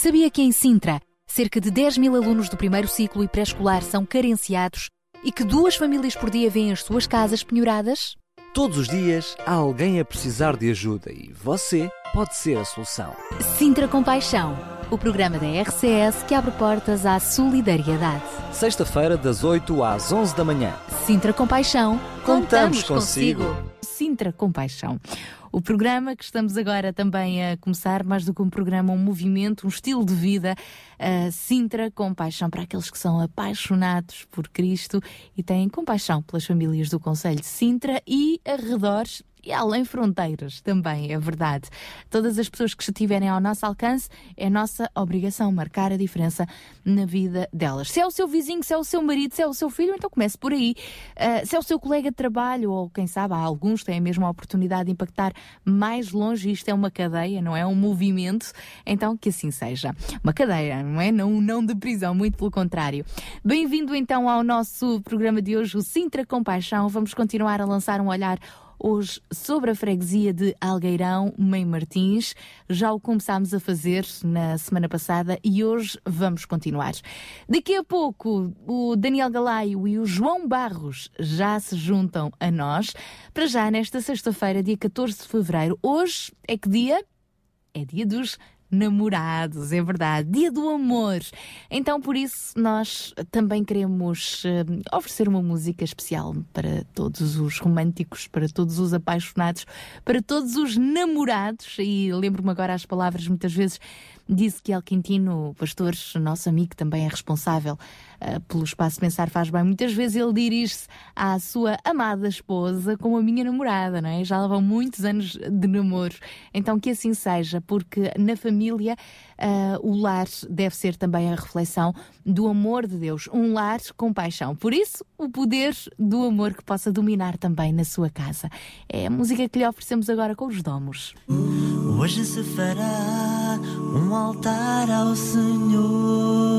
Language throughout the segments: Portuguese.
Sabia que em Sintra, cerca de 10 mil alunos do primeiro ciclo e pré-escolar são carenciados e que duas famílias por dia vêm as suas casas penhoradas? Todos os dias há alguém a precisar de ajuda e você pode ser a solução. Sintra Compaixão, o programa da RCS que abre portas à solidariedade. Sexta-feira, das 8 às 11 da manhã. Sintra Compaixão, Contamos consigo. Sintra Compaixão. O programa que estamos agora também a começar, mais do que um programa, um movimento, um estilo de vida, uh, Sintra Compaixão para aqueles que são apaixonados por Cristo e têm compaixão pelas famílias do Conselho de Sintra e arredores e além fronteiras também, é verdade. Todas as pessoas que estiverem ao nosso alcance, é nossa obrigação marcar a diferença na vida delas. Se é o seu vizinho, se é o seu marido, se é o seu filho, então comece por aí. Uh, se é o seu colega de trabalho, ou quem sabe, há alguns têm a mesma oportunidade de impactar mais longe. Isto é uma cadeia, não é um movimento. Então, que assim seja. Uma cadeia, não é? Não, não de prisão, muito pelo contrário. Bem-vindo então ao nosso programa de hoje, o Sintra Compaixão. Vamos continuar a lançar um olhar hoje sobre a freguesia de Algueirão, Mãe Martins. Já o começámos a fazer na semana passada e hoje vamos continuar. Daqui a pouco, o Daniel Galaio e o João Barros já se juntam a nós. Para já, nesta sexta-feira, dia 14 de fevereiro. Hoje é que dia? É dia dos namorados, é verdade, dia do amor. Então, por isso, nós também queremos uh, oferecer uma música especial para todos os românticos, para todos os apaixonados, para todos os namorados. E lembro-me agora as palavras muitas vezes disse que El Quintino, pastor, nosso amigo, também é responsável pelo espaço Pensar Faz Bem. Muitas vezes ele dirige-se à sua amada esposa como a minha namorada, não é? Já levam muitos anos de namoro. Então que assim seja, porque na família uh, o lar deve ser também a reflexão do amor de Deus, um lar com paixão. Por isso, o poder do amor que possa dominar também na sua casa. É a música que lhe oferecemos agora com os domos. Hoje se fará um altar ao Senhor.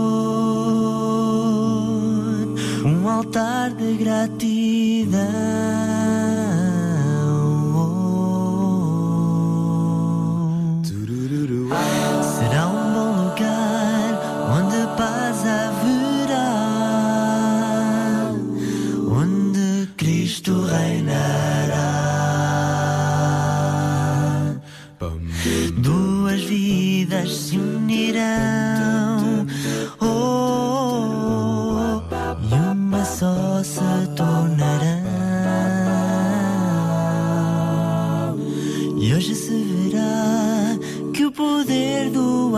altar de gratitud.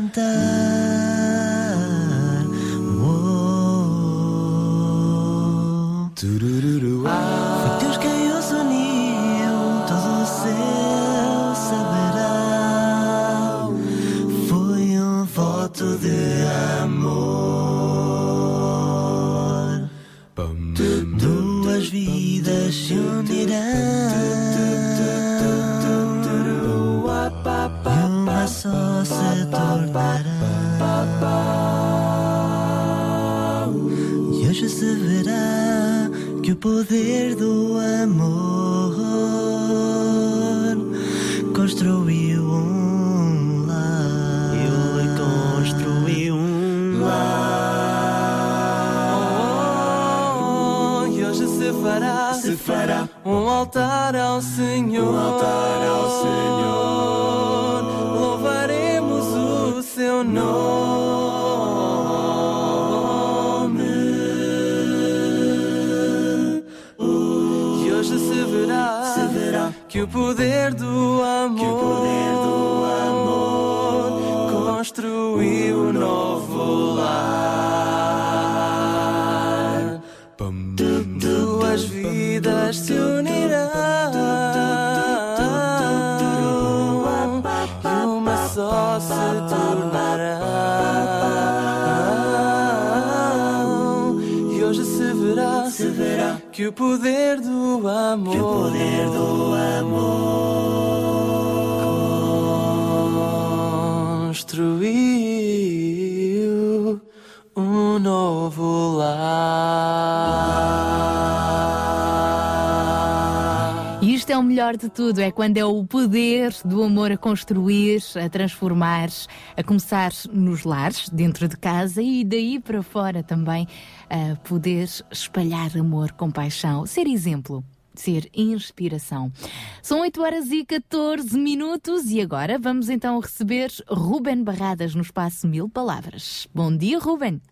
de gratidão. poder do amor construiu um lar. Ele construiu um lar. Oh, e hoje se fará, se fará um altar ao Senhor. Um altar ao Senhor. Construiu um novo lar. Duas vidas se unirão e uma só se tornarão. E hoje se verá, se verá que o poder do amor, que o poder do construiu melhor de tudo, é quando é o poder do amor a construir, a transformar, a começar nos lares, dentro de casa e daí para fora também, a poder espalhar amor, compaixão, ser exemplo. Ser inspiração. São 8 horas e 14 minutos e agora vamos então receber Ruben Barradas no espaço Mil Palavras. Bom dia, Ruben.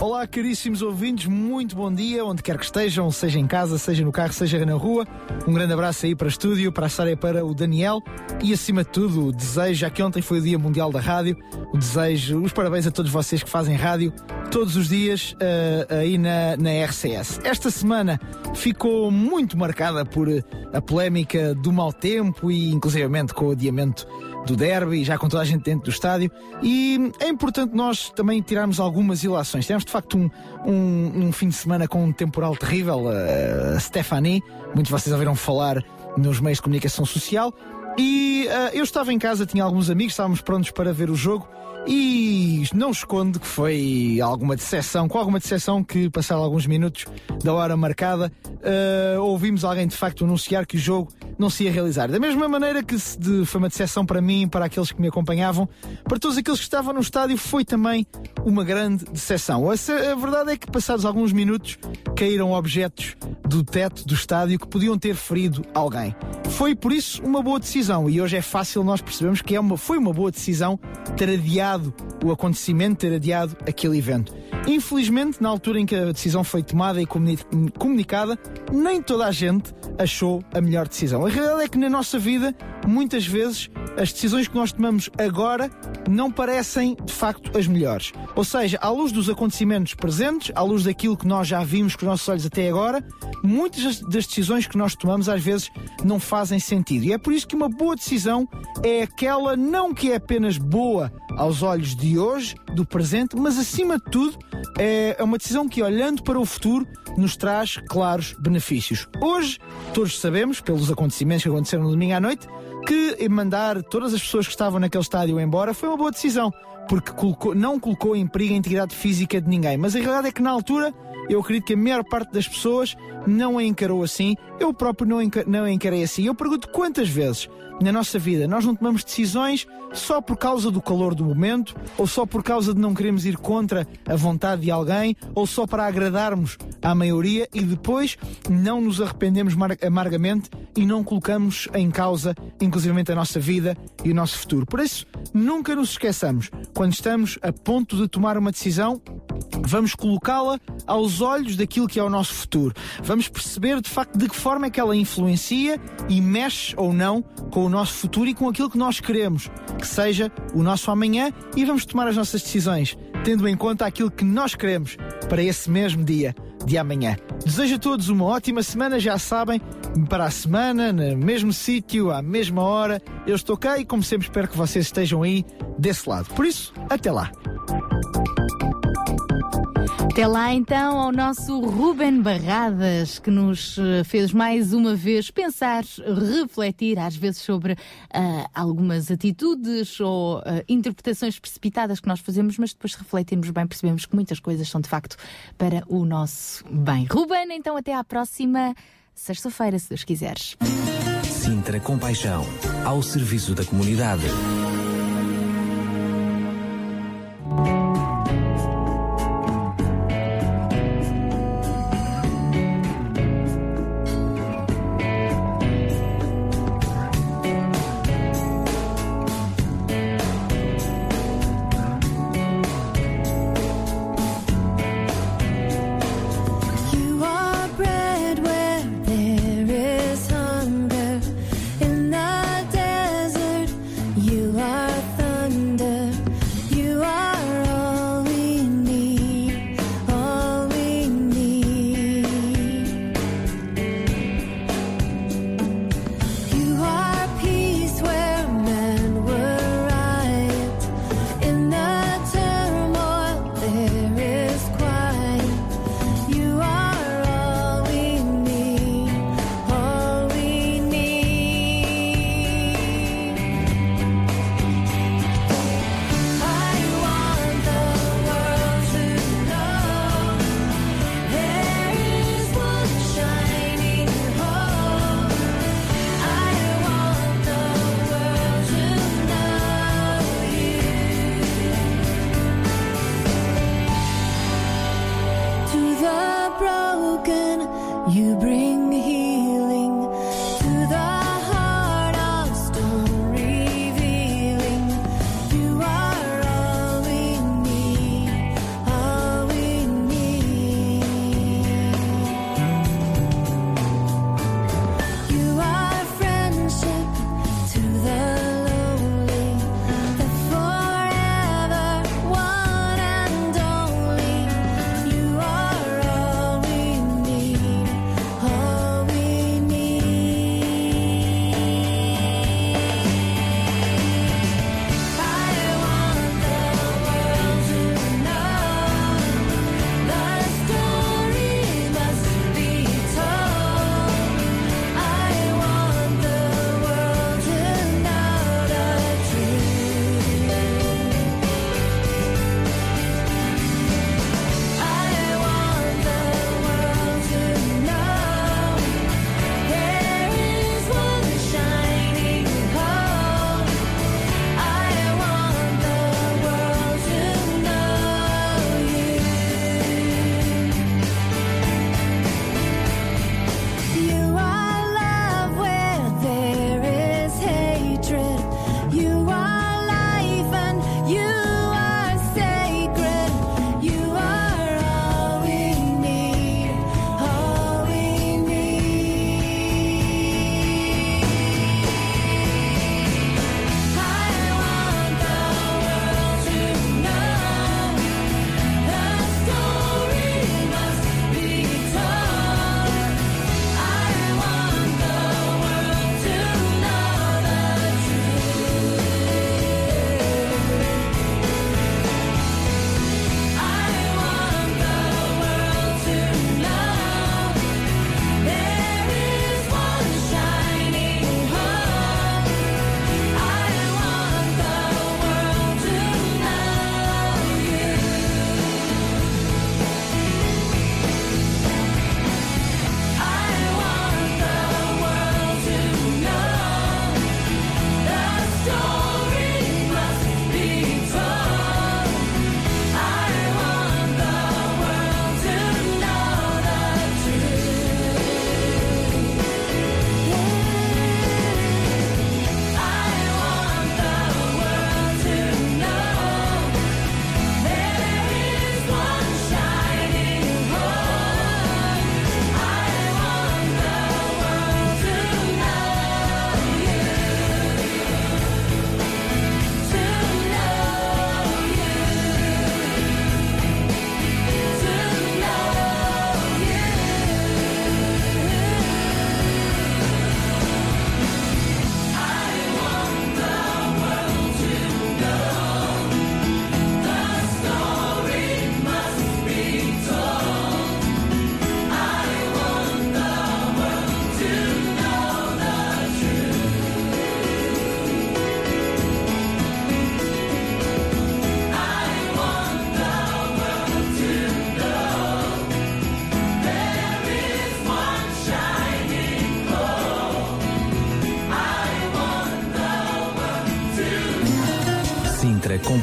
Olá, caríssimos ouvintes, muito bom dia, onde quer que estejam, seja em casa, seja no carro, seja na rua. Um grande abraço aí para o estúdio, para a Sara e para o Daniel. E acima de tudo, desejo, já que ontem foi o Dia Mundial da Rádio, o desejo, os parabéns a todos vocês que fazem rádio todos os dias uh, aí na, na RCS. Esta semana ficou muito marcada por a polémica do mau tempo e, inclusivamente, com o adiamento do derby, já com toda a gente dentro do estádio. E é importante nós também tirarmos algumas ilações. Tivemos de facto um, um, um fim de semana com um temporal terrível. A Stephanie, muitos de vocês ouviram falar nos meios de comunicação social. E uh, eu estava em casa, tinha alguns amigos, estávamos prontos para ver o jogo. E não escondo que foi alguma decepção, com alguma decepção que, passaram alguns minutos da hora marcada, uh, ouvimos alguém de facto anunciar que o jogo não se ia realizar. Da mesma maneira que de, foi uma decepção para mim, para aqueles que me acompanhavam, para todos aqueles que estavam no estádio, foi também uma grande decepção. A, a verdade é que, passados alguns minutos, caíram objetos do teto do estádio que podiam ter ferido alguém. Foi por isso uma boa decisão e hoje é fácil nós percebermos que é uma, foi uma boa decisão ter adiado o acontecimento, ter adiado aquele evento. Infelizmente, na altura em que a decisão foi tomada e comunicada, nem toda a gente achou a melhor decisão. A realidade é que na nossa vida, muitas vezes, as decisões que nós tomamos agora não parecem de facto as melhores. Ou seja, à luz dos acontecimentos presentes, à luz daquilo que nós já vimos com os nossos olhos até agora, muitas das decisões que nós tomamos às vezes não fazem sentido. E é por isso que uma boa decisão é aquela não que é apenas boa aos olhos de hoje, do presente, mas acima de tudo é uma decisão que, olhando para o futuro, nos traz claros benefícios. Hoje, todos sabemos, pelos acontecimentos que aconteceram no domingo à noite, que mandar todas as pessoas que estavam naquele estádio embora foi uma boa decisão, porque colocou, não colocou em perigo a integridade física de ninguém. Mas a realidade é que na altura eu acredito que a maior parte das pessoas não a encarou assim, eu próprio não, não encarei assim. Eu pergunto quantas vezes na nossa vida nós não tomamos decisões só por causa do calor do momento, ou só por causa de não queremos ir contra a vontade de alguém, ou só para agradarmos à maioria e depois não nos arrependemos amargamente e não colocamos em causa, inclusivamente, a nossa vida e o nosso futuro. Por isso, nunca nos esqueçamos, quando estamos a ponto de tomar uma decisão, vamos colocá-la aos olhos daquilo que é o nosso futuro. Vamos perceber de facto de que forma é que ela influencia e mexe ou não com o nosso futuro e com aquilo que nós queremos que seja o nosso amanhã e vamos tomar as nossas decisões, tendo em conta aquilo que nós queremos para esse mesmo dia de amanhã. Desejo a todos uma ótima semana, já sabem, para a semana, no mesmo sítio, à mesma hora. Eu estou cá e, como sempre, espero que vocês estejam aí desse lado. Por isso, até lá. Até lá então ao nosso Ruben Barradas, que nos eh, fez mais uma vez pensar, refletir, às vezes sobre uh, algumas atitudes ou uh, interpretações precipitadas que nós fazemos, mas depois refletirmos bem, percebemos que muitas coisas são de facto para o nosso bem. Ruben, então até à próxima sexta-feira, se Deus quiseres. Sintra Compaixão, ao serviço da comunidade.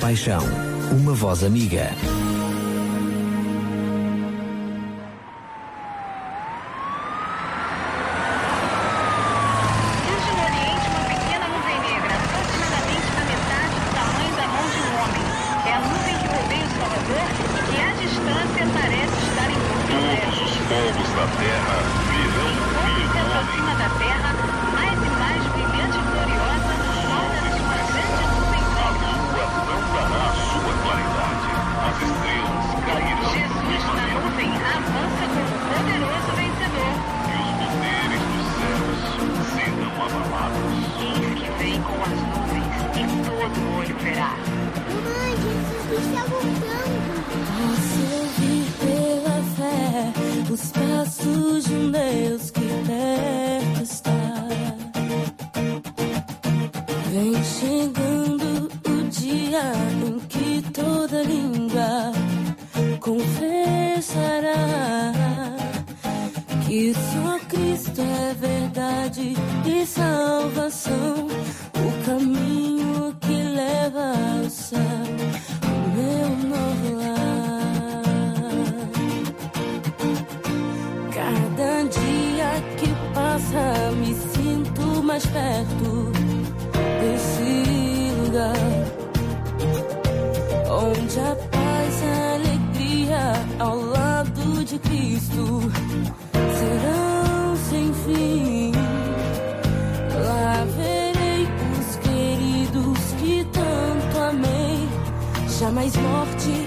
Compaixão, uma voz amiga. Haja paz e alegria ao lado de Cristo. Serão sem fim. Lá verei os queridos que tanto amei. Jamais morte.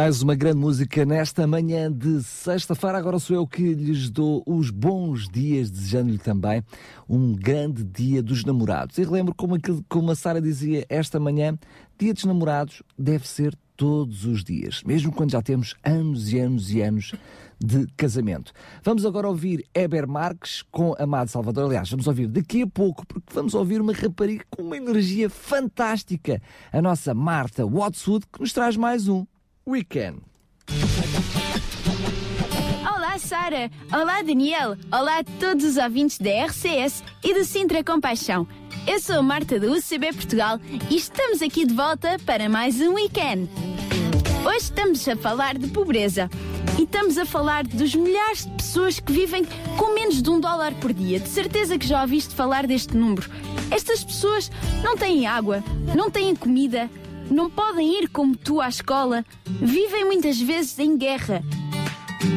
Mais uma grande música nesta manhã de sexta-feira. Agora sou eu que lhes dou os bons dias, desejando-lhe também um grande dia dos namorados. E relembro como, como a Sara dizia esta manhã: dia dos namorados deve ser todos os dias, mesmo quando já temos anos e anos e anos de casamento. Vamos agora ouvir Eber Marques com Amado Salvador. Aliás, vamos ouvir daqui a pouco, porque vamos ouvir uma rapariga com uma energia fantástica, a nossa Marta Watswood, que nos traz mais um Weekend. Olá, Sara. Olá, Daniel. Olá a todos os ouvintes da RCS e do Sintra Compaixão. Eu sou a Marta do UCB Portugal e estamos aqui de volta para mais um weekend. Hoje estamos a falar de pobreza e estamos a falar dos milhares de pessoas que vivem com menos de um dólar por dia. De certeza que já ouviste falar deste número. Estas pessoas não têm água, não têm comida, não podem ir como tu à escola, vivem muitas vezes em guerra.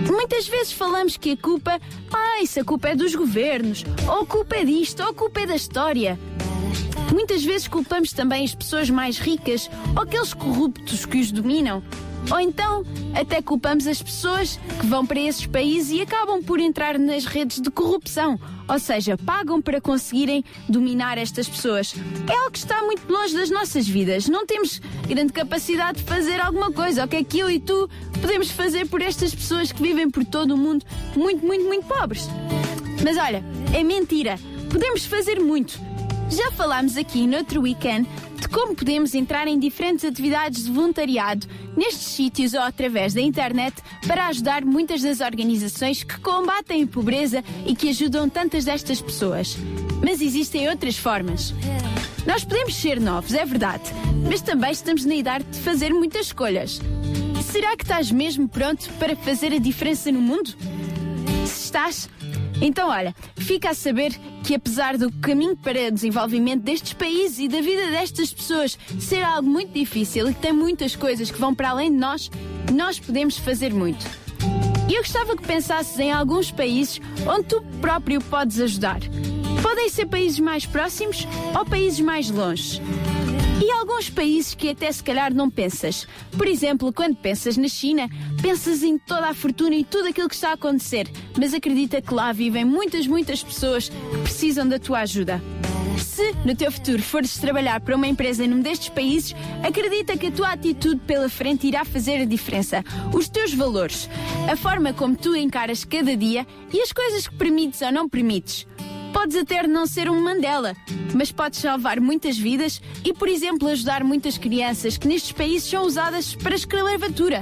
Muitas vezes falamos que a culpa, ah, isso a culpa é dos governos, ou a culpa é disto, ou a culpa é da história. Muitas vezes culpamos também as pessoas mais ricas ou aqueles corruptos que os dominam. Ou então, até culpamos as pessoas que vão para esses países e acabam por entrar nas redes de corrupção. Ou seja, pagam para conseguirem dominar estas pessoas. É algo que está muito longe das nossas vidas. Não temos grande capacidade de fazer alguma coisa. O que é que eu e tu podemos fazer por estas pessoas que vivem por todo o mundo muito, muito, muito pobres? Mas olha, é mentira. Podemos fazer muito. Já falámos aqui no outro weekend de como podemos entrar em diferentes atividades de voluntariado nestes sítios ou através da internet para ajudar muitas das organizações que combatem a pobreza e que ajudam tantas destas pessoas. Mas existem outras formas. Nós podemos ser novos, é verdade, mas também estamos na idade de fazer muitas escolhas. Será que estás mesmo pronto para fazer a diferença no mundo? Se estás, então, olha, fica a saber que apesar do caminho para o desenvolvimento destes países e da vida destas pessoas ser algo muito difícil e que tem muitas coisas que vão para além de nós, nós podemos fazer muito. E eu gostava que pensasses em alguns países onde tu próprio podes ajudar. Podem ser países mais próximos ou países mais longe. E alguns países que até se calhar não pensas. Por exemplo, quando pensas na China, pensas em toda a fortuna e tudo aquilo que está a acontecer, mas acredita que lá vivem muitas, muitas pessoas que precisam da tua ajuda. Se no teu futuro fores trabalhar para uma empresa num destes países, acredita que a tua atitude pela frente irá fazer a diferença. Os teus valores, a forma como tu encaras cada dia e as coisas que permites ou não permites. Podes até não ser um Mandela, mas podes salvar muitas vidas e, por exemplo, ajudar muitas crianças que nestes países são usadas para escravatura.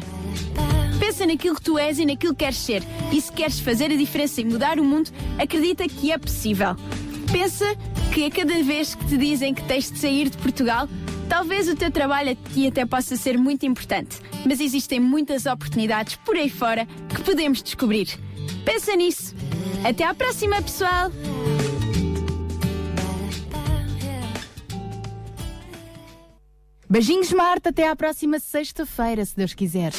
Pensa naquilo que tu és e naquilo que queres ser. E se queres fazer a diferença e mudar o mundo, acredita que é possível. Pensa que a cada vez que te dizem que tens de sair de Portugal, talvez o teu trabalho aqui até possa ser muito importante, mas existem muitas oportunidades por aí fora que podemos descobrir. Pensa nisso. Até à próxima, pessoal! Beijinhos, Marta. Até à próxima sexta-feira, se Deus quiser.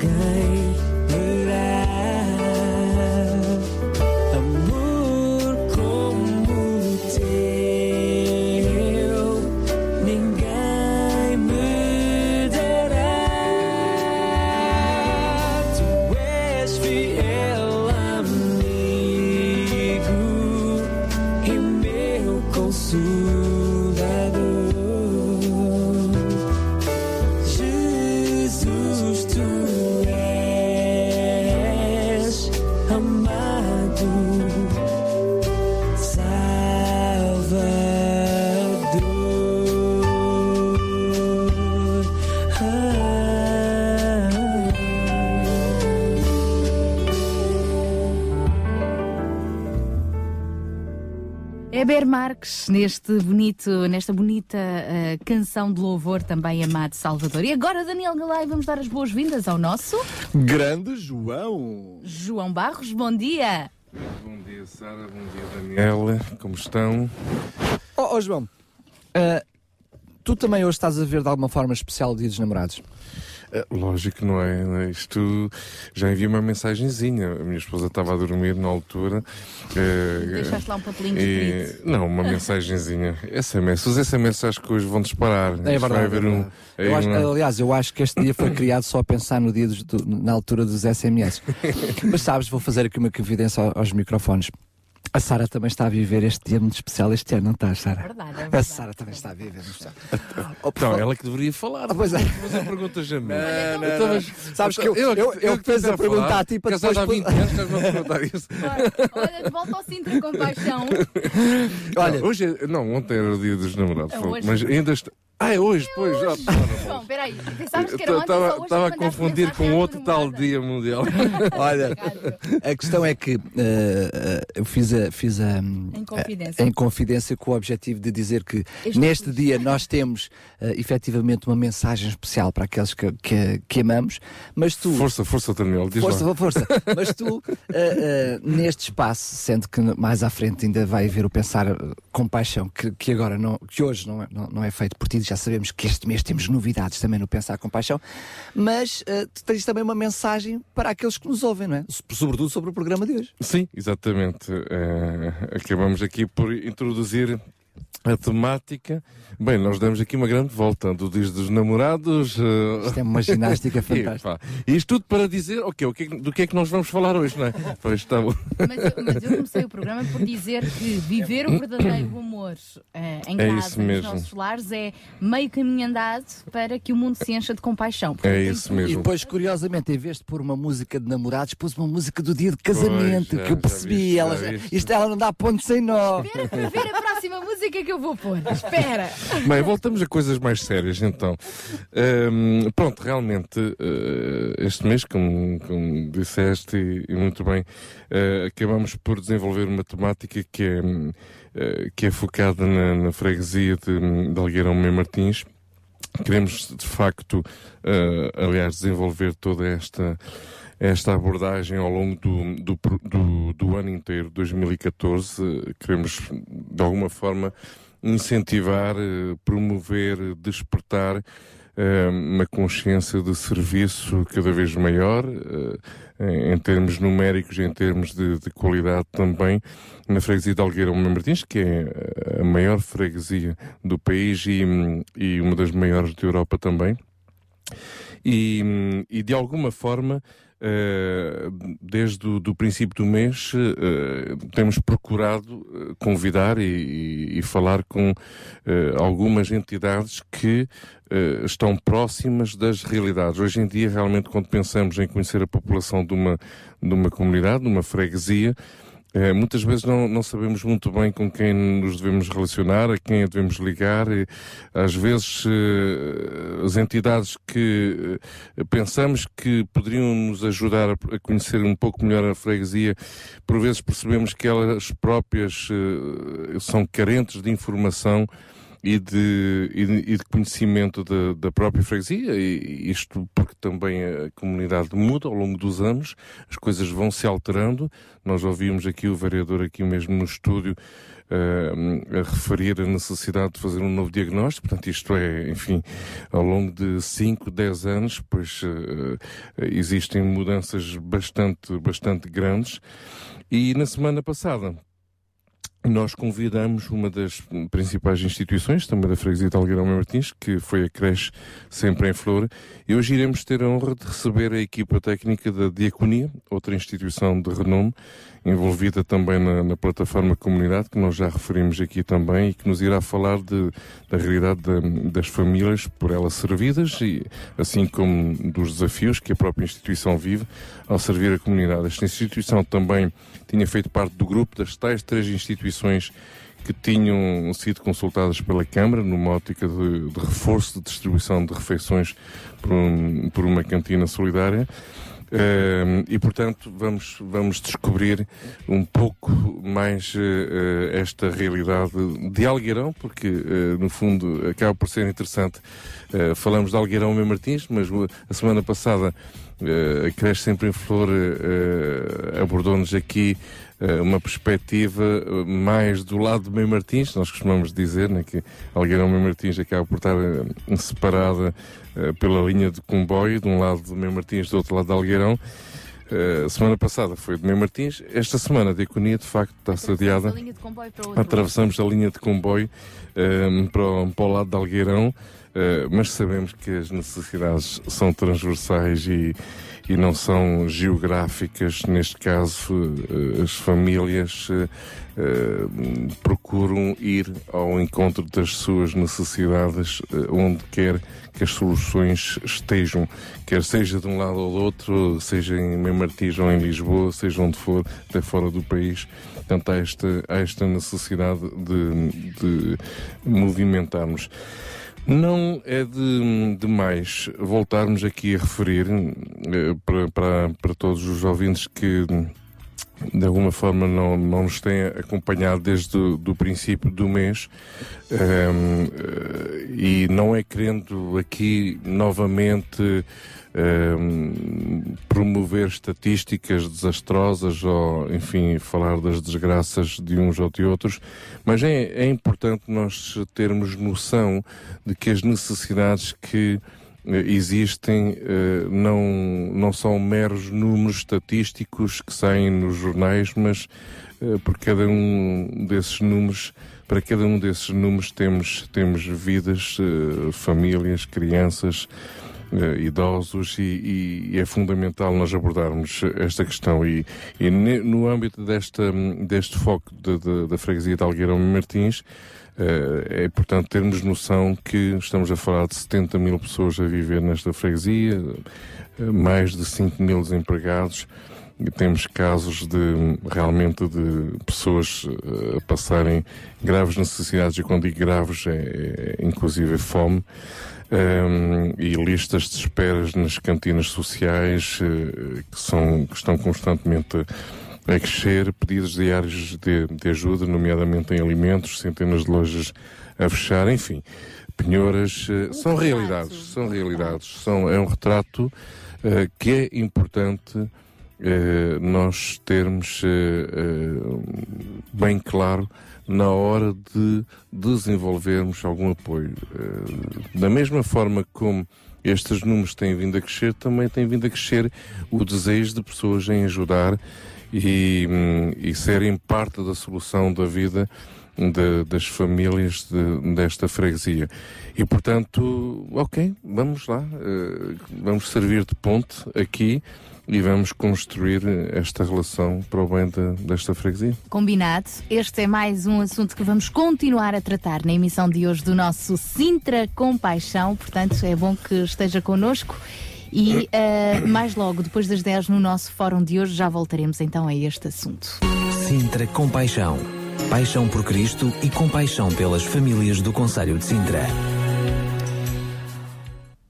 Jamais Heber Marques, neste bonito, nesta bonita eh, canção de louvor também amado Salvador. E agora, Daniel Galay, vamos dar as boas-vindas ao nosso Grande João! João Barros. Bom dia! Bom dia, Sara. Bom dia, Daniela. Como estão? Ó João, ah, tu também hoje estás a ver de alguma forma especial o Dia dos Namorados? É, lógico, não é? Não é? Isto já enviei uma mensagenzinha. A minha esposa estava a dormir na altura. eh, Deixaste lá um papelinho e-. Não, uma mensagenzinha. SMS. Os SMS acho que hoje vão disparar. É verdade. haver é um. Eu acho- uma- aliás, eu acho que este dia foi criado só a pensar no dia dos- do- na altura dos SMS. Mas sabes, vou fazer aqui uma confidência ao- aos microfones. A Sara também está a viver este dia muito especial este ano, não estás, Sara? Verdade, é A verdade. Sara também está a viver muito especial. Então, ela que deveria falar. Ah, pois é. Mas a pergunta já me. Então, mas sabes que eu, eu, eu, eu que fiz a perguntar falar, a ti para depois. há 20 anos, estás-me a perguntar isso. Olha, de volta ao Sintra com paixão. Olha, Não, hoje é- não, ontem era o dia dos namorados. É mas ainda está. Ah, é hoje, pois. já- João, peraí, pensavas que era ontem, só hoje Estava a confundir com outro tal dia mundial. olha, a questão é que eh, eh, eu fiz a. Fiz a Em confidência. em confidência com o objetivo de dizer que Este neste curso. dia nós temos eh, efetivamente uma mensagem especial para aqueles que, que, que amamos, mas tu. Força, força, Daniel. Diz Força, lá. força. Mas tu, eh, eh, neste espaço, sendo que mais à frente ainda vai haver o pensar eh, com paixão, que, que agora não, que hoje não é, não, não é feito por ti, já sabemos que este mês temos novidades também no Pensar com Paixão, mas tu tens também uma mensagem para aqueles que nos ouvem, não é? So- Sobretudo sobre o programa de hoje. Sim, exatamente. Eh, acabamos aqui por introduzir a temática. Bem, nós damos aqui uma grande volta do Dias dos Namorados. eh, Isto é uma ginástica e, fantástica. pá, Isto tudo para dizer, ok, o que é que- do que é que nós vamos falar hoje, não é? Pois está bom. Mas eu, mas eu comecei o programa por dizer que viver o verdadeiro amor eh, em É casa, nos mesmo. nossos lares, é meio caminho andado para que o mundo se encha de compaixão. É isso tudo. E mesmo. depois, curiosamente, em vez de pôr uma música de namorados, pôs uma música do dia de casamento, Pois, já- que eu já percebi. viste, ela, já já- viste. isto ela não dá ponto sem nó. Espera para ver a próxima música que eu vou pôr. Espera. Bem, voltamos a coisas mais sérias então. Ahm, pronto, realmente, eh, este mês, como, como disseste e, e muito bem, eh, acabamos por desenvolver uma temática que é, eh, que é focada na, na freguesia de, de Algueirão Mem Martins. Queremos, de facto, aliás, desenvolver toda esta esta abordagem ao longo do, do, do, do ano inteiro, 2014. Queremos, de alguma forma, incentivar, eh, promover, despertar eh, uma consciência de serviço cada vez maior, eh, em termos numéricos em termos de, de, qualidade também, na freguesia de Algueirão Martins, que é a maior freguesia do país e, e uma das maiores da Europa também. E, e de alguma forma desde o do princípio do mês, uh, temos procurado eh, convidar e, e, falar com algumas entidades que estão próximas das realidades. Hoje em dia, realmente, quando pensamos em conhecer a população de uma, de uma comunidade, de uma freguesia, é, muitas vezes não, não sabemos muito bem com quem nos devemos relacionar, a quem devemos ligar. E, às vezes, eh, as entidades que eh, pensamos que poderiam nos ajudar a, a, conhecer um pouco melhor a freguesia, por vezes percebemos que elas próprias são carentes de informação e de, e de, e de conhecimento da, da, própria freguesia, e isto porque também a comunidade muda ao longo dos anos, as coisas vão se alterando. Nós ouvimos aqui o vereador aqui mesmo no estúdio uh, a referir a necessidade de fazer um novo diagnóstico, portanto isto é, enfim, ao longo de 5, 10 anos, pois uh, existem mudanças bastante, bastante grandes. E na semana passada, nós convidamos uma das principais instituições, também da Freguesia de Algueirão Martins, que foi a creche Sempre em Flor, e hoje iremos ter a honra de receber a equipa técnica da Diaconia, outra instituição de renome, envolvida também na, na, plataforma Comunidade, que nós já referimos aqui também, e que nos irá falar de, da realidade de, das famílias por ela servidas, e assim como dos desafios que a própria instituição vive ao servir a comunidade. Esta instituição também tinha feito parte do grupo das tais três instituições que tinham sido consultadas pela Câmara numa ótica de, de reforço de distribuição de refeições por, um, por uma cantina solidária. Uh, e portanto vamos, vamos descobrir um pouco mais uh, esta realidade de Algueirão, porque uh, no fundo acaba por ser interessante. falamos de Algueirão e Martins, mas a semana passada a Creche Sempre em Flor abordou-nos aqui uma perspectiva mais do lado de Meio Martins, nós costumamos dizer né, que Algueirão Meio Martins acaba por estar separada eh, pela linha de comboio, de um lado de Meio Martins, do outro lado de Algueirão. Uh, semana passada foi de Meio Martins, esta semana a Diaconia de facto está-se adiada. Atravessamos a linha de comboio uh, para, o, para, o, lado de Algueirão, uh, mas sabemos que as necessidades são transversais e, e não são geográficas. Neste caso, as famílias procuram ir ao encontro das suas necessidades onde quer que as soluções estejam, quer seja de um lado ou do outro, seja em Meio Martins ou em Lisboa, seja onde for, até fora do país. Portanto, há esta, há esta necessidade de, de movimentarmos. Não é de, demais voltarmos aqui a referir eh, para, para, para todos os ouvintes que de alguma forma não, não nos têm acompanhado desde o princípio do mês um, ehm, e não é querendo aqui novamente um, promover estatísticas desastrosas ou, enfim, falar das desgraças de uns ou de outros, mas é, é importante nós termos noção de que as necessidades que existem uh, não, não são meros números estatísticos que saem nos jornais, mas uh, por cada um desses números, para cada um desses números temos, temos vidas, famílias, crianças, idosos e, e, é fundamental nós abordarmos esta questão e, e no âmbito desta, deste foco de, de, da freguesia de Algueirão Martins é importante termos noção que estamos a falar de 70 mil pessoas a viver nesta freguesia, eh, mais de 5 mil desempregados, e temos casos de realmente de pessoas eh, a passarem graves necessidades, e quando digo graves é, é inclusive fome. Um, e listas de esperas nas cantinas sociais uh, que, são, que estão constantemente a crescer, pedidos diários de, de ajuda, nomeadamente em alimentos, centenas de lojas a fechar, enfim, penhoras, uh, são realidades, são realidades, são, é um retrato uh, que é importante nós termos bem claro na hora de desenvolvermos algum apoio. da mesma forma como estes números têm vindo a crescer, também tem vindo a crescer o desejo de pessoas em ajudar e, hum, e serem parte da solução da vida de, das famílias de, desta freguesia. E portanto, ok, vamos lá, uh, vamos servir de ponte aqui e vamos construir esta relação para o bem de, desta freguesia. Combinado. Este é mais um assunto que vamos continuar a tratar na emissão de hoje do nosso Sintra Compaixão. Portanto, é bom que esteja connosco. E uh, mais logo, depois das 10, no nosso fórum de hoje, já voltaremos então a este assunto. Sintra Compaixão. Paixão por Cristo e compaixão pelas famílias do Conselho de Sintra.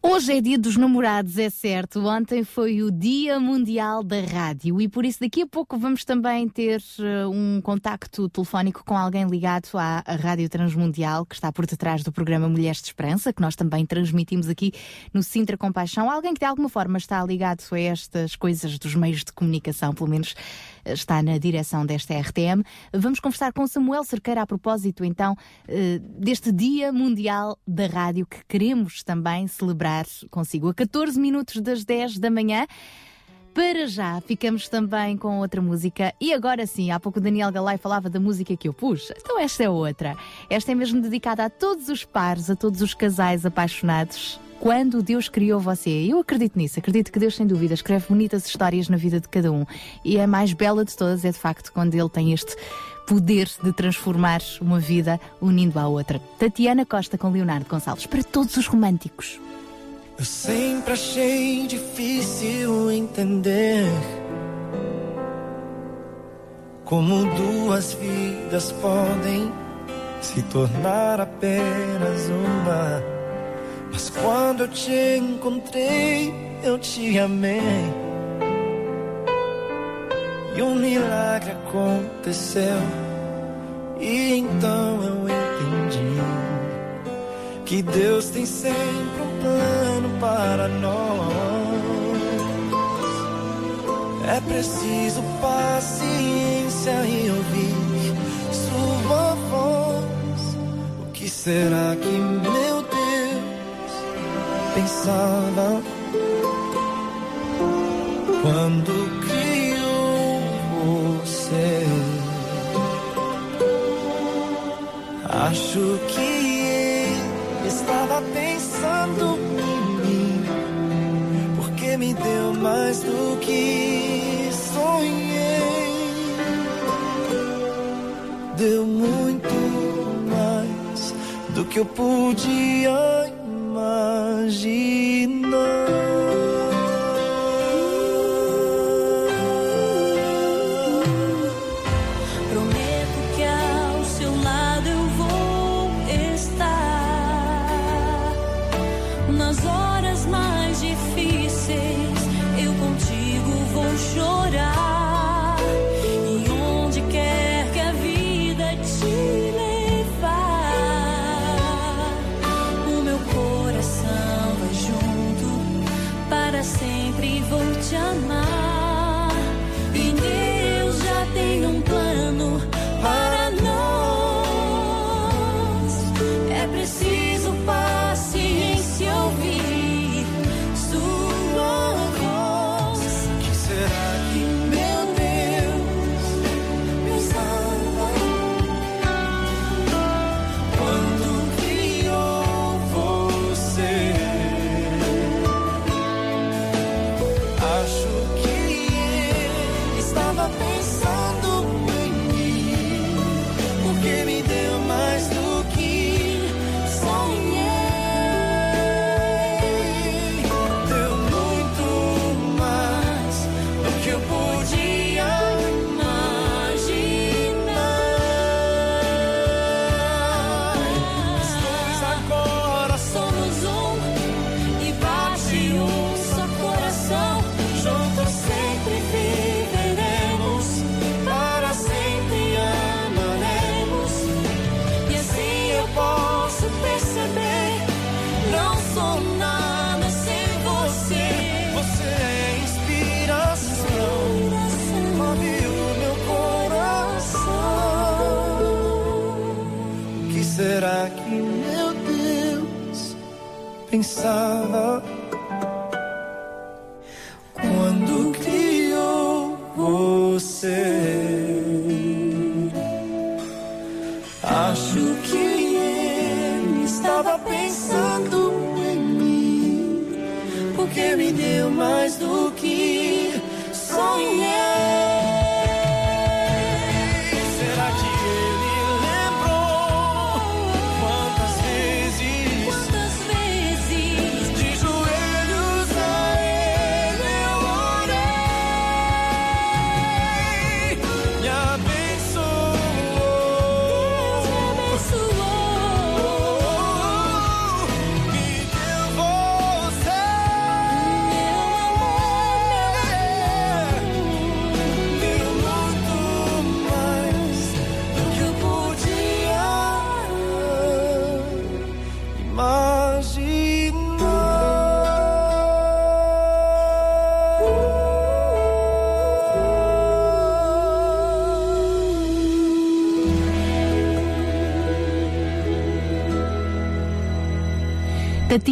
Hoje é dia dos namorados, é certo. Ontem foi o Dia Mundial da Rádio e por isso daqui a pouco vamos também ter uh, um contacto telefónico com alguém ligado à Rádio Transmundial que está por detrás do programa Mulheres de Esperança, que nós também transmitimos aqui no Sintra Compaixão. Alguém que de alguma forma está ligado a estas coisas dos meios de comunicação, pelo menos está na direção desta RTM. Vamos conversar com Samuel Cerqueira a propósito, então, eh, deste Dia Mundial da Rádio que queremos também celebrar consigo. A 14 minutos das 10 da manhã. Para já, ficamos também com outra música. E agora sim, há pouco Daniel Galay falava da música que eu pus. Então esta é outra. Esta é mesmo dedicada a todos os pares, a todos os casais apaixonados quando Deus criou você. Eu acredito nisso, acredito que Deus, sem dúvida, escreve bonitas histórias na vida de cada um. E a mais bela de todas é, de facto, quando Ele tem este poder de transformar uma vida unindo à outra. Tatiana Costa com Leonardo Gonçalves, para todos os românticos. Eu sempre achei difícil entender como duas vidas podem se tornar apenas uma. Mas quando eu te encontrei, eu te amei. E um milagre aconteceu. E então eu entendi que Deus tem sempre um plano para nós. É preciso paciência e ouvir sua voz. O que será que pensava quando criou você. Acho que estava pensando em mim, porque me deu mais do que sonhei. Deu muito mais do que eu podia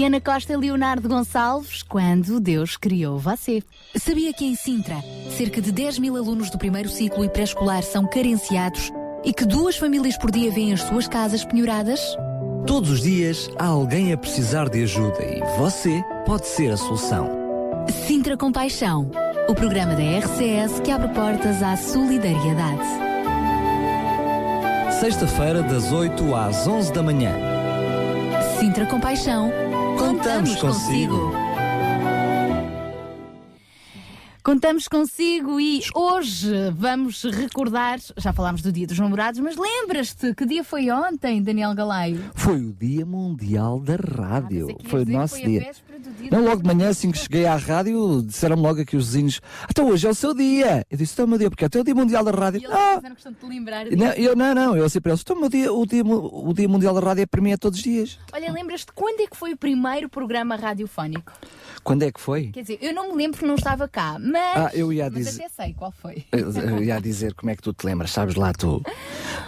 Tatiana Costa e Leonardo Gonçalves, quando Deus criou você. Sabia que em Sintra, cerca de 10 mil alunos do primeiro ciclo e pré-escolar são carenciados e que duas famílias por dia vêm as suas casas penhoradas? Todos os dias há alguém a precisar de ajuda e você pode ser a solução. Sintra Compaixão, o programa da RCS que abre portas à solidariedade. Sexta-feira, das 8 às 11 da manhã. Sintra Compaixão, Contamos consigo. Contamos consigo e hoje vamos recordar, já falámos do Dia dos Namorados, mas lembras-te que dia foi ontem, Daniel Galaio? Foi o Dia Mundial da Rádio. pensei que ias foi o nosso foi dia. Não, logo de manhã, assim que cheguei à rádio, disseram-me logo aqui os vizinhos: Então hoje é o seu dia. Eu disse: Então, o meu dia, porque é o Dia Mundial da Rádio. E eles Ah! fizeram questão de te lembrar Não, disso. eu, não, não, eu assim para eles: Então, o, meu dia, o, dia, o dia Mundial da Rádio é para mim é todos os dias. Olha, lembras-te quando é que foi o primeiro programa radiofónico? Quando é que foi? Quer dizer, eu não me lembro porque não estava cá, mas, Ah, eu ia mas dizer- até sei qual foi. Eu, eu ia dizer como é que tu te lembras, sabes lá tu.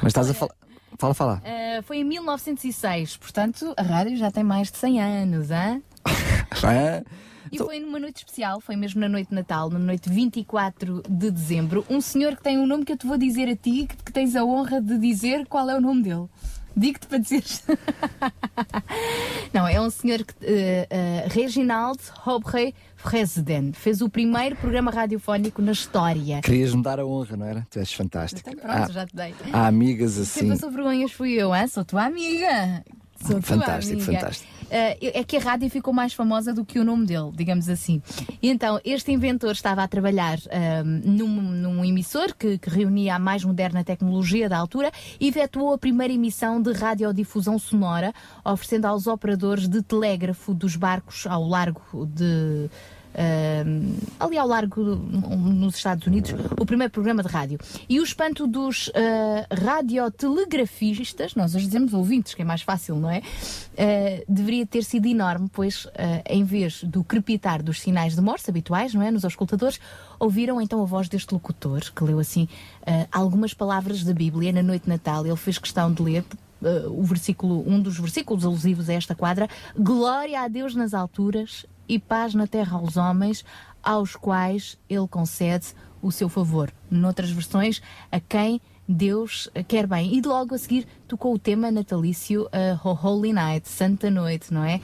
Mas estás a falar. Fala, fala. Ah, foi em 1906, portanto a rádio já tem mais de 100 anos, hein? Ah, E foi numa noite especial, foi mesmo na noite de Natal, na noite 24 de dezembro. Um senhor que tem um nome que eu te vou dizer a ti, que, que tens a honra de dizer qual é o nome dele. Digo-te para dizeres. Não, é um senhor que. eh, eh, Reginald Aubrey President. Fez o primeiro programa radiofónico na história. Querias-me dar a honra, não era? Tu és fantástico. Então pronto, Há- já te dei. Há amigas Quem assim. passou vergonhas fui eu, hein? sou tua amiga. Sou tua Fantástico, amiga. fantástico. Eh, é que a rádio ficou mais famosa do que o nome dele, digamos assim. E então, este inventor estava a trabalhar ahm, num, num emissor que, que reunia a mais moderna tecnologia da altura e efetuou a primeira emissão de radiodifusão sonora, oferecendo aos operadores de telégrafo dos barcos ao largo de. Ahm, ali ao largo nos Estados Unidos, o primeiro programa de rádio. E o espanto dos ah, radiotelegrafistas, nós hoje dizemos ouvintes, que é mais fácil, não é? Ah, deveria ter sido enorme, pois ah, em vez do crepitar dos sinais de Morse habituais, não é? Nos auscultadores, ouviram então a voz deste locutor, que leu assim algumas palavras da Bíblia na noite de Natal. Ele fez questão de ler uh, o versículo, um dos versículos alusivos a esta quadra, glória a Deus nas alturas e paz na terra aos homens, aos quais ele concede o seu favor. Noutras versões, a quem Deus quer bem. E logo a seguir tocou o tema natalício uh, Holy Night, Santa Noite, não é?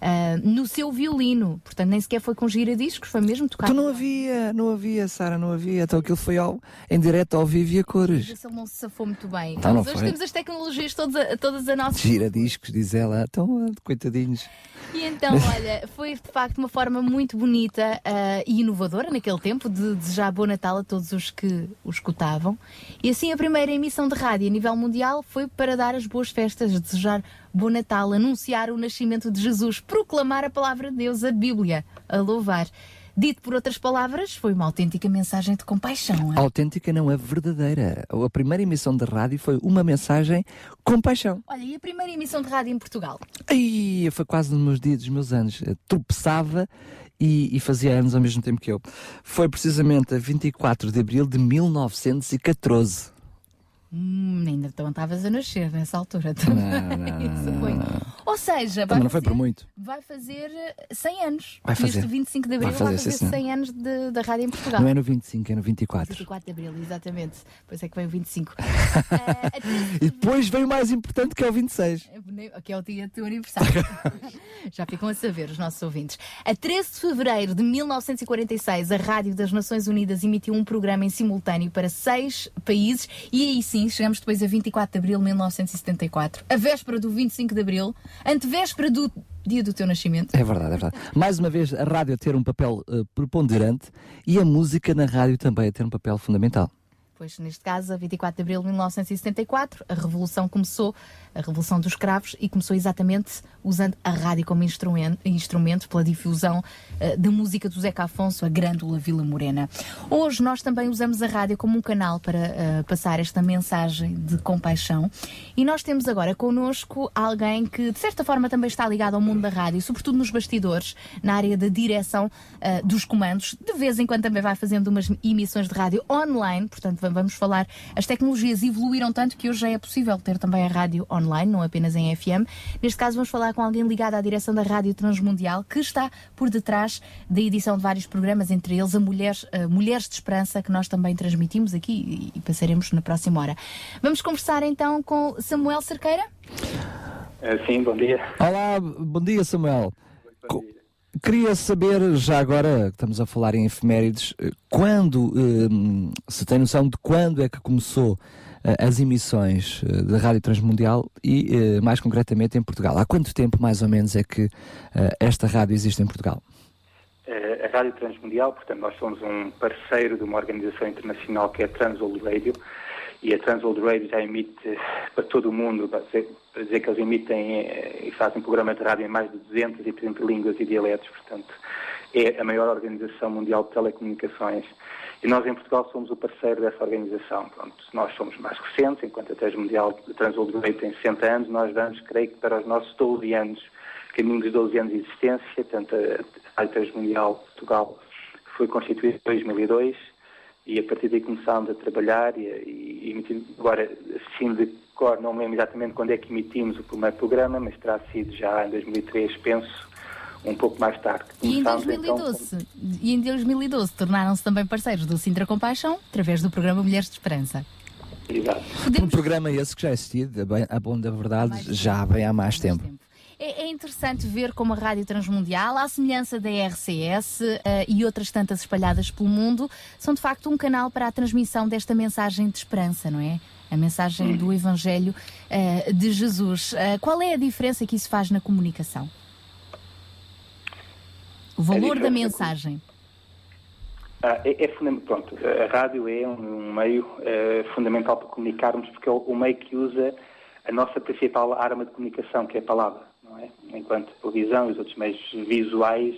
Uh, no seu violino, portanto nem sequer foi com giradiscos, foi mesmo tocado. Tu não havia, não havia, Sara, não havia. Então aquilo foi ao, em direto ao vivo e a cores. Ele não se safou muito bem. Então hoje foi. temos as tecnologias todas a, todas a nosso Gira discos, diz ela. Então, ah, coitadinhos. E então, olha, foi de facto uma forma muito bonita ah, e inovadora naquele tempo de desejar Bom Natal a todos os que o escutavam. E assim a primeira emissão de rádio a nível mundial foi para dar as boas festas, desejar Bom Natal, anunciar o nascimento de Jesus, proclamar a palavra de Deus, a Bíblia, a louvar. Dito por outras palavras, foi uma autêntica mensagem de compaixão. hein? Autêntica não é verdadeira. A primeira emissão de rádio foi uma mensagem com paixão. Olha, e a primeira emissão de rádio em Portugal? Ai, foi quase nos meus dias dos meus anos. Eu tropeçava e, e fazia anos ao mesmo tempo que eu. Foi precisamente a 24 de abril de 1914. Hum, ainda então estavas a nascer nessa altura. Não, não, Isso não, foi. não. Ou seja, vai Também não foi fazer, por muito. vai fazer eh, 100 anos. Vai fazer. Neste 25 de Abril Vai vai fazer, fazer, sim, senhor. 100 anos de- da rádio em Portugal. Não é no 25, é no 24. 24 de Abril, exatamente. Pois é que vem o 25. E depois vem o mais importante que é o 26. que é o dia do teu aniversário. Já ficam a saber, os nossos ouvintes. A 13 de fevereiro de 1946, a Rádio das Nações Unidas emitiu um programa em simultâneo para seis países e aí sim chegamos depois a 24 de abril de 1974, a véspera do 25 de abril, antevéspera do dia do teu nascimento. É verdade, é verdade. Mais uma vez, a rádio a ter um papel eh, preponderante e a música na rádio também a ter um papel fundamental. Pois, neste caso, a 24 de abril de 1974, a Revolução começou, a Revolução dos Cravos, e começou exatamente usando a rádio como instrumento, instrumento pela difusão eh, da música do Zeca Afonso, a Grândola Vila Morena. Hoje nós também usamos a rádio como um canal para eh, passar esta mensagem de compaixão e nós temos agora connosco alguém que de certa forma também está ligado ao mundo da rádio, sobretudo nos bastidores, na área da direção eh, dos comandos. De vez em quando também vai fazendo umas emissões de rádio online, portanto va- vamos falar, as tecnologias evoluíram tanto que hoje já é possível ter também a rádio online, não apenas em FM. Neste caso vamos falar com alguém ligado à direção da Rádio Transmundial, que está por detrás da edição de vários programas, entre eles a Mulheres, a Mulheres de Esperança, que nós também transmitimos aqui e, passaremos na próxima hora. Vamos conversar então com Samuel Cerqueira? Sim, bom dia. Olá, bom dia Samuel. Co- Queria saber, já agora estamos a falar em efemérides, eh, quando, eh, se tem noção de quando é que começou eh, as emissões eh, da Rádio Transmundial e, mais concretamente, em Portugal. Há quanto tempo, mais ou menos, é que esta rádio existe em Portugal? A Rádio Transmundial, portanto, nós somos um parceiro de uma organização internacional que é a Transworld Radio e a Transworld Radio já emite para todo o mundo, para dizer, que eles emitem eh, e fazem programas de rádio em mais de 230 línguas e dialetos, portanto, é a maior organização mundial de telecomunicações. E nós em Portugal somos o parceiro dessa organização. Pronto, nós somos mais recentes, enquanto a Transmundial, a Transworld Radio tem 60 anos, nós vamos, creio que, para os nossos 12 anos, caminho dos 12 anos de existência, portanto, a Rádio Transmundial de Portugal foi constituída em 2002 e a partir daí começámos a trabalhar e, e, e agora, assim de cor, não me lembro exatamente quando é que emitimos o primeiro programa, mas terá sido já em 2003, penso, um pouco mais tarde. E em Começámos, então, 2012, e em 2012 tornaram-se também parceiros do Sintra Compaixão através do programa Mulheres de Esperança. Exato. Um programa esse que já existia, a bom da verdade, já vem há mais tempo. É, é interessante ver como a Rádio Transmundial, à semelhança da RCS eh, e outras tantas espalhadas pelo mundo, são de facto um canal para a transmissão desta mensagem de esperança, não é? A mensagem do Evangelho eh, de Jesus. Eh, qual é a diferença que isso faz na comunicação? O valor da mensagem. Ah, é, é fundamental. Pronto, a rádio é um meio eh, fundamental para comunicarmos, porque é o, o meio que usa a nossa principal arma de comunicação, que é a palavra. Não é? Enquanto a televisão e os outros meios visuais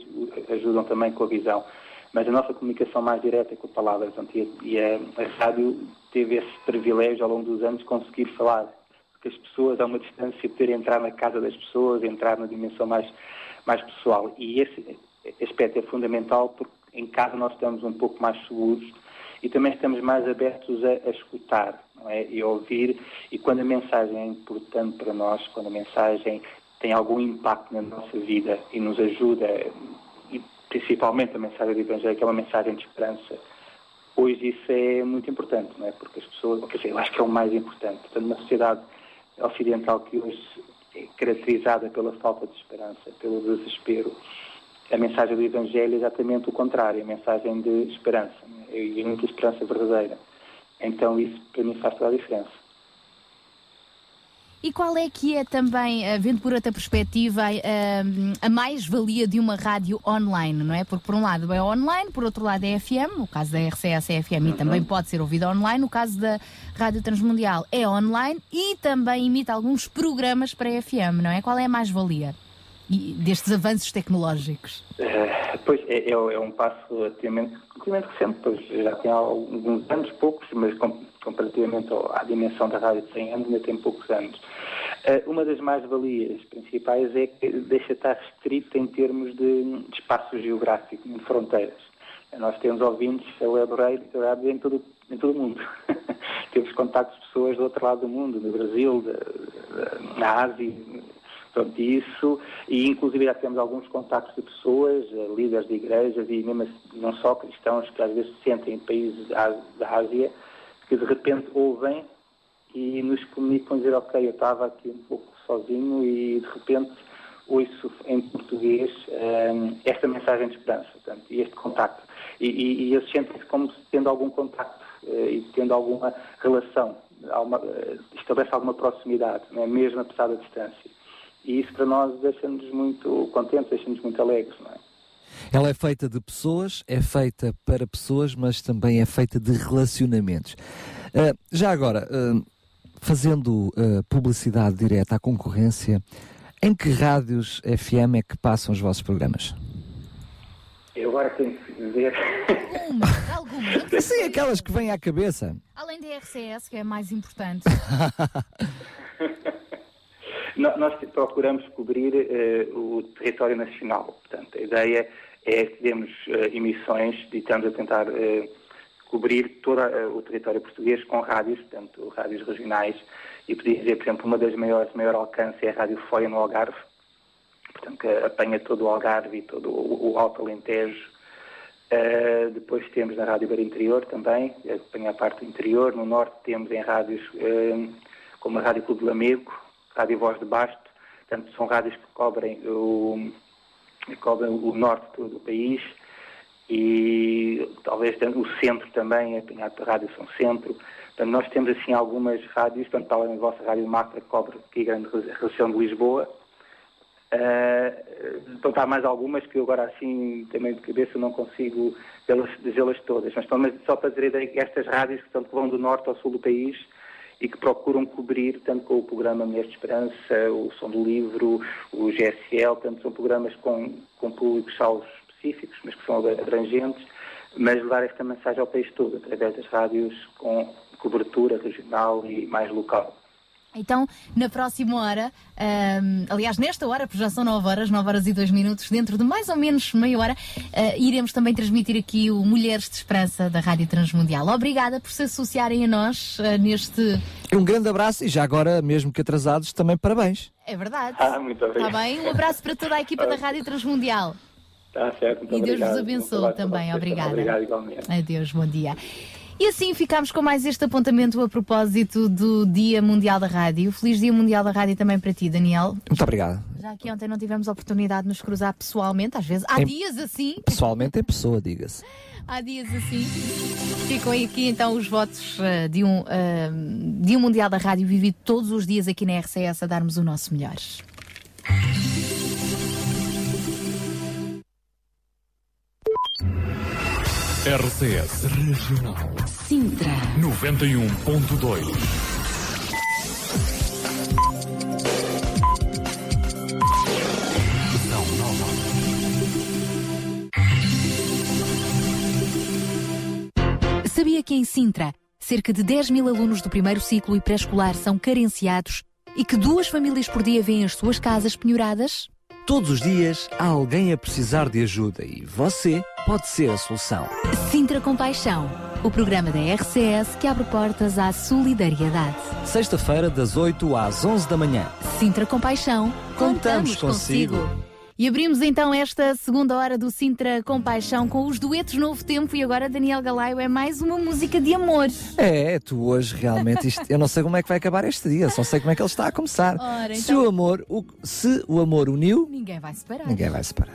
ajudam também com a visão. Mas a nossa comunicação mais direta é com a palavra. Portanto, e e a, a rádio teve esse privilégio ao longo dos anos de conseguir falar. Porque as pessoas, a uma distância, poderem entrar na casa das pessoas, entrar na dimensão mais, mais pessoal. E esse aspecto é fundamental porque em casa nós estamos um pouco mais seguros e também estamos mais abertos a, a escutar é? e a ouvir. E quando a mensagem é importante para nós, quando a mensagem tem algum impacto na nossa vida e nos ajuda, principalmente a mensagem do Evangelho, que é uma mensagem de esperança, hoje isso é muito importante, não é? Porque as pessoas, quer dizer, eu acho que é o mais importante. Portanto, numa sociedade ocidental que hoje é caracterizada pela falta de esperança, pelo desespero, a mensagem do Evangelho é exatamente o contrário, a mensagem de esperança, é? e muita esperança verdadeira. Então isso para mim faz toda a diferença. E qual é que é também, eh, vendo por outra perspectiva, eh, a mais-valia de uma rádio online, não é? Porque por um lado é online, por outro lado é FM, o caso da RCS é FM e também pode ser ouvida online, no caso da Rádio Transmundial é online e também imita alguns programas para FM, não é? Qual é a mais-valia destes avanços tecnológicos? Eh, pois é, é, é um passo relativamente, relativamente recente, pois já tem alguns anos, poucos, mas com- comparativamente à dimensão da rádio de 100 anos, ainda tem poucos anos. Eh, uma das mais-valias principais é que deixa de estar restrito em termos de, espaço geográfico, de fronteiras. Nós temos ouvintes a web rádio, em, todo, em todo o mundo. temos contactos de pessoas do outro lado do mundo, no Brasil, na Ásia, pronto, isso, e inclusive já temos alguns contactos de pessoas, eh, líderes de igrejas e mesmo assim, não só cristãos que às vezes se sentem em países da Ásia, que de repente ouvem e nos comunicam dizer, ok, eu estava aqui um pouco sozinho e de repente ouço em português ehm, esta mensagem de esperança, portanto, e este contacto. E, e, e eles sentem-se como se tendo algum contacto eh, e tendo alguma relação, alguma, eh, estabelece alguma proximidade, não é? mesmo apesar da distância. E isso para nós deixa-nos muito contentes, deixa-nos muito alegres, não é? Ela é feita de pessoas, é feita para pessoas, mas também é feita de relacionamentos. Ah, já agora, ah, fazendo ah, publicidade direta à concorrência, em que rádios FM é que passam os vossos programas? Eu agora tenho que dizer. Algumas, algumas. Sim, aquelas que vêm à cabeça. Além da RCS, que é a mais importante. Nós procuramos cobrir eh, o território nacional. Portanto, a ideia é que demos eh, emissões e estamos a tentar eh, cobrir todo o território português com rádios, portanto, rádios regionais. E podia dizer, por exemplo, uma das maiores, maior alcance é a Rádio Foia no Algarve, portanto, que apanha todo o Algarve e todo o, o Alto Alentejo. Uh, depois temos na Rádio Bar Interior também, apanha a parte do interior. No norte temos em rádios uh, como a Rádio Clube de Lamego, Rádio Voz de Basto. Portanto, são rádios que cobrem o, que cobrem o norte todo o país e talvez o centro também, apanhado Rádio São Centro. Portanto, nós temos assim algumas rádios, tanto para além da vossa Rádio Macra, que cobre aqui a grande região de Lisboa, Uh, então há mais algumas que eu agora assim também de cabeça não consigo dizê-las todas, mas, só para dizer que estas rádios que tanto vão do norte ao sul do país e que procuram cobrir tanto com o programa Mulheres de Esperança, o Som do Livro, o GSL, tanto são programas com, com públicos salvos específicos, mas que são abrangentes, mas levar esta mensagem ao país todo, através das rádios com cobertura regional e mais local. Então, na próxima hora, um, aliás, nesta hora, porque já são 9 horas, 9 horas e 2 minutos, dentro de mais ou menos meia hora, uh, iremos também transmitir aqui o Mulheres de Esperança da Rádio Transmundial. Obrigada por se associarem a nós uh, neste. Um grande abraço e já agora, mesmo que atrasados, também parabéns. É verdade. Ah, muito obrigado. Está bem? Um abraço para toda a equipa da Rádio Transmundial. Está certo, muito E Deus obrigado. vos abençoe também. Obrigada. Obrigado, igualmente. Adeus, bom dia. E assim ficamos com mais este apontamento a propósito do Dia Mundial da Rádio. Feliz Dia Mundial da Rádio também para ti, Daniel. Muito obrigado. Já que ontem não tivemos a oportunidade de nos cruzar pessoalmente, às vezes, há Em- dias assim, Pessoalmente é pessoa, diga-se. há dias assim. Ficam aqui então os votos eh, de, um, eh, Dia Mundial da Rádio vivido todos os dias aqui na RCS a darmos o nosso melhor. RCS Regional Sintra. 91.2. São Nova. Sabia que em Sintra, cerca de 10 mil alunos do primeiro ciclo e pré-escolar são carenciados e que duas famílias por dia vêm as suas casas penhoradas? Todos os dias há alguém a precisar de ajuda e você pode ser a solução. Sintra Compaixão, o programa da RCS que abre portas à solidariedade. Sexta-feira, das 8 às 11 da manhã. Sintra Compaixão, Contamos consigo. E abrimos então esta segunda hora do Sintra Compaixão com os duetos Novo Tempo e agora Daniel Galaio é mais uma música de amor. É, tu hoje realmente isto, eu não sei como é que vai acabar este dia, só sei como é que ele está a começar. Ora, se então- o amor, o, se o amor uniu, Ninguém vai separar. ninguém vai separar.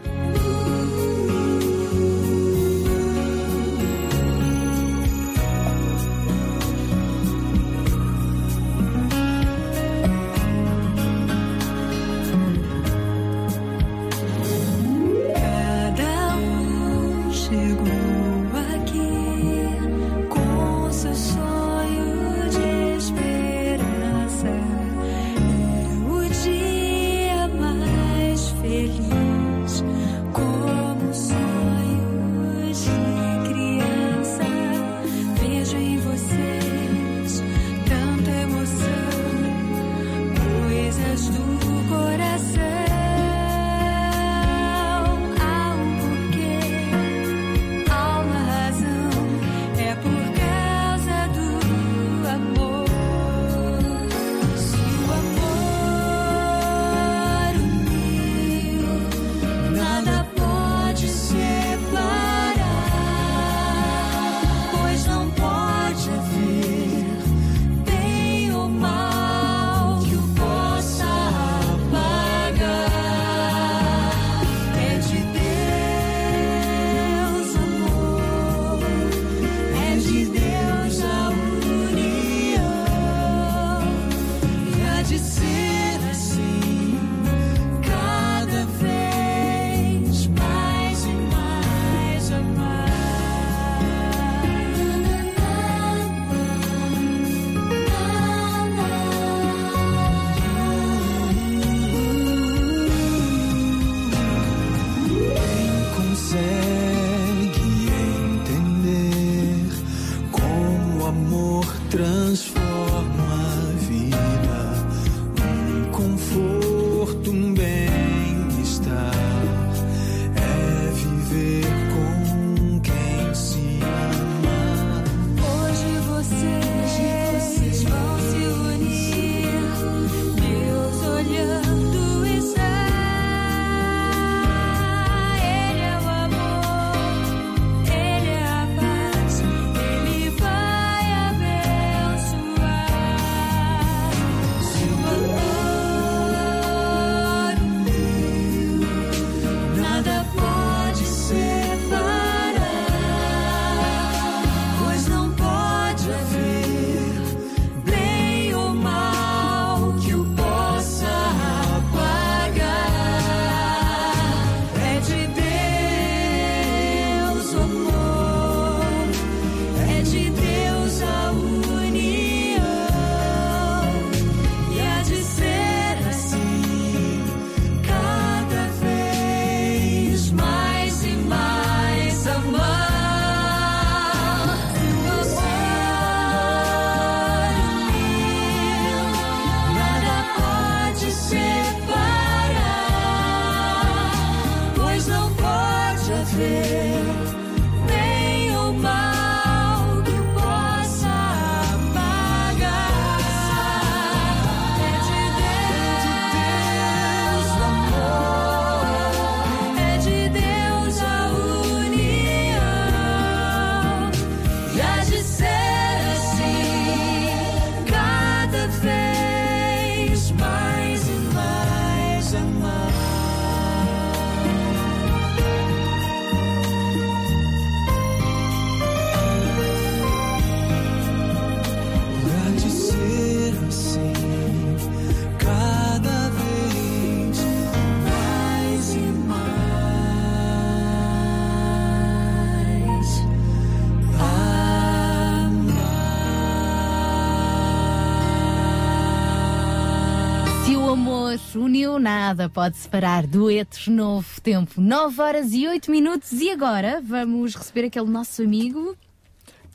Amor uniu, nada pode separar. Duetos, novo tempo. 9 horas e 8 minutos. E agora vamos receber aquele nosso amigo.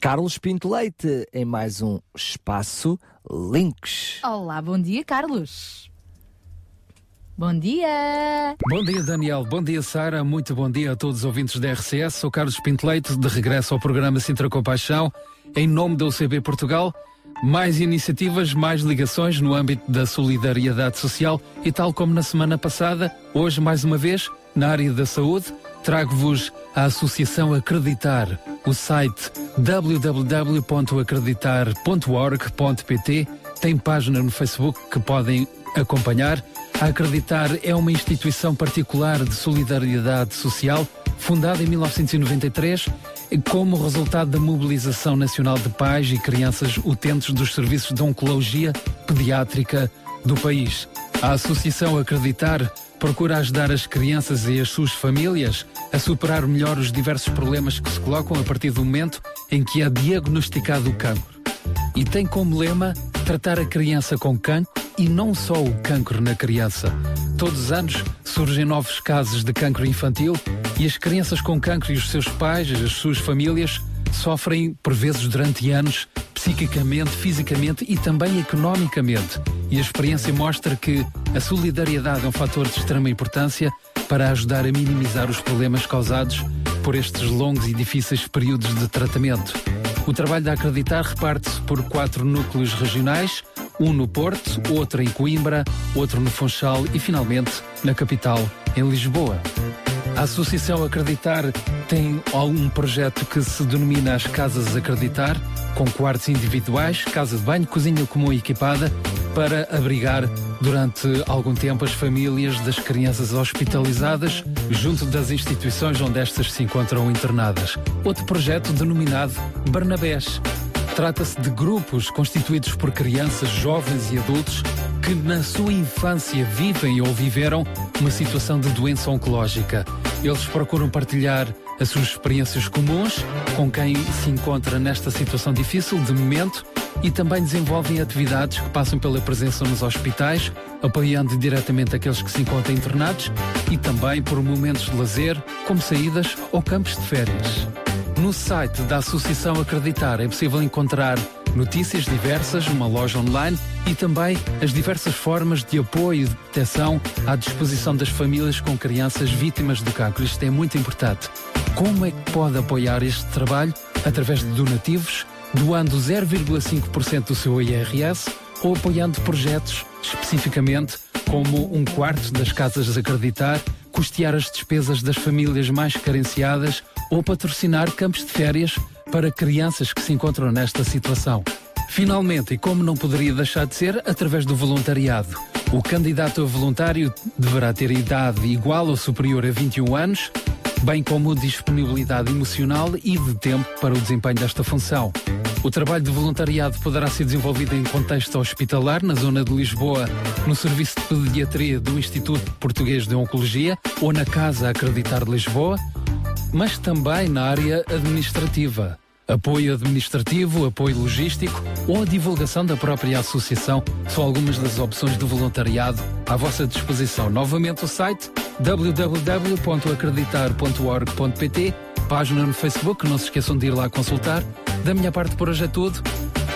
Carlos Pinto Leite em mais um Espaço Links. Olá, bom dia, Carlos. Bom dia. Bom dia, Daniel. Bom dia, Sara. Muito bom dia a todos os ouvintes da RCS. Sou Carlos Pinto Leite, de regresso ao programa Sintra Compaixão, em nome da UCB Portugal. Mais iniciativas, mais ligações no âmbito da solidariedade social e tal como na semana passada, hoje mais uma vez, na área da saúde, trago-vos a Associação Acreditar, o site www.acreditar.org.pt tem página no Facebook que podem acompanhar. A Acreditar é uma instituição particular de solidariedade social fundada em 1993 como resultado da mobilização nacional de pais e crianças utentes dos serviços de oncologia pediátrica do país. A Associação Acreditar procura ajudar as crianças e as suas famílias a superar melhor os diversos problemas que se colocam a partir do momento em que é diagnosticado o cancro. E tem como lema tratar a criança com cancro e não só o cancro na criança. Todos os anos surgem novos casos de cancro infantil e as crianças com cancro e os seus pais, as suas famílias, sofrem por vezes durante anos psiquicamente, fisicamente e também economicamente. E a experiência mostra que a solidariedade é um fator de extrema importância para ajudar a minimizar os problemas causados por estes longos e difíceis períodos de tratamento. O trabalho da Acreditar reparte-se por quatro núcleos regionais, um no Porto, outro em Coimbra, outro no Funchal e finalmente na capital, em Lisboa. A Associação Acreditar tem um projeto que se denomina as Casas Acreditar, com quartos individuais, casa de banho, cozinha comum equipada, para abrigar durante algum tempo as famílias das crianças hospitalizadas junto das instituições onde estas se encontram internadas. Outro projeto denominado Barnabés. Trata-se de grupos constituídos por crianças, jovens e adultos que na sua infância vivem ou viveram uma situação de doença oncológica. Eles procuram partilhar as suas experiências comuns com quem se encontra nesta situação difícil de momento e também desenvolvem atividades que passam pela presença nos hospitais, apoiando diretamente aqueles que se encontram internados e também por momentos de lazer, como saídas ou campos de férias. No site da Associação Acreditar é possível encontrar notícias diversas, uma loja online e também as diversas formas de apoio e de proteção à disposição das famílias com crianças vítimas do cancro. Isto é muito importante. Como é que pode apoiar este trabalho? Através de donativos, doando 0,5% do seu IRS ou apoiando projetos especificamente como um quarto das casas Acreditar, custear as despesas das famílias mais carenciadas ou patrocinar campos de férias para crianças que se encontram nesta situação. Finalmente, e como não poderia deixar de ser, através do voluntariado. O candidato a voluntário deverá ter idade igual ou superior a 21 anos, bem como disponibilidade emocional e de tempo para o desempenho desta função. O trabalho de voluntariado poderá ser desenvolvido em contexto hospitalar, na zona de Lisboa, no Serviço de Pediatria do Instituto Português de Oncologia ou na Casa Acreditar de Lisboa, mas também na área administrativa. Apoio administrativo, apoio logístico ou a divulgação da própria associação são algumas das opções do voluntariado à vossa disposição. Novamente o site www.acreditar.org.pt, página no Facebook, não se esqueçam de ir lá consultar. Da minha parte por hoje é tudo.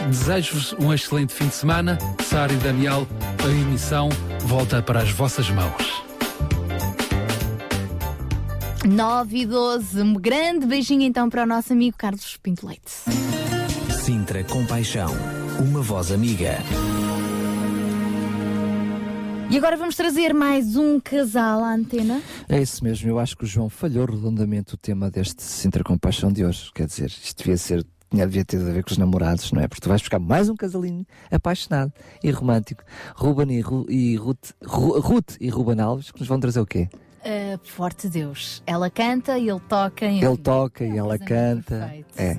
Desejo-vos um excelente fim de semana. Sara e Daniel, a emissão volta para as vossas mãos. 9 e 12. Um grande beijinho então para o nosso amigo Carlos Pinto Leite. Sintra Compaixão, uma voz amiga. E agora vamos trazer mais um casal à antena. É isso mesmo, eu acho que o João falhou redondamente o tema deste Sintra Compaixão de hoje. Quer dizer, isto devia ser, tinha, devia ter a ver com os namorados, não é? Porque tu vais buscar mais um casalinho apaixonado e romântico. Ruben e, Ru, e Ruth, Ru, Ruth e Ruben Alves, que nos vão trazer o quê? Uh, forte Deus. Ela canta e ele toca. e- Ele toca e ela canta. É.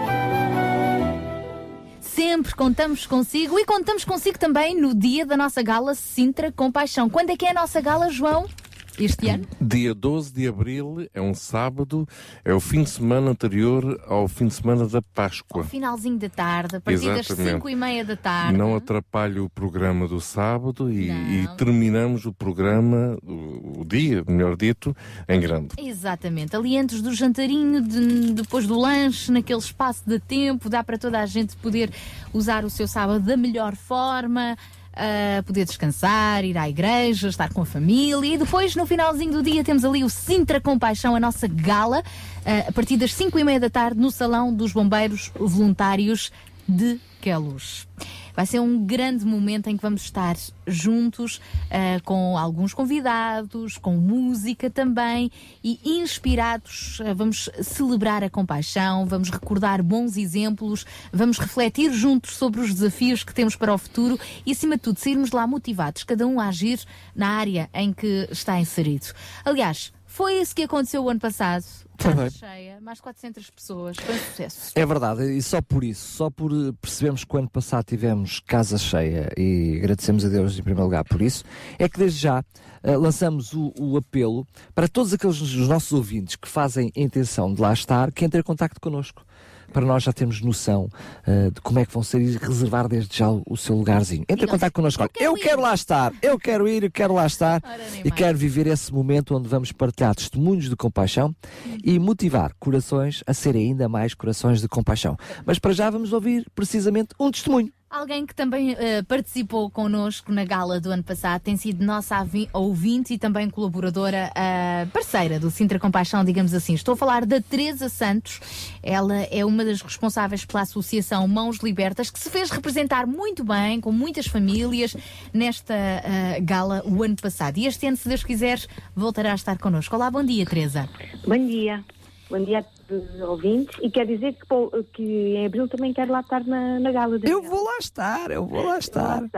contamos consigo e contamos consigo também no dia da nossa gala Sintra Compaixão. Quando é que é a nossa gala, João? Este ano? Dia 12 de Abril, é um sábado, é o fim de semana anterior ao fim de semana da Páscoa. Finalzinho da tarde, a partir das Exatamente. 5 e meia da tarde. Não atrapalhe o programa do sábado e, e terminamos o programa, o, o dia, melhor dito, em grande. Exatamente, ali antes do jantarinho, de- depois do lanche, naquele espaço de tempo, dá para toda a gente poder usar o seu sábado da melhor forma, ah, poder descansar, ir à igreja, estar com a família e depois no finalzinho do dia temos ali o Sintra Compaixão, a nossa gala, ah, a partir das 5 e meia da tarde no Salão dos Bombeiros Voluntários de Queluz. Vai ser um grande momento em que vamos estar juntos ah, com alguns convidados, com música também e inspirados. Ah, vamos celebrar a compaixão, vamos recordar bons exemplos, vamos refletir juntos sobre os desafios que temos para o futuro e, acima de tudo, sairmos lá motivados, cada um a agir na área em que está inserido. Aliás, foi isso que aconteceu o ano passado. Foi Casa bem. cheia, mais de 400 pessoas, foi um sucesso. É verdade, e só por isso, só por percebermos que o ano passado tivemos casa cheia e agradecemos a Deus em primeiro lugar por isso, é que desde já eh, lançamos o, o apelo para todos aqueles dos nossos ouvintes que fazem a intenção de lá estar, que entrem em contacto connosco. Para nós já termos noção eh, de como é que vão ser e reservar desde já o, o seu lugarzinho. Entre em contato connosco. Olha, eu quero lá estar, eu quero ir, eu quero lá estar e quero viver esse momento onde vamos partilhar testemunhos de compaixão e motivar corações a serem ainda mais corações de compaixão. Mas para já vamos ouvir precisamente um testemunho. Alguém que também eh, participou connosco na gala do ano passado tem sido nossa ouvinte e também colaboradora eh, parceira do Sintra Compaixão, digamos assim. Estou a falar da Teresa Santos. Ela é uma das responsáveis pela Associação Mãos Libertas, que se fez representar muito bem, com muitas famílias, nesta eh, gala o ano passado. E este ano, se Deus quiser, voltará a estar connosco. Olá, bom dia, Teresa. Bom dia. Bom dia ouvintes. E quer dizer que, pô, que em abril também quero lá estar na, na gala. Eu vou lá estar, eu vou lá estar.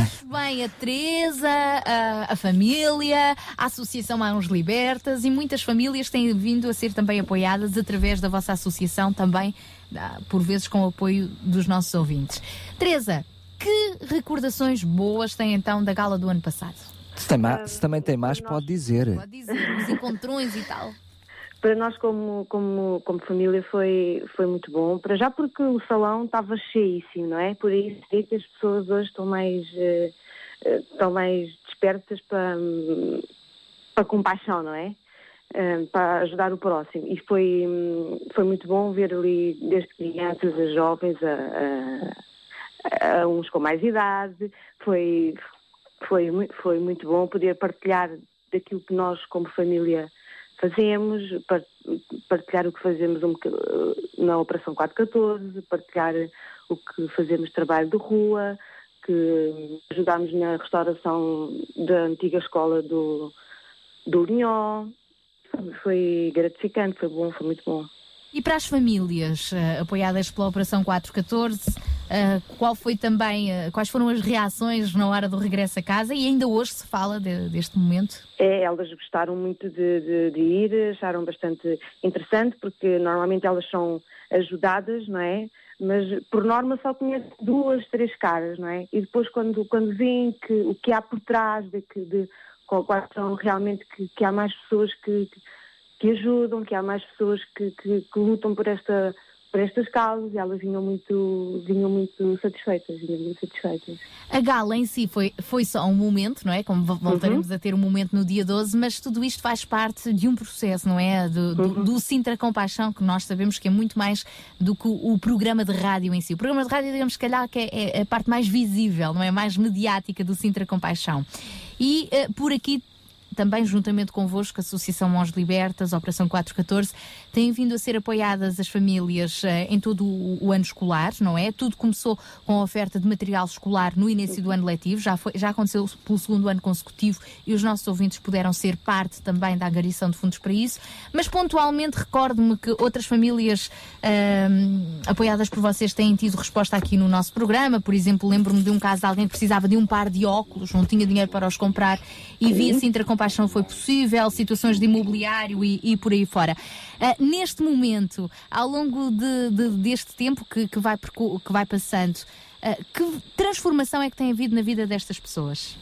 Acho bem a Teresa, a, a família, a Associação Mãos Libertas e muitas famílias têm vindo a ser também apoiadas através da vossa associação, também ah, por vezes com o apoio dos nossos ouvintes. Teresa, Que recordações boas tem então da gala do ano passado? Se, tem ma- se também tem mais, pode dizer. Pode dizer, os encontrões e tal. Para nós, como, como, como família, foi, foi muito bom. Para já porque o salão estava cheíssimo, não é? Por isso é que as pessoas hoje estão mais, eh, eh, estão mais despertas para, para compaixão, não é? Eh, para ajudar o próximo. E foi, foi muito bom ver ali, desde crianças a jovens, a, a- a uns com mais idade. Foi, foi, foi muito bom poder partilhar daquilo que nós, como família, fazemos, par- partilhar o que fazemos na Operação 414, partilhar o que fazemos trabalho de rua, que ajudámos na restauração da antiga escola do, do Linhó. Foi gratificante, foi bom, foi muito bom. E para as famílias eh, apoiadas pela Operação 414, eh, qual foi também, eh, quais foram as reações na hora do regresso a casa e ainda hoje se fala de- deste momento? É, elas gostaram muito de, de- de ir, acharam bastante interessante, porque normalmente elas são ajudadas, não é? Mas por norma só conhecem duas, três caras, não é? E depois quando, quando veem que, o que há por trás, de, de quais são realmente que, que há mais pessoas que, que, que ajudam, que há mais pessoas que, que, que lutam por esta por estas causas e elas vinham muito, vinham muito satisfeitas, vinham muito satisfeitas. A gala em si foi, foi só um momento, não é? Como vo- voltaremos a ter um momento no dia 12, mas tudo isto faz parte de um processo, não é? Do, do, do Sintra Compaixão, que nós sabemos que é muito mais do que o, o programa de rádio em si. O programa de rádio, digamos, se calhar, que é, é a parte mais visível, não é? Mais mediática do Sintra Compaixão. E eh, por aqui também juntamente convosco, a Associação Mãos Libertas, Operação 414, têm vindo a ser apoiadas as famílias eh, em todo o, ano escolar, não é? Tudo começou com a oferta de material escolar no início do ano letivo, já, foi, já aconteceu pelo segundo ano consecutivo e os nossos ouvintes puderam ser parte também da angariação de fundos para isso, mas pontualmente recordo-me que outras famílias ahm, apoiadas por vocês têm tido resposta aqui no nosso programa, por exemplo, lembro-me de um caso de alguém que precisava de um par de óculos, não tinha dinheiro para os comprar e via Compaixão foi possível, situações de imobiliário e, e por aí fora. Ah, neste momento, ao longo de- de- deste tempo que, que vai, que vai passando, ah, que transformação é que tem havido na vida destas pessoas?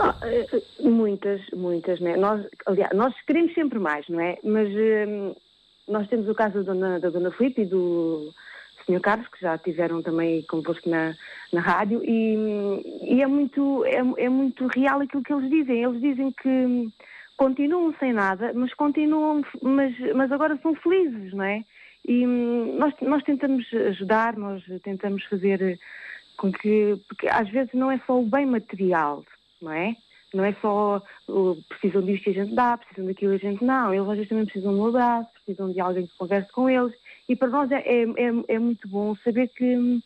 Ah, eh, muitas, muitas, né? Nós, aliás, nós queremos sempre mais, não é? Mas hum, nós temos o caso da dona, da dona Filipe e do Sr. Carlos, que já tiveram também convosco na, na rádio, e, e é, muito, é, é muito real aquilo que eles dizem. Eles dizem que hum, continuam sem nada, mas continuam, mas, mas agora são felizes, não é? E hum, nós, nós tentamos ajudar, nós tentamos fazer com que, porque às vezes não é só o bem material, não é? Não é só precisam disto e a gente dá, precisam daquilo e a gente não. Eles às vezes também precisam de um abraço, precisam de alguém que converse com eles. E para nós é, é, é- é muito bom saber que hum,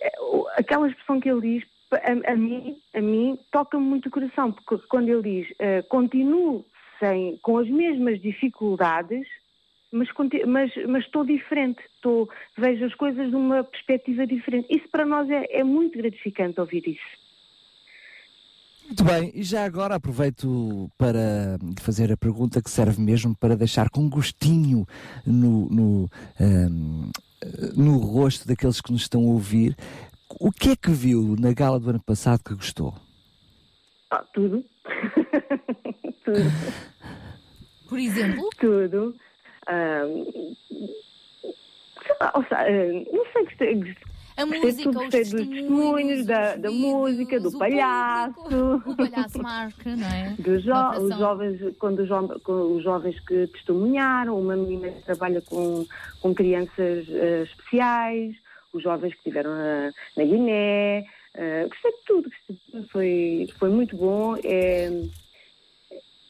é, aquela expressão que ele diz, a, a mim, a mim toca-me muito o coração, porque quando ele diz eh, continuo sem, com as mesmas dificuldades, mas, mas, mas estou diferente, estou, vejo as coisas de uma perspectiva diferente. Isso para nós é, é muito gratificante ouvir isso. Muito bem, e já agora aproveito para fazer a pergunta que serve mesmo para deixar com gostinho no, no, ahm, no rosto daqueles que nos estão a ouvir. O que é que viu na gala do ano passado que gostou? Ah, tudo. tudo. Por exemplo? Tudo. Sei lá, ou seja, ah, não sei, A música, tudo, os gostei dos testemunhos, da, da música, do palhaço. O palhaço marca, não é? Dos jo- os jovens, quando os, jo- com os jovens que testemunharam, uma menina que trabalha com, com crianças eh, especiais, os jovens que estiveram na, na Guiné, eh, gostei de tudo, gostei de tudo, foi, foi muito bom. é-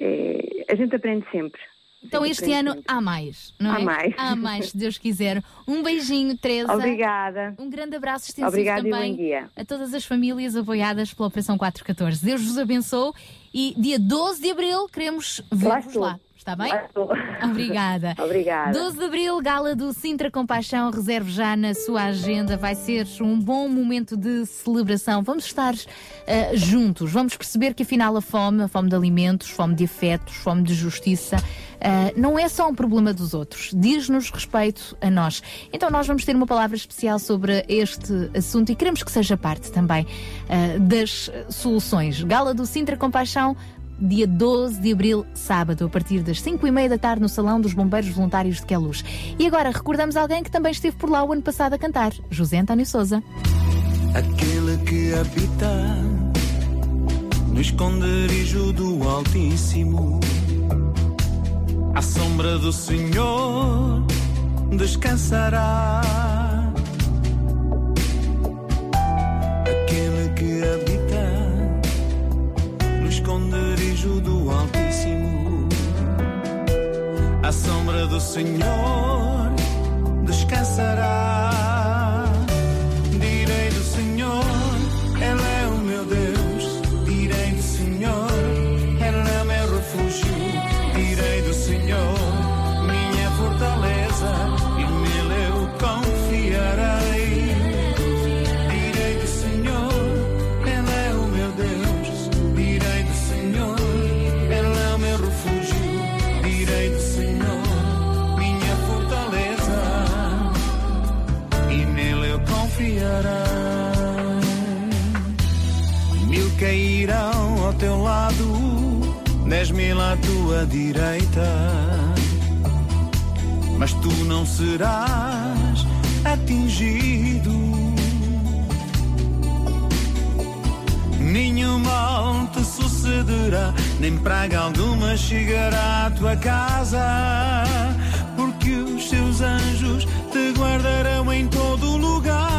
é- a gente aprende sempre. Então este ano há mais, não Há é? mais. Há mais, se Deus quiser. Um beijinho, Teresa. Obrigada. Um grande abraço extensivo Obrigada também a todas as famílias apoiadas pela Operação 414. Deus vos abençoe e dia 12 de Abril queremos ver-vos lá. Está bem? Obrigada. Obrigada. 12 de Abril, Gala do Sintra Compaixão, reserve já na sua agenda. Vai ser um bom momento de celebração. Vamos estar eh, juntos, vamos perceber que afinal a fome, a fome de alimentos, fome de afetos, fome de justiça, Uh, não é só um problema dos outros, diz-nos respeito a nós. Então nós vamos ter uma palavra especial sobre este assunto e queremos que seja parte também uh, das soluções. Gala do Sintra Compaixão, dia 12 de abril, sábado, a partir das 5 e meia da tarde no Salão dos Bombeiros Voluntários de Queluz. E agora recordamos alguém que também esteve por lá o ano passado a cantar, José António Souza. Aquele que habita no esconderijo do Altíssimo à sombra do Senhor descansará. Aquele que habita no esconderijo do Altíssimo, à sombra do Senhor descansará. teu lado, dez mil à tua direita. Mas tu não serás atingido. Nenhum mal te sucederá, nem praga alguma chegará à tua casa, porque os seus anjos te guardarão em todo lugar.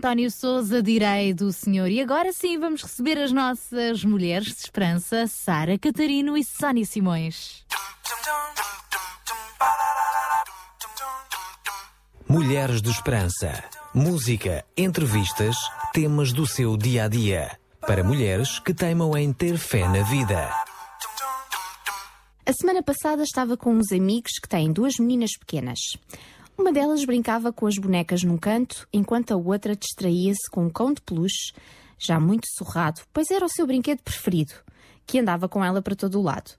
António Souza, direi do senhor. E agora sim vamos receber as nossas mulheres de esperança, Sara Catarino e Sónia Simões. Mulheres de Esperança. Música, entrevistas, temas do seu dia a dia. Para mulheres que teimam em ter fé na vida. A semana passada estava com uns amigos que têm duas meninas pequenas. Uma delas brincava com as bonecas num canto, enquanto a outra distraía-se com um cão de peluche, já muito surrado, pois era o seu brinquedo preferido, que andava com ela para todo o lado.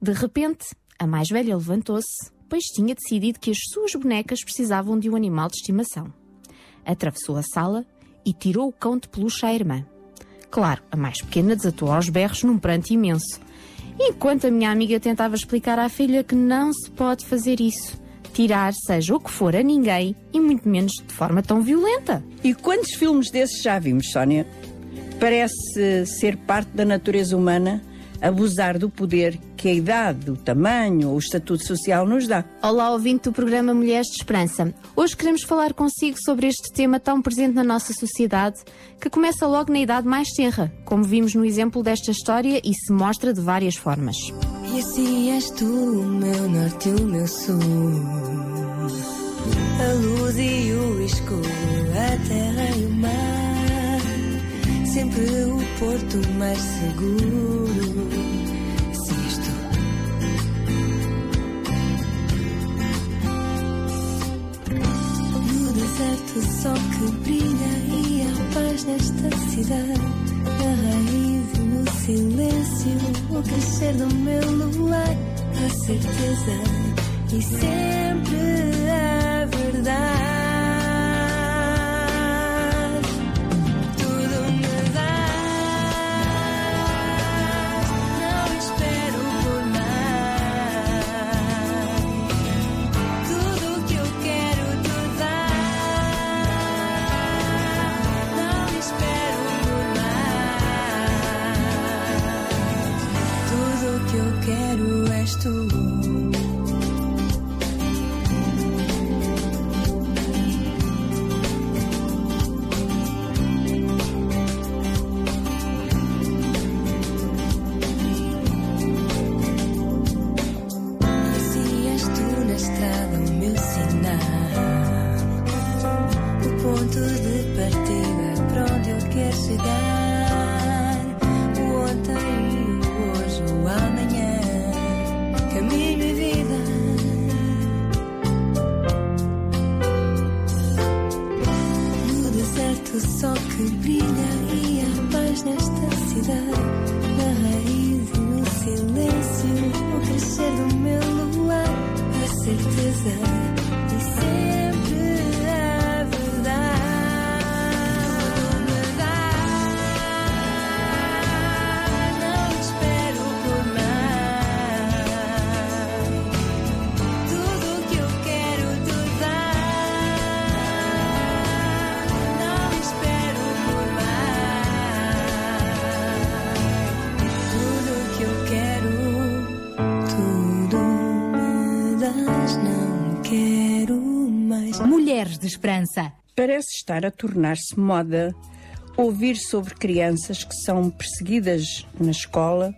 De repente, a mais velha levantou-se, pois tinha decidido que as suas bonecas precisavam de um animal de estimação. Atravessou a sala e tirou o cão de peluche à irmã. Claro, a mais pequena desatou aos berros num pranto imenso. Enquanto a minha amiga tentava explicar à filha que não se pode fazer isso, tirar seja o que for a ninguém e muito menos de forma tão violenta. E quantos filmes desses já vimos, Sónia? Parece ser parte da natureza humana abusar do poder que a idade, o tamanho ou o estatuto social nos dá. Olá, ouvinte do programa Mulheres de Esperança. Hoje queremos falar consigo sobre este tema tão presente na nossa sociedade, que começa logo na idade mais tenra, como vimos no exemplo desta história e se mostra de várias formas. E assim és tu, o meu norte e o meu sul. A luz e o escuro, a terra e o mar. Sempre o porto mais seguro. Se és tu. No deserto, sol que brilha e a paz nesta cidade. Na raiz e no silêncio, o crescer do meu luar. A certeza e sempre a verdade. Quero estar a tornar-se moda ouvir sobre crianças que são perseguidas na escola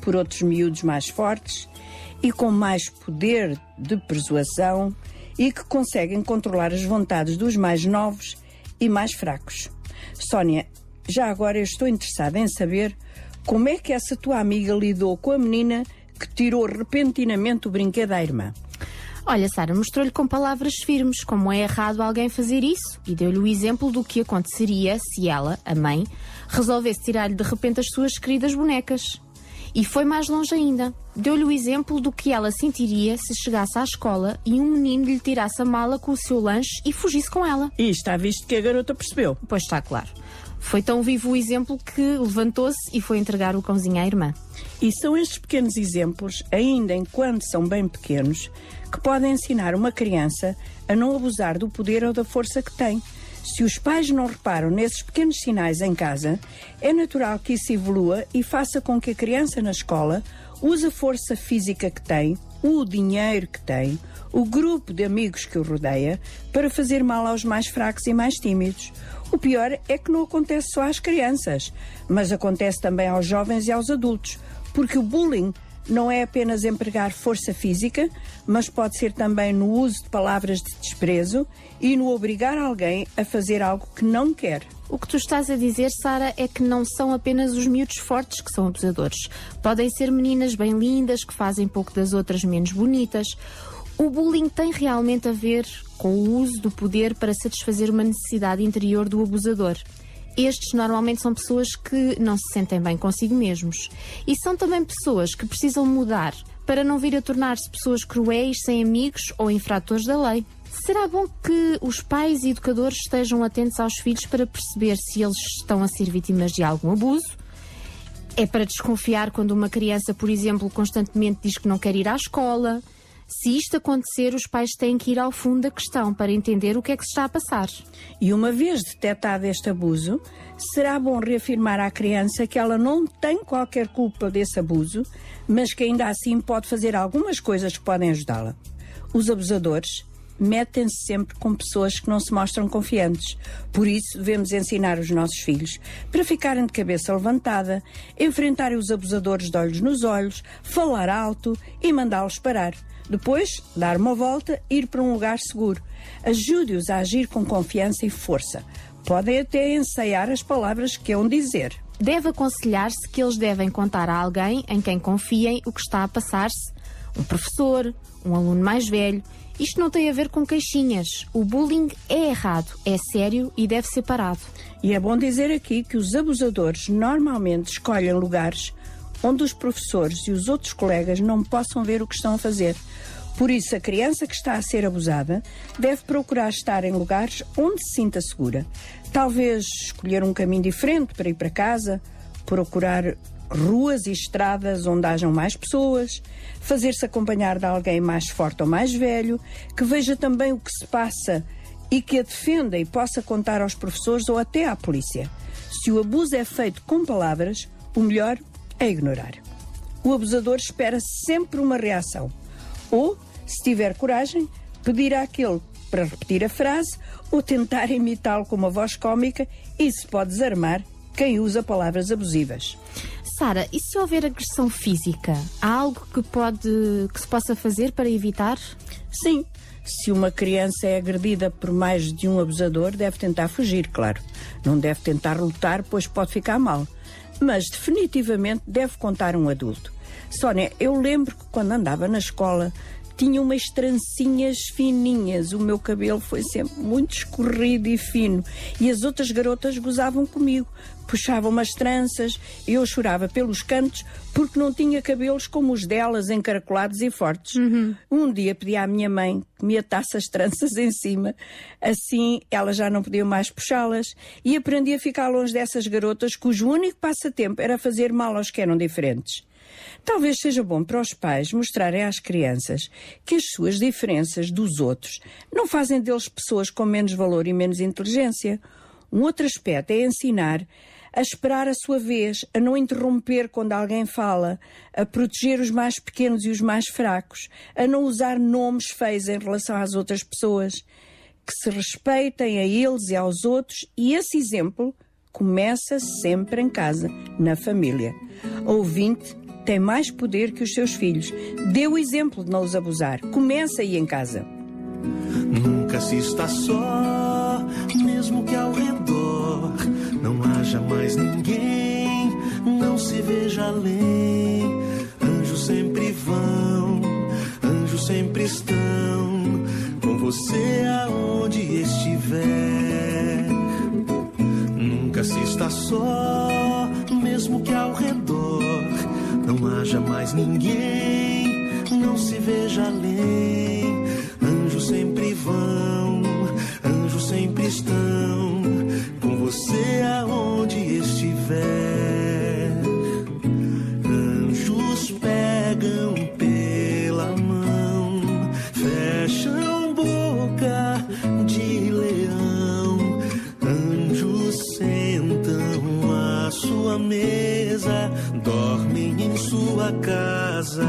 por outros miúdos mais fortes e com mais poder de persuasão e que conseguem controlar as vontades dos mais novos e mais fracos. Sónia, já agora eu estou interessada em saber como é que essa tua amiga lidou com a menina que tirou repentinamente o brinquedo à irmã. Olha, Sara, mostrou-lhe com palavras firmes como é errado alguém fazer isso e deu-lhe o exemplo do que aconteceria se ela, a mãe, resolvesse tirar-lhe de repente as suas queridas bonecas. E foi mais longe ainda. Deu-lhe o exemplo do que ela sentiria se chegasse à escola e um menino lhe tirasse a mala com o seu lanche e fugisse com ela. E está visto que a garota percebeu. Pois está claro. Foi tão vivo o exemplo que levantou-se e foi entregar o cãozinho à irmã. E são estes pequenos exemplos, ainda enquanto são bem pequenos, que podem ensinar uma criança a não abusar do poder ou da força que tem. Se os pais não reparam nesses pequenos sinais em casa, é natural que isso evolua e faça com que a criança na escola use a força física que tem, o dinheiro que tem, o grupo de amigos que o rodeia, para fazer mal aos mais fracos e mais tímidos. O pior é que não acontece só às crianças, mas acontece também aos jovens e aos adultos, porque o bullying não é apenas empregar força física, mas pode ser também no uso de palavras de desprezo e no obrigar alguém a fazer algo que não quer. O que tu estás a dizer, Sara, é que não são apenas os miúdos fortes que são abusadores. Podem ser meninas bem lindas que fazem pouco das outras menos bonitas. O bullying tem realmente a ver com o uso do poder para satisfazer uma necessidade interior do abusador. Estes normalmente são pessoas que não se sentem bem consigo mesmos. E são também pessoas que precisam mudar para não vir a tornar-se pessoas cruéis, sem amigos ou infratores da lei. Será bom que os pais e educadores estejam atentos aos filhos para perceber se eles estão a ser vítimas de algum abuso? É para desconfiar quando uma criança, por exemplo, constantemente diz que não quer ir à escola? Se isto acontecer, os pais têm que ir ao fundo da questão para entender o que é que se está a passar. E uma vez detectado este abuso, será bom reafirmar à criança que ela não tem qualquer culpa desse abuso, mas que ainda assim pode fazer algumas coisas que podem ajudá-la. Os abusadores metem-se sempre com pessoas que não se mostram confiantes. Por isso, devemos ensinar os nossos filhos para ficarem de cabeça levantada, enfrentarem os abusadores de olhos nos olhos, falar alto e mandá-los parar. Depois, dar uma volta ir para um lugar seguro. Ajude-os a agir com confiança e força. Podem até ensaiar as palavras que hão dizer. Deve aconselhar-se que eles devem contar a alguém em quem confiem o que está a passar-se. Um professor, um aluno mais velho. Isto não tem a ver com queixinhas. O bullying é errado, é sério e deve ser parado. E é bom dizer aqui que os abusadores normalmente escolhem lugares onde os professores e os outros colegas não possam ver o que estão a fazer. Por isso, a criança que está a ser abusada deve procurar estar em lugares onde se sinta segura. Talvez escolher um caminho diferente para ir para casa, procurar ruas e estradas onde hajam mais pessoas, fazer-se acompanhar de alguém mais forte ou mais velho, que veja também o que se passa e que a defenda e possa contar aos professores ou até à polícia. Se o abuso é feito com palavras, o melhor é ignorar. O abusador espera sempre uma reação. Ou, se tiver coragem, pedir àquele para repetir a frase ou tentar imitá-lo com uma voz cómica. Isso pode desarmar quem usa palavras abusivas. Sara, e se houver agressão física, há algo que pode que se possa fazer para evitar? Sim. Se uma criança é agredida por mais de um abusador, deve tentar fugir, claro. Não deve tentar lutar, pois pode ficar mal. Mas definitivamente deve contar um adulto. Sónia, eu lembro que quando andava na escola tinha umas trancinhas fininhas. O meu cabelo foi sempre muito escorrido e fino. E as outras garotas gozavam comigo. Puxavam umas tranças eu chorava pelos cantos porque não tinha cabelos como os delas, encaracolados e fortes. Um dia pedi à minha mãe que me atasse as tranças em cima. Assim elas já não podiam mais puxá-las. E aprendi a ficar longe dessas garotas cujo único passatempo era fazer mal aos que eram diferentes. Talvez seja bom para os pais mostrarem às crianças que as suas diferenças dos outros não fazem deles pessoas com menos valor e menos inteligência. Um outro aspecto é ensinar a esperar a sua vez, a não interromper quando alguém fala, a proteger os mais pequenos e os mais fracos, a não usar nomes feios em relação às outras pessoas, que se respeitem a eles e aos outros, e esse exemplo começa sempre em casa, na família. Ouvinte tem mais poder que os seus filhos. Dê o exemplo de não os abusar. Começa aí em casa. Nunca se está só, mesmo que ao redor não haja mais ninguém, não se veja além. Anjos sempre vão, anjos sempre estão com você aonde estiver. Nunca se está só, mesmo que ao redor não haja mais ninguém, não se veja além. Anjos sempre vão, anjos sempre estão com você aonde estiver. Casa.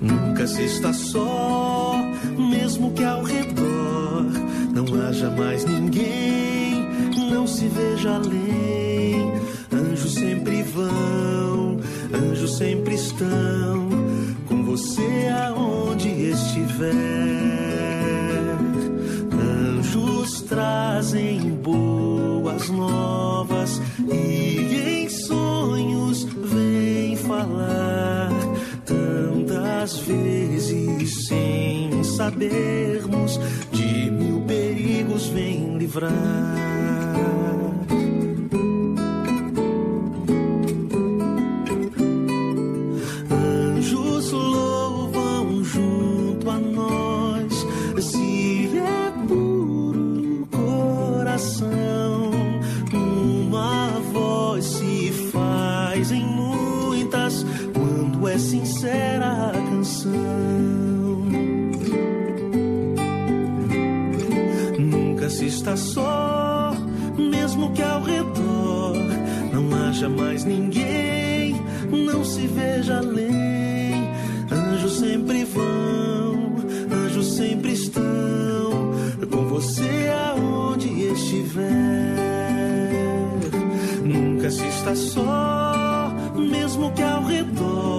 Nunca se está só, mesmo que ao redor não haja mais ninguém, não se veja além. Anjos sempre vão, anjos sempre estão com você aonde estiver. Trazem boas novas e em sonhos vêm falar tantas vezes sem sabermos de mil perigos vem livrar. Sincera a canção. Nunca se está só, mesmo que ao redor não haja mais ninguém, não se veja além. Anjos sempre vão, anjos sempre estão com você aonde estiver. Nunca se está só, mesmo que ao redor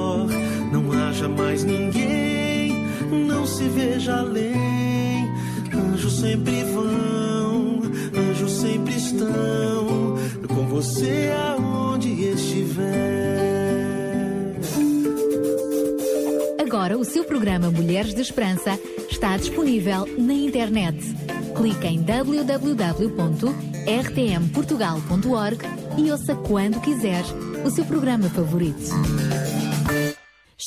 mais ninguém, não se veja além. Anjos sempre vão, anjos sempre estão com você aonde estiver. Agora o seu programa Mulheres de Esperança está disponível na internet. Clique em www.rtmportugal.org e ouça quando quiser o seu programa favorito.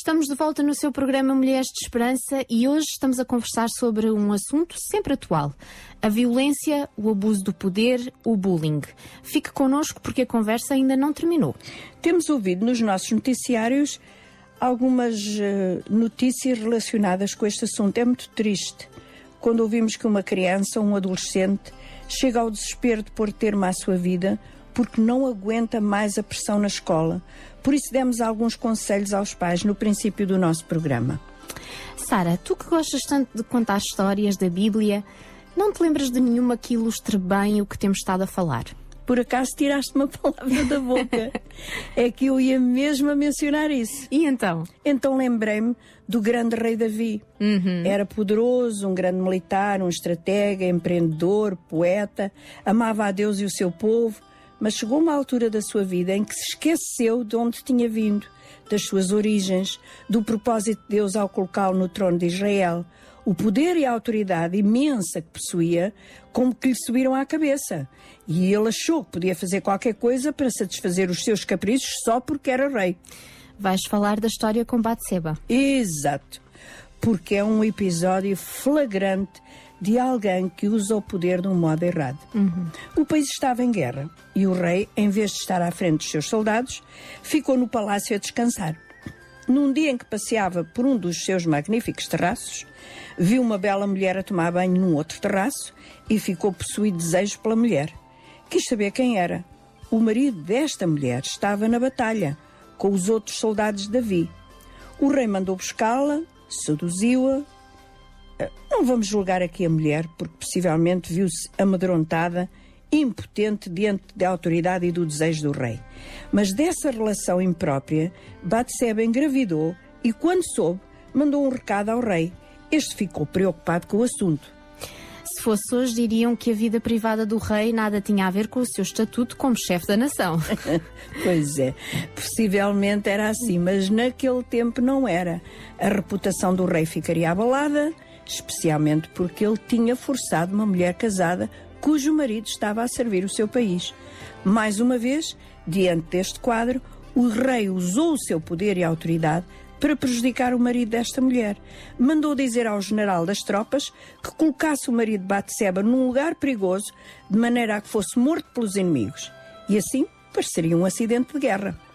Estamos de volta no seu programa Mulheres de Esperança e hoje estamos a conversar sobre um assunto sempre atual: a violência, o abuso do poder, o bullying. Fique connosco porque a conversa ainda não terminou. Temos ouvido nos nossos noticiários algumas eh, notícias relacionadas com este assunto. É muito triste quando ouvimos que uma criança um adolescente chega ao desespero de pôr termo à sua vida porque não aguenta mais a pressão na escola. Por isso demos alguns conselhos aos pais no princípio do nosso programa. Sara, tu que gostas tanto de contar histórias da Bíblia, não te lembras de nenhuma que ilustre bem o que temos estado a falar? Por acaso tiraste uma palavra da boca. é que eu ia mesmo a mencionar isso. E então? Então lembrei-me do grande rei Davi. Era poderoso, um grande militar, um estratega, empreendedor, poeta, amava a Deus e o seu povo, mas chegou uma altura da sua vida em que se esqueceu de onde tinha vindo, das suas origens, do propósito de Deus ao colocá-lo no trono de Israel. O poder e a autoridade imensa que possuía, como que lhe subiram à cabeça. E ele achou que podia fazer qualquer coisa para satisfazer os seus caprichos só porque era rei. Vais falar da história com Batseba. Exato. Porque é um episódio flagrante de alguém que usa o poder de um modo errado. O país estava em guerra e o rei, em vez de estar à frente dos seus soldados, ficou no palácio a descansar. Num dia em que passeava por um dos seus magníficos terraços, viu uma bela mulher a tomar banho num outro terraço e ficou possuído de desejo pela mulher. Quis saber quem era. O marido desta mulher estava na batalha com os outros soldados de Davi. O rei mandou buscá-la, seduziu-a. Não vamos julgar aqui a mulher, porque possivelmente viu-se amedrontada, impotente diante da autoridade e do desejo do rei. Mas dessa relação imprópria, Batseba engravidou e, quando soube, mandou um recado ao rei. Este ficou preocupado com o assunto. Se fosse hoje, diriam que a vida privada do rei nada tinha a ver com o seu estatuto como chefe da nação. Pois é, possivelmente era assim, mas naquele tempo não era. A reputação do rei ficaria abalada, especialmente porque ele tinha forçado uma mulher casada cujo marido estava a servir o seu país. Mais uma vez, diante deste quadro, o rei usou o seu poder e autoridade para prejudicar o marido desta mulher. Mandou dizer ao general das tropas que colocasse o marido de Batseba num lugar perigoso, de maneira a que fosse morto pelos inimigos. E assim pareceria um acidente de guerra.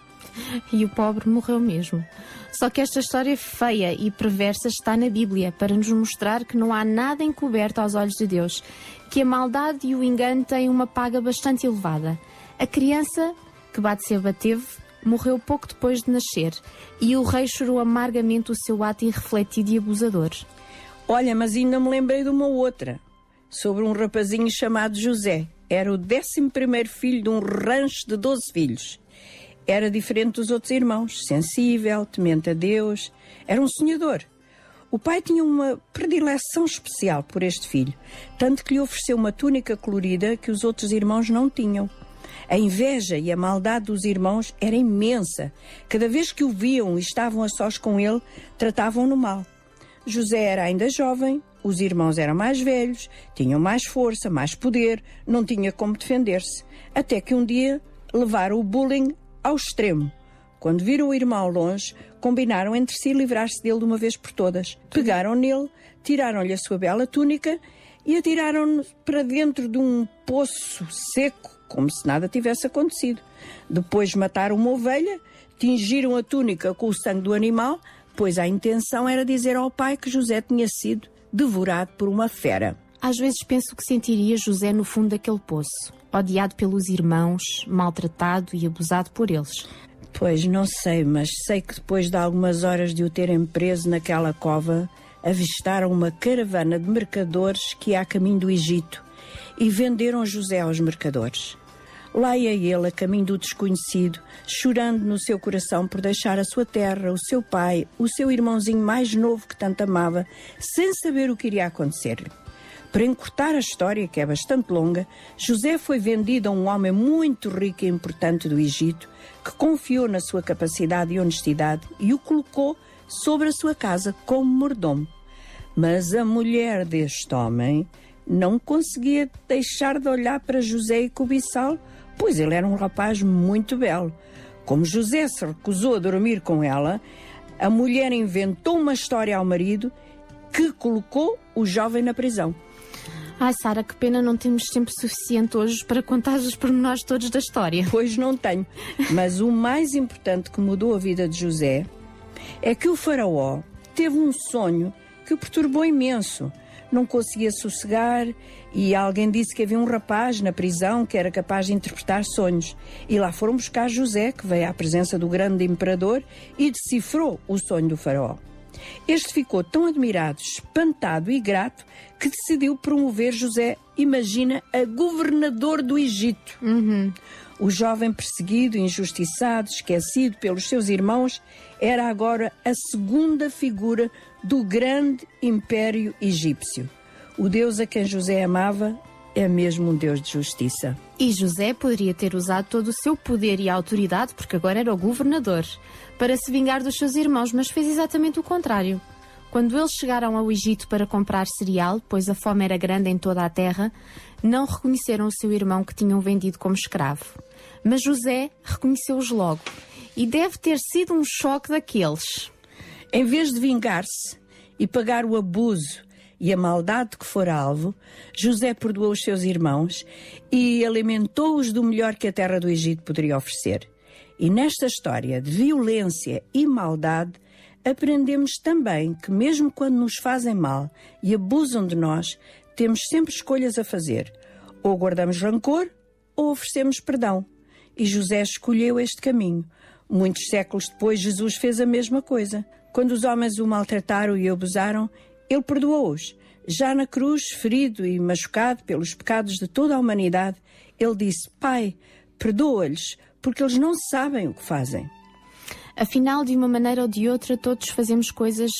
E o pobre morreu mesmo. Só que esta história feia e perversa está na Bíblia para nos mostrar que não há nada encoberto aos olhos de Deus, que a maldade e o engano têm uma paga bastante elevada. A criança que Batseba teve morreu pouco depois de nascer e o rei chorou amargamente o seu ato irrefletido e abusador. Olha, mas ainda me lembrei de uma outra, sobre um rapazinho chamado José. Era o décimo primeiro filho de um rancho de 12 filhos. Era diferente dos outros irmãos, sensível, temente a Deus, era um sonhador. O pai tinha uma predileção especial por este filho, tanto que lhe ofereceu uma túnica colorida que os outros irmãos não tinham. A inveja e a maldade dos irmãos era imensa. Cada vez que o viam e estavam a sós com ele, tratavam-no mal. José era ainda jovem, os irmãos eram mais velhos, tinham mais força, mais poder, não tinha como defender-se. Até que um dia levaram o bullying ao extremo. Quando viram o irmão longe, combinaram entre si livrar-se dele de uma vez por todas. Pegaram nele, tiraram-lhe a sua bela túnica e atiraram-no para dentro de um poço seco, como se nada tivesse acontecido. Depois mataram uma ovelha, tingiram a túnica com o sangue do animal, pois a intenção era dizer ao pai que José tinha sido devorado por uma fera. Às vezes penso que sentiria José no fundo daquele poço, odiado pelos irmãos, maltratado e abusado por eles. Pois não sei, mas sei que depois de algumas horas de o terem preso naquela cova, avistaram uma caravana de mercadores que ia a caminho do Egito e venderam José aos mercadores. Lá ia ele a caminho do desconhecido, chorando no seu coração por deixar a sua terra, o seu pai, o seu irmãozinho mais novo que tanto amava, sem saber o que iria acontecer-lhe. Para encurtar a história, que é bastante longa, José foi vendido a um homem muito rico e importante do Egito, que confiou na sua capacidade e honestidade e o colocou sobre a sua casa como mordomo. Mas a mulher deste homem não conseguia deixar de olhar para José e cobiçá-lo, pois ele era um rapaz muito belo. Como José se recusou a dormir com ela, a mulher inventou uma história ao marido que colocou o jovem na prisão. Ai, Sara, que pena não temos tempo suficiente hoje para contar os pormenores todos da história. Pois não tenho. Mas o mais importante que mudou a vida de José é que o faraó teve um sonho que o perturbou imenso. Não conseguia sossegar e alguém disse que havia um rapaz na prisão que era capaz de interpretar sonhos. E lá foram buscar José, que veio à presença do grande imperador e decifrou o sonho do faraó. Este ficou tão admirado, espantado e grato que decidiu promover José, imagina, a governador do Egito. O jovem perseguido, injustiçado, esquecido pelos seus irmãos, era agora a segunda figura do grande império egípcio. O Deus a quem José amava é mesmo um Deus de justiça. E José poderia ter usado todo o seu poder e autoridade, porque agora era o governador, para se vingar dos seus irmãos, mas fez exatamente o contrário. Quando eles chegaram ao Egito para comprar cereal, pois a fome era grande em toda a terra, não reconheceram o seu irmão que tinham vendido como escravo. Mas José reconheceu-os logo. E deve ter sido um choque daqueles. Em vez de vingar-se e pagar o abuso e a maldade de que fora alvo, José perdoou os seus irmãos e alimentou-os do melhor que a terra do Egito poderia oferecer. E nesta história de violência e maldade, aprendemos também que, mesmo quando nos fazem mal e abusam de nós, temos sempre escolhas a fazer. Ou guardamos rancor ou oferecemos perdão. E José escolheu este caminho. Muitos séculos depois, Jesus fez a mesma coisa. Quando os homens o maltrataram e abusaram, ele perdoou-os. Já na cruz, ferido e machucado pelos pecados de toda a humanidade, ele disse: Pai, perdoa-lhes, porque eles não sabem o que fazem. Afinal, de uma maneira ou de outra, todos fazemos coisas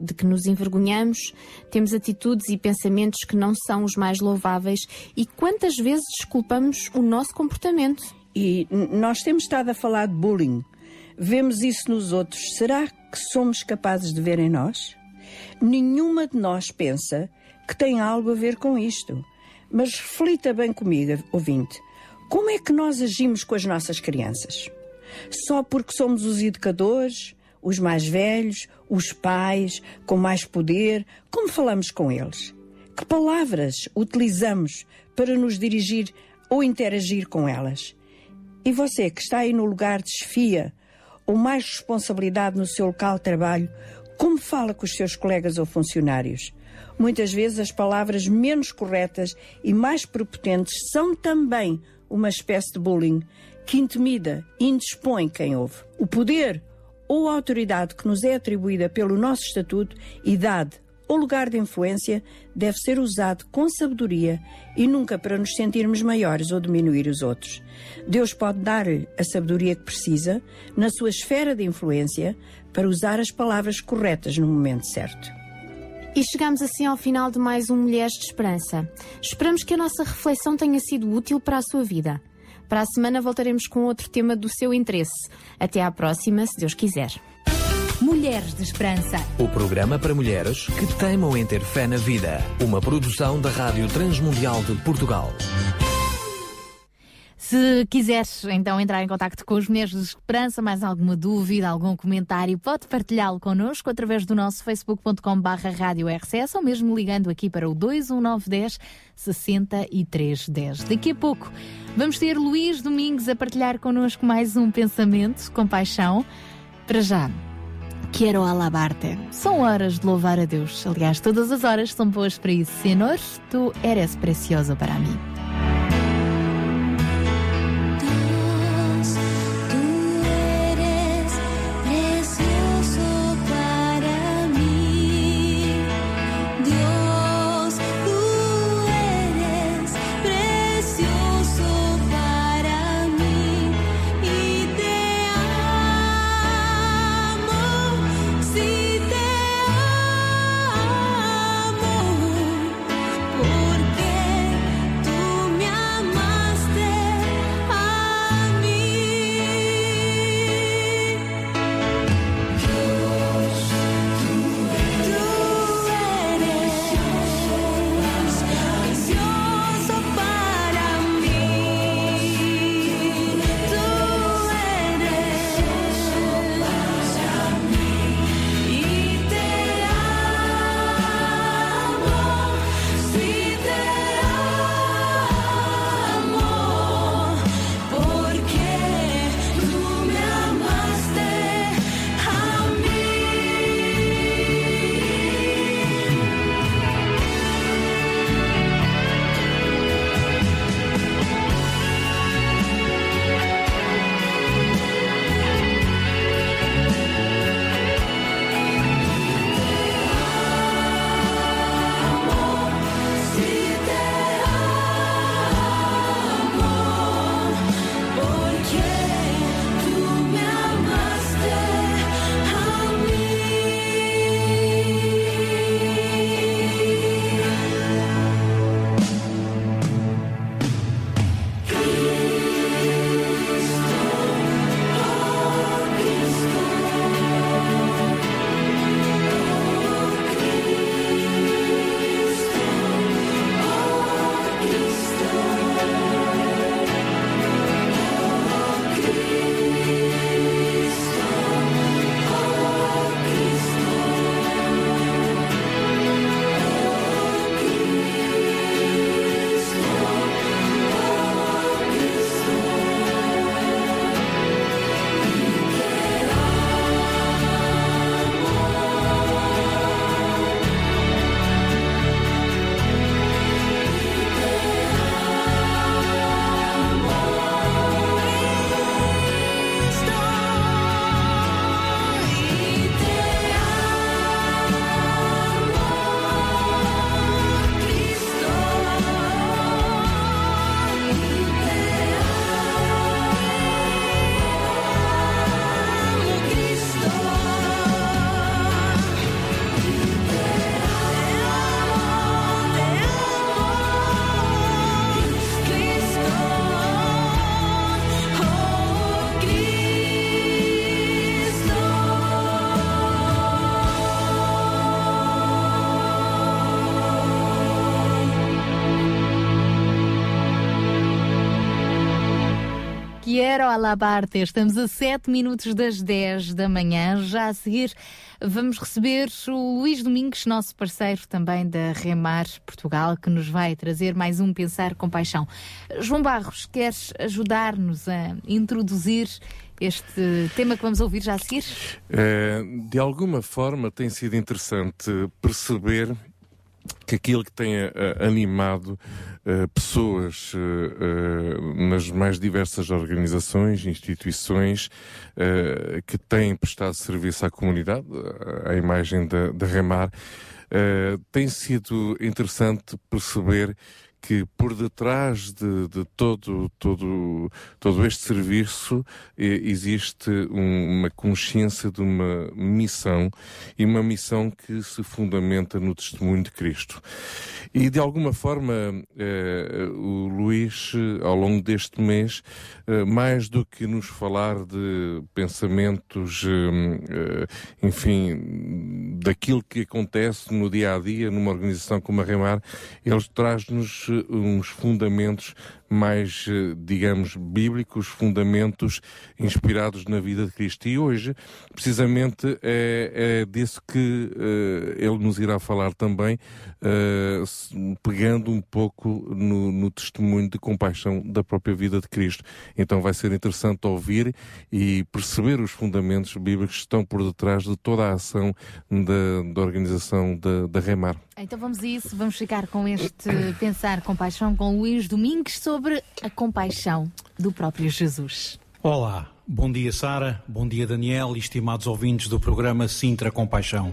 de que nos envergonhamos, temos atitudes e pensamentos que não são os mais louváveis e quantas vezes desculpamos o nosso comportamento. E nós temos estado a falar de bullying. Vemos isso nos outros. Será que somos capazes de ver em nós? Nenhuma de nós pensa que tem algo a ver com isto. Mas reflita bem comigo, ouvinte. Como é que nós agimos com as nossas crianças? Só porque somos os educadores, os mais velhos, os pais, com mais poder, como falamos com eles? Que palavras utilizamos para nos dirigir ou interagir com elas? E você que está aí no lugar de chefia ou mais responsabilidade no seu local de trabalho, como fala com os seus colegas ou funcionários? Muitas vezes as palavras menos corretas e mais prepotentes são também uma espécie de bullying que intimida e indispõe quem ouve. O poder ou a autoridade que nos é atribuída pelo nosso estatuto, idade ou lugar de influência deve ser usado com sabedoria e nunca para nos sentirmos maiores ou diminuir os outros. Deus pode dar-lhe a sabedoria que precisa na sua esfera de influência para usar as palavras corretas no momento certo. E chegamos assim ao final de mais um Mulheres de Esperança. Esperamos que a nossa reflexão tenha sido útil para a sua vida. Para a semana voltaremos com outro tema do seu interesse. Até à próxima, se Deus quiser. Mulheres de Esperança. O programa para mulheres que teimam em ter fé na vida. Uma produção da Rádio Transmundial de Portugal. Se quiseres então entrar em contato com os Mulheres de Esperança, mais alguma dúvida, algum comentário, pode partilhá-lo connosco através do nosso facebook.com barra rádio RCS ou mesmo ligando aqui para o 21910 6310. Daqui a pouco vamos ter Luís Domingos a partilhar connosco mais um pensamento com paixão. Para já, quero alabarte. São horas de louvar a Deus. Aliás, todas as horas são boas para isso. Senhor, tu eres precioso para mim. Quero alabarte. Estamos a 7 minutos das 10 da manhã. Já a seguir vamos receber o Luís Domingos, nosso parceiro também da Remar Portugal, que nos vai trazer mais um Pensar com Paixão. João Barros, queres ajudar-nos a introduzir este tema que vamos ouvir já a seguir? Eh, de alguma forma tem sido interessante perceber que aquilo que tem eh, animado eh, pessoas eh, nas mais diversas organizações, instituições que têm prestado serviço à comunidade, à imagem da, da Remar, tem sido interessante perceber que por detrás de, de todo, todo, todo este serviço existe um- uma consciência de uma missão e uma missão que se fundamenta no testemunho de Cristo. E de alguma forma, eh, o Luís, ao longo deste mês, eh, mais do que nos falar de pensamentos, eh, eh, enfim, daquilo que acontece no dia a dia numa organização como a Remar, ele traz-nos uns fundamentos mais, eh, digamos, bíblicos, fundamentos inspirados na vida de Cristo. E hoje, precisamente, é, é disso que eh, ele nos irá falar também, se- pegando um pouco no, no testemunho de compaixão da própria vida de Cristo. Então vai ser interessante ouvir e perceber os fundamentos bíblicos que estão por detrás de toda a ação da, da organização da, da Remar. Então vamos a isso, vamos ficar com este Pensar com Paixão com Luís Domingues sobre a compaixão do próprio Jesus. Olá, bom dia Sara, bom dia Daniel e estimados ouvintes do programa Sintra Compaixão.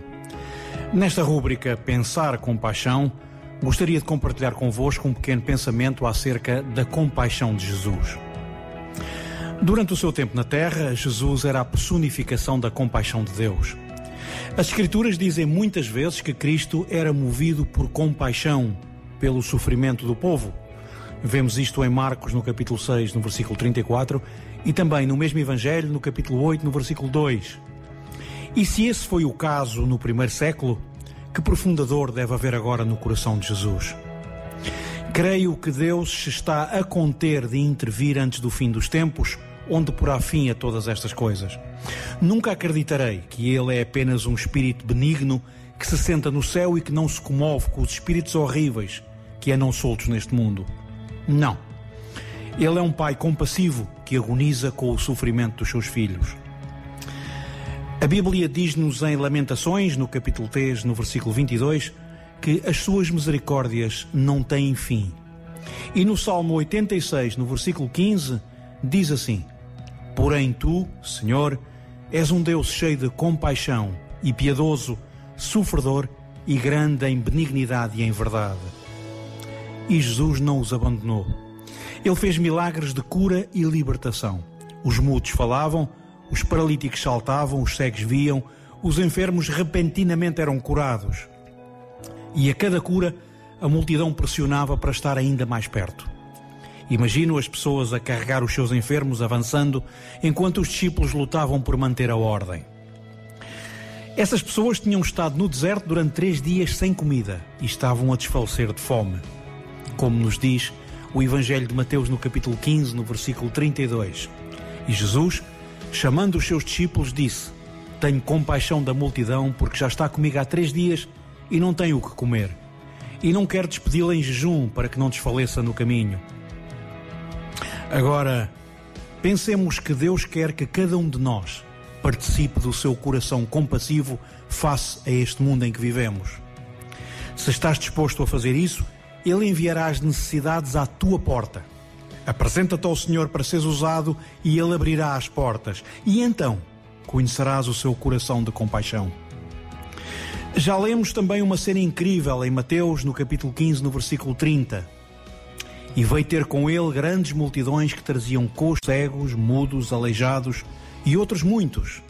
Nesta rúbrica Pensar com Paixão, gostaria de compartilhar convosco um pequeno pensamento acerca da compaixão de Jesus. Durante o seu tempo na Terra, Jesus era a personificação da compaixão de Deus. As Escrituras dizem muitas vezes que Cristo era movido por compaixão pelo sofrimento do povo. Vemos isto em Marcos, no capítulo 6, no versículo 34, e também no mesmo Evangelho, no capítulo 8, no versículo 2. E se esse foi o caso no primeiro século, que profunda dor deve haver agora no coração de Jesus? Creio que Deus se está a conter de intervir antes do fim dos tempos, onde porá fim a todas estas coisas. Nunca acreditarei que Ele é apenas um espírito benigno que se senta no céu e que não se comove com os espíritos horríveis que andam soltos neste mundo. Não. Ele é um pai compassivo que agoniza com o sofrimento dos seus filhos. A Bíblia diz-nos em Lamentações, no capítulo 3, no versículo 22, que as suas misericórdias não têm fim. E no Salmo 86, no versículo 15, diz assim: Porém tu, Senhor, és um Deus cheio de compaixão e piedoso, sofredor e grande em benignidade e em verdade. E Jesus não os abandonou. Ele fez milagres de cura e libertação. Os mudos falavam, os paralíticos saltavam, os cegos viam, os enfermos repentinamente eram curados. E a cada cura, a multidão pressionava para estar ainda mais perto. Imagino as pessoas a carregar os seus enfermos avançando, enquanto os discípulos lutavam por manter a ordem. Essas pessoas tinham estado no deserto durante três dias sem comida e estavam a desfalecer de fome. Como nos diz o Evangelho de Mateus no capítulo 15, no versículo 32. E Jesus, chamando os seus discípulos, disse: Tenho compaixão da multidão, porque já está comigo há três dias e não tem o que comer. E não quero despedi-la em jejum para que não desfaleça no caminho. Agora, pensemos que Deus quer que cada um de nós participe do seu coração compassivo face a este mundo em que vivemos. Se estás disposto a fazer isso, Ele enviará as necessidades à tua porta. Apresenta-te ao Senhor para seres usado e Ele abrirá as portas. E então conhecerás o seu coração de compaixão. Já lemos também uma cena incrível em Mateus, no capítulo 15, no versículo 30. E veio ter com ele grandes multidões que traziam coxos, cegos, mudos, aleijados e outros muitos,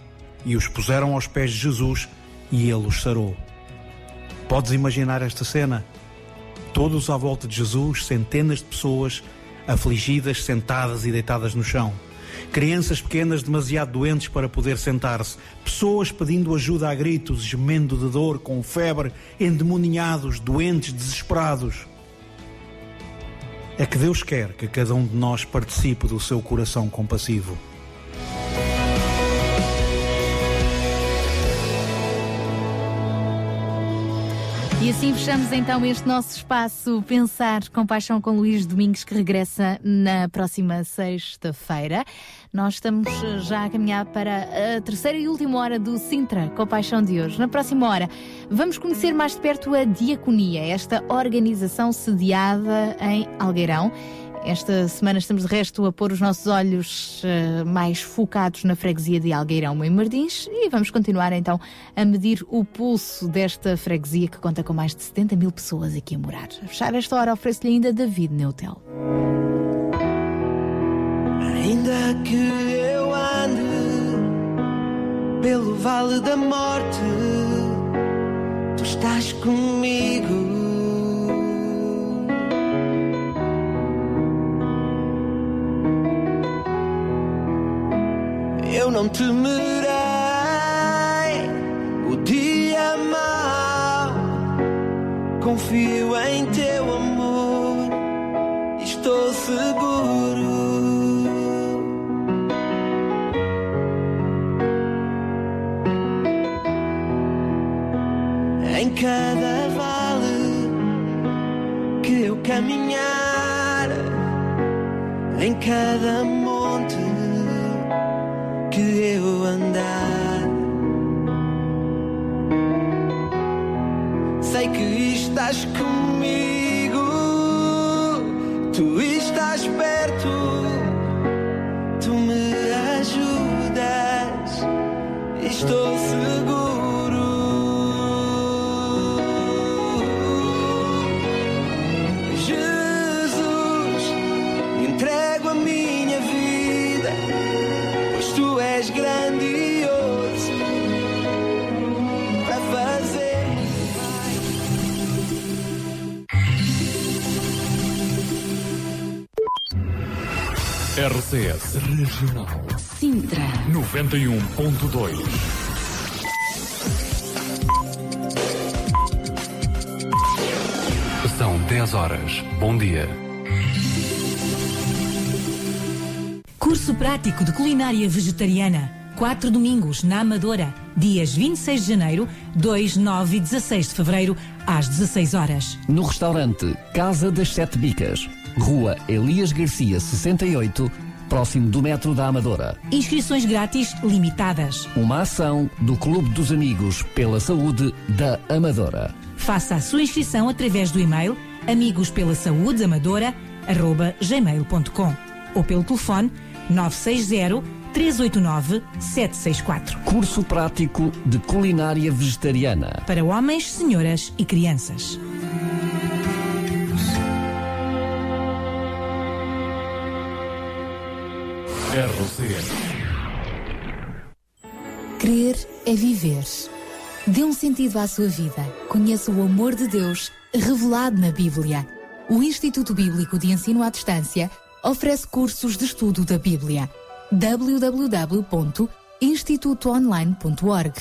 e os puseram aos pés de Jesus e ele os sarou. Podes imaginar esta cena? Todos à volta de Jesus, centenas de pessoas afligidas, sentadas e deitadas no chão. Crianças pequenas demasiado doentes para poder sentar-se. Pessoas pedindo ajuda a gritos, gemendo de dor, com febre, endemoninhados, doentes, desesperados. É que Deus quer que cada um de nós participe do seu coração compassivo. E assim fechamos então este nosso espaço Pensar com Paixão com Luís Domingos, que regressa na próxima sexta-feira. Nós estamos já a caminhar para a terceira e última hora do Sintra com Paixão de hoje. Na próxima hora, vamos conhecer mais de perto a Diaconia, esta organização sediada em Algueirão. Esta semana estamos de resto a pôr os nossos olhos eh, mais focados na freguesia de Algueirão em Martins e vamos continuar então a medir o pulso desta freguesia que conta com mais de 70 mil pessoas aqui a morar. A fechar esta hora ofereço-lhe ainda David Neutel. Ainda que eu ande pelo vale da morte, tu estás comigo. Eu não temerei o dia mau. Confio em teu amor, estou seguro. Em cada vale que eu caminhar, em cada Regional Sintra. 91.2 São 10 horas. Bom dia. Curso prático de culinária vegetariana. Quatro domingos na Amadora. Dias 26 de janeiro, 2, 9 e 16 de fevereiro, às 16 horas. No restaurante Casa das Sete Bicas, Rua Elias Garcia 68, próximo do metro da Amadora. Inscrições grátis limitadas. Uma ação do Clube dos Amigos pela Saúde da Amadora. Faça a sua inscrição através do e-mail amigos pela saúde amadora arroba gmail.com ou pelo telefone 960 389 764. Curso prático de culinária vegetariana. Para homens, senhoras e crianças. RCS Crer é viver. Dê um sentido à sua vida. Conheça o amor de Deus revelado na Bíblia. O Instituto Bíblico de Ensino à Distância oferece cursos de estudo da Bíblia. www.institutoonline.org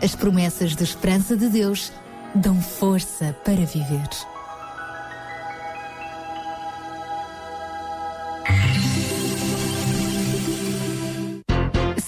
As promessas de esperança de Deus dão força para viver.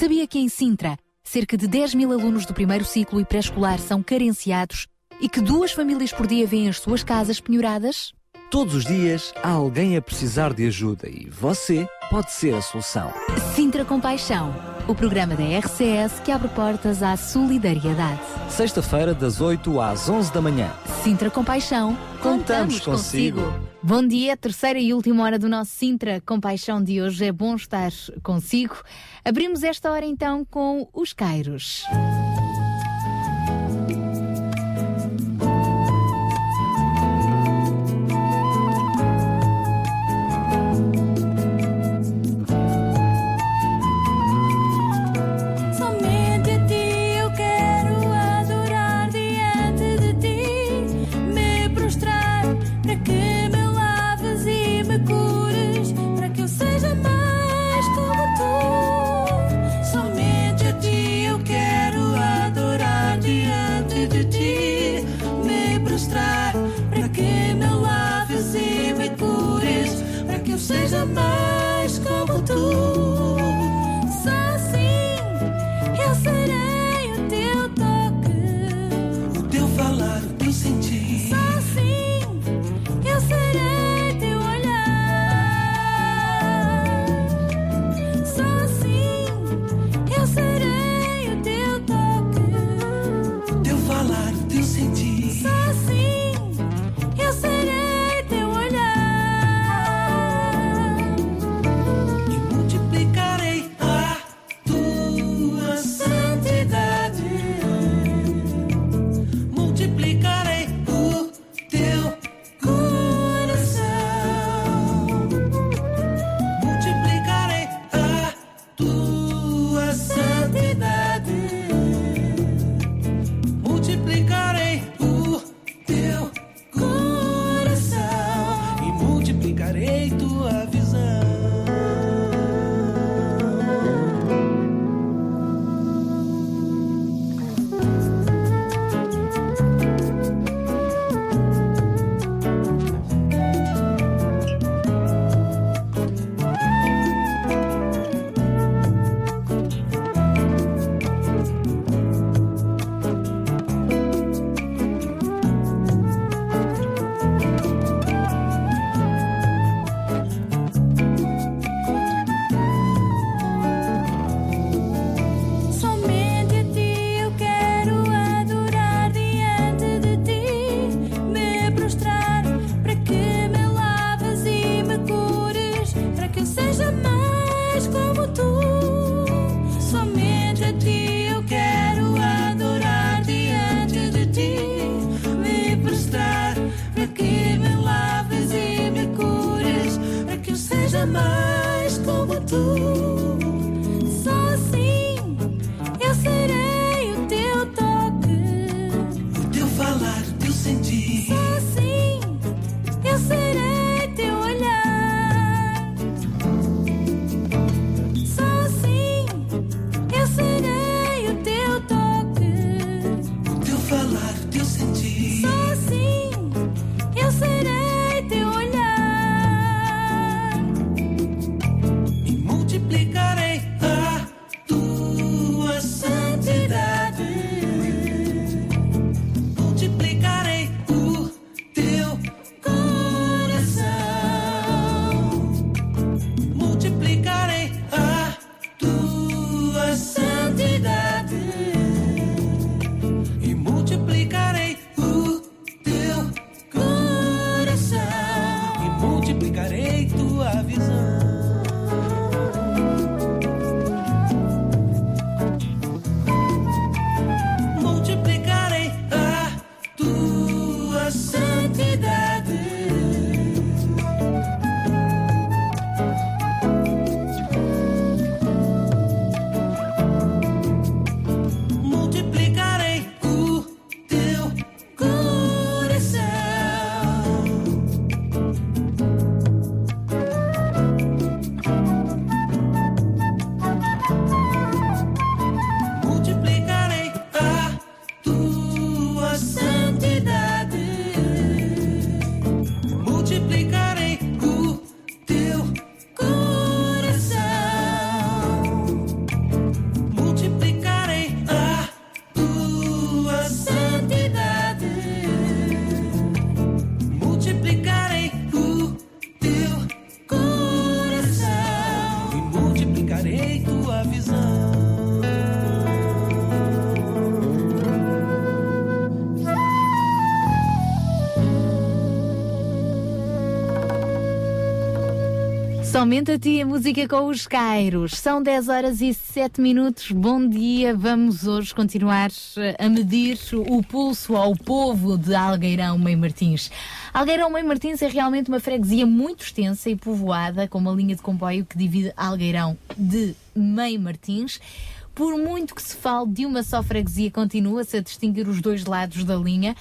Sabia que em Sintra, cerca de 10 mil alunos do primeiro ciclo e pré-escolar são carenciados e que duas famílias por dia vêm as suas casas penhoradas? Todos os dias há alguém a precisar de ajuda e você pode ser a solução. Sintra Compaixão, o programa da RCS que abre portas à solidariedade. Sexta-feira, das 8 às 11 da manhã. Sintra Compaixão, Contamos consigo. Bom dia, terceira e última hora do nosso Sintra Compaixão de hoje. É bom estar consigo. Abrimos esta hora então com os Cairos. Somente Somente a ti a música com os Cairos. São 10 horas e 7 minutos. Bom dia. Vamos hoje continuar eh, a medir o pulso ao povo de Algueirão Meio Martins. Algueirão Meio Martins é realmente uma freguesia muito extensa e povoada, com uma linha de comboio que divide Algueirão de Meio Martins. Por muito que se fale de uma só freguesia, continua-se a distinguir os dois lados da linha.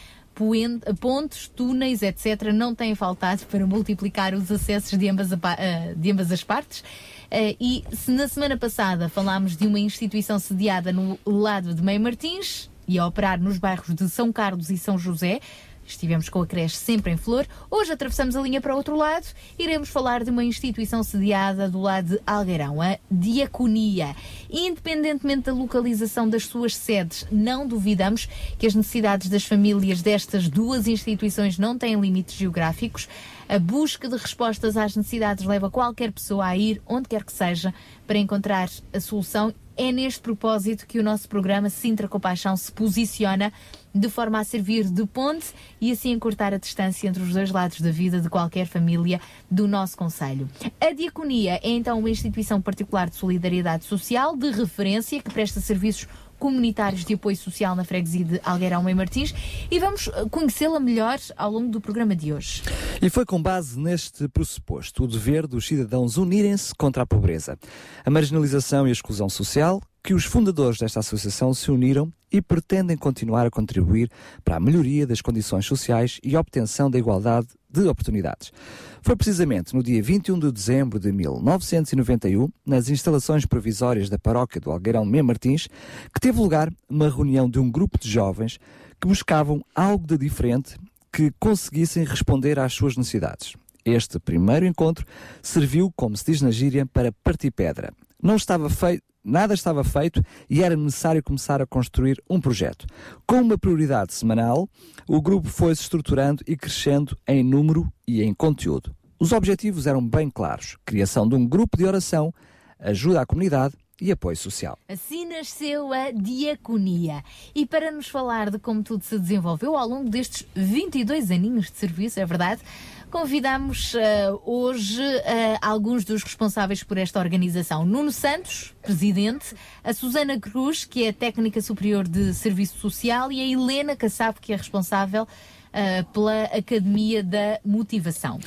Pontes, túneis, etc., não têm faltado para multiplicar os acessos de ambas, a ah, de ambas as partes. Ah, e se na semana passada falámos de uma instituição sediada no lado de Meio Martins e a operar nos bairros de São Carlos e São José, Estivemos com a creche sempre em flor. Hoje atravessamos a linha para o outro lado. Iremos falar de uma instituição sediada do lado de Algueirão, a Diaconia. Independentemente da localização das suas sedes, não duvidamos que as necessidades das famílias destas duas instituições não têm limites geográficos. A busca de respostas às necessidades leva qualquer pessoa a ir onde quer que seja para encontrar a solução É neste propósito que o nosso programa Sintra Compaixão se posiciona de forma a servir de ponte e assim encurtar a distância entre os dois lados da vida de qualquer família do nosso Conselho. A Diaconia é então uma instituição particular de solidariedade social, de referência, que presta serviços comunitários de apoio social na freguesia de Algueirão e Martins e vamos eh, conhecê-la melhor ao longo do programa de hoje. E foi com base neste pressuposto o dever dos cidadãos unirem-se contra a pobreza, a marginalização e a exclusão social que os fundadores desta associação se uniram e pretendem continuar a contribuir para a melhoria das condições sociais e obtenção da igualdade de oportunidades. Foi precisamente no dia 21 de dezembro de 1991, nas instalações provisórias da paróquia do Algueirão Mem Martins, que teve lugar uma reunião de um grupo de jovens que buscavam algo de diferente que conseguissem responder às suas necessidades. Este primeiro encontro serviu, como se diz na gíria, para partir pedra. Não estava feito, nada estava feito e era necessário começar a construir um projeto. Com uma prioridade semanal, o grupo foi se estruturando e crescendo em número e em conteúdo. Os objetivos eram bem claros: criação de um grupo de oração, ajuda à comunidade e apoio social. Assim nasceu a Diaconia. E para nos falar de como tudo se desenvolveu ao longo destes 22 aninhos de serviço, é verdade, convidamos eh, hoje eh, alguns dos responsáveis por esta organização. Nuno Santos, presidente, a Susana Cruz, que é técnica superior de serviço social, e a Helena Kassab, que é responsável eh, pela Academia da Motivação.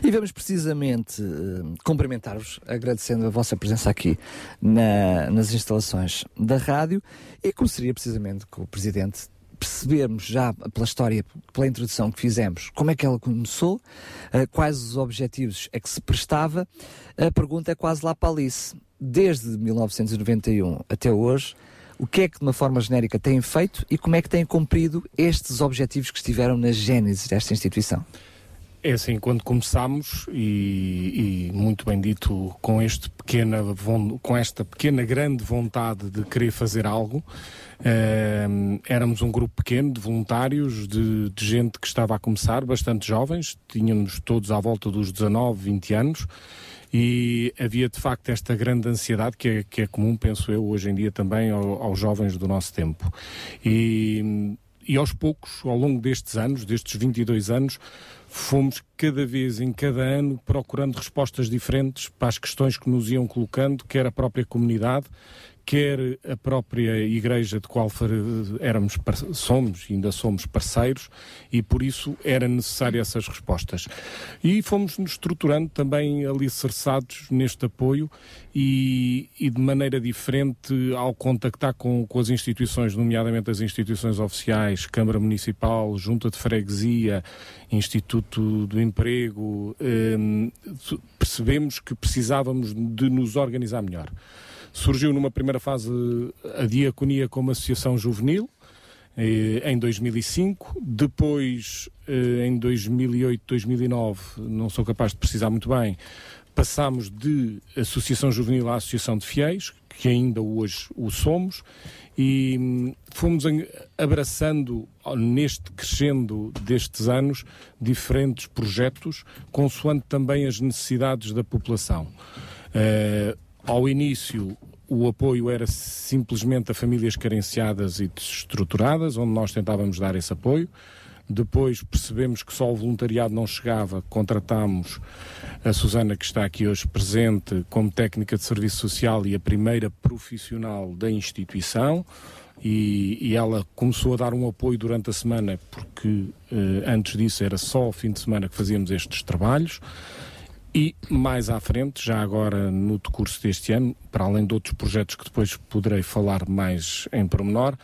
E vamos precisamente eh, cumprimentar-vos, agradecendo a vossa presença aqui na- nas instalações da rádio e como seria precisamente com o Presidente percebermos já pela história, pela introdução que fizemos, como é que ela começou, eh, quais os objetivos é que se prestava. A pergunta é quase lá para Alice. Desde 1991 até hoje, o que é que de uma forma genérica têm feito e como é que têm cumprido estes objetivos que estiveram na gênese desta instituição? É assim, quando começámos, e, e muito bem dito, com, este pequena, com esta pequena grande vontade de querer fazer algo, ehm, éramos um grupo pequeno de voluntários, de, de gente que estava a começar, bastante jovens, tínhamos todos à volta dos 19, 20 anos, e havia de facto esta grande ansiedade que é, que é comum, penso eu, hoje em dia também ao- aos jovens do nosso tempo. E, e aos poucos, ao longo destes anos, destes 22 anos, fomos cada vez em cada ano procurando respostas diferentes para as questões que nos iam colocando, quer a própria comunidade, quer a própria igreja de qual éramos, somos ainda somos parceiros, e por isso era necessário essas respostas. E fomos nos estruturando também alicerçados neste apoio e, e de maneira diferente ao contactar com, com as instituições, nomeadamente as instituições oficiais, Câmara Municipal, Junta de Freguesia, Instituto do Emprego, hum, percebemos que precisávamos de nos organizar melhor. Surgiu numa primeira fase a Diaconia como associação juvenil, eh, em 2005. Depois, eh, em 2008, 2009, não sou capaz de precisar muito bem, passámos de Associação Juvenil à Associação de Fiéis, que ainda hoje o somos, e hum, fomos abraçando neste crescendo destes anos diferentes projetos, consoante também as necessidades da população. Ao início, o apoio era simplesmente a famílias carenciadas e desestruturadas, onde nós tentávamos dar esse apoio. Depois percebemos que só o voluntariado não chegava, contratámos a Susana, que está aqui hoje presente, como técnica de serviço social e a primeira profissional da instituição. E, e ela começou a dar um apoio durante a semana, porque eh, antes disso era só ao fim de semana que fazíamos estes trabalhos. E mais à frente, já agora no decurso deste ano, para além de outros projetos que depois poderei falar mais em pormenor,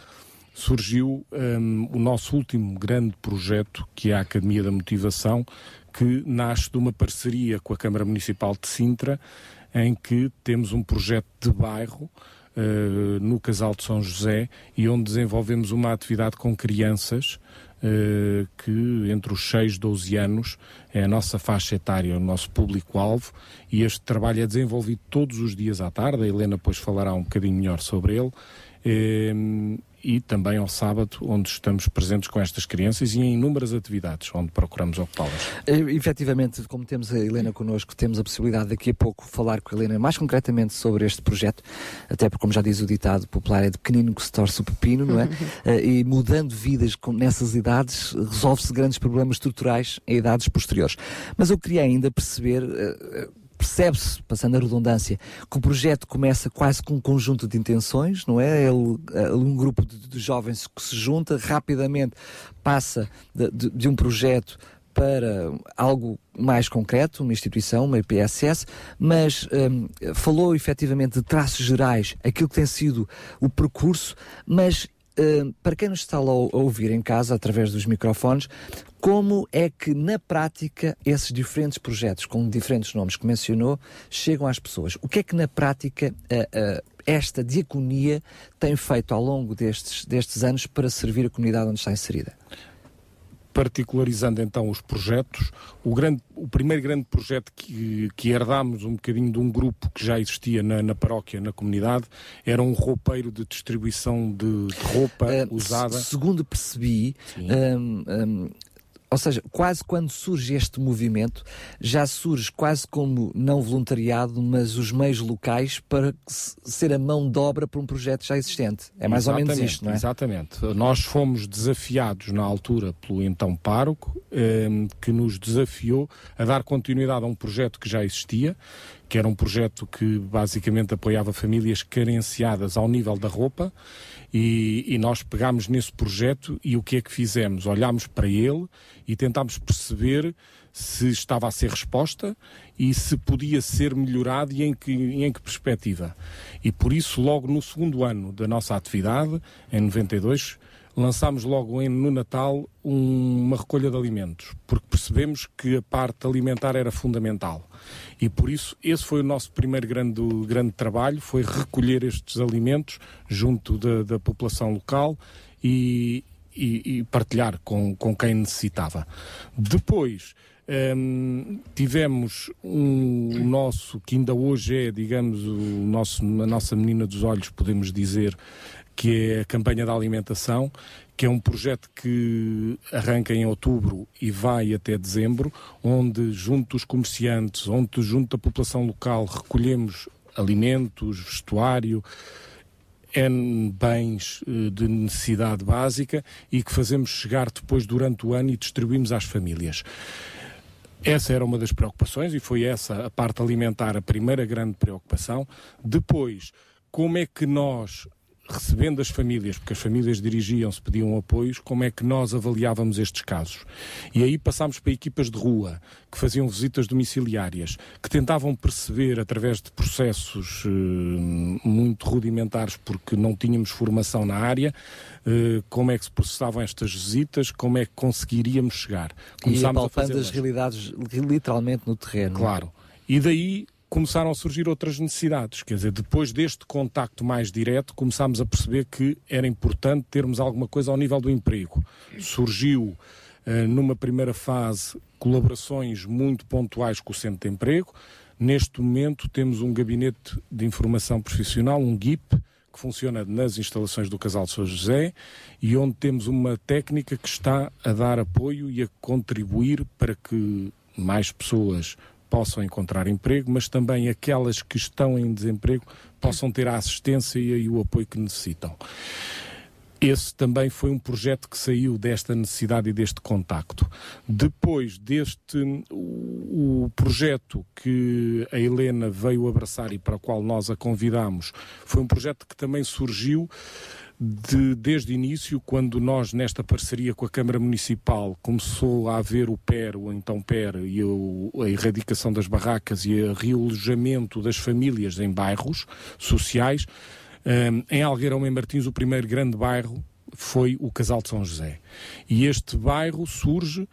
surgiu hum, o nosso último grande projeto, que é a Academia da Motivação, que nasce de uma parceria com a Câmara Municipal de Sintra, em que temos um projeto de bairro eh, no Casal de São José e onde desenvolvemos uma atividade com crianças que entre os 6 e 12 anos é a nossa faixa etária, o nosso público-alvo, e este trabalho é desenvolvido todos os dias à tarde. A Helena depois falará um bocadinho melhor sobre ele. Eh, e também ao sábado, onde estamos presentes com estas crianças e em inúmeras atividades onde procuramos ocupá-las. E, efetivamente, como temos a Helena connosco, temos a possibilidade daqui a pouco falar com a Helena mais concretamente sobre este projeto, até porque, como já diz o ditado popular, é de pequenino que se torce o pepino, não é? Eh, e mudando vidas com- nessas idades, resolve-se grandes problemas estruturais em idades posteriores. Mas eu queria ainda perceber. Percebe-se, passando a redundância, que o projeto começa quase com um conjunto de intenções, não é? Ele, um grupo de, de jovens que se junta rapidamente, passa de, de- de um projeto para algo mais concreto, uma instituição, uma IPSS, mas hum, falou efetivamente de traços gerais, aquilo que tem sido o percurso, mas para quem nos está a ouvir em casa, através dos microfones, como é que na prática esses diferentes projetos, com diferentes nomes que mencionou, chegam às pessoas? O que é que na prática esta diaconia tem feito ao longo destes, destes anos para servir a comunidade onde está inserida? Particularizando então os projetos, o, grande, o primeiro grande projeto que, que herdámos um bocadinho de um grupo que já existia na, na paróquia, na comunidade, era um roupeiro de distribuição de, de roupa usada. Se- Segundo percebi, hum, hum, ou seja, quase quando surge este movimento, já surge quase como não voluntariado, mas os meios locais para se- ser a mão de obra para um projeto já existente. É mais ou menos Exatamente, isto, não é? Exatamente. Nós fomos desafiados na altura pelo então pároco, eh, que nos desafiou a dar continuidade a um projeto que já existia, que era um projeto que basicamente apoiava famílias carenciadas ao nível da roupa, e, e nós pegámos nesse projeto e o que é que fizemos? Olhámos para ele e tentámos perceber se estava a ser resposta e se podia ser melhorado e em que, em que perspectiva. E por isso, logo no segundo ano da nossa atividade, em 92, lançámos logo em- no Natal um- uma recolha de alimentos, porque percebemos que a parte alimentar era fundamental. E por isso, esse foi o nosso primeiro grande, grande trabalho, foi recolher estes alimentos junto da, da população local e, e- e partilhar com, com quem necessitava. Depois, hum, tivemos um o nosso, que ainda hoje é, digamos, o nosso, a nossa menina dos olhos, podemos dizer, que é a campanha da alimentação, que é um projeto que arranca em outubro e vai até dezembro, onde junto dos comerciantes, onde junto da população local recolhemos alimentos, vestuário, N bens eh, de necessidade básica e que fazemos chegar depois durante o ano e distribuímos às famílias. Essa era uma das preocupações e foi essa a parte alimentar a primeira grande preocupação. Depois, como é que nós, recebendo as famílias, porque as famílias dirigiam-se, pediam apoios, como é que nós avaliávamos estes casos? E aí passámos para equipas de rua, que faziam visitas domiciliárias, que tentavam perceber, através de processos eh, muito rudimentares, porque não tínhamos formação na área, eh, como é que se processavam estas visitas, como é que conseguiríamos chegar. E Começámos a apalpando fazê-las. as realidades literalmente no terreno. Claro. E daí começaram a surgir outras necessidades. Quer dizer, depois deste contacto mais direto, começámos a perceber que era importante termos alguma coisa ao nível do emprego. Surgiu, eh, numa primeira fase, colaborações muito pontuais com o Centro de Emprego. Neste momento, temos um gabinete de informação profissional, um GIP, que funciona nas instalações do Casal de São José e onde temos uma técnica que está a dar apoio e a contribuir para que mais pessoas possam encontrar emprego, mas também aquelas que estão em desemprego possam ter a assistência e o apoio que necessitam. Esse também foi um projeto que saiu desta necessidade e deste contacto. Depois deste, o, projeto que a Helena veio abraçar e para o qual nós a convidamos, foi um projeto que também surgiu de- desde o início, quando nós, nesta parceria com a Câmara Municipal, começou a haver o PER, o então PER, e o- a erradicação das barracas e o realojamento das famílias em bairros sociais, Hum, em Algueirão em Martins, o primeiro grande bairro foi o Casal de São José. E este bairro surge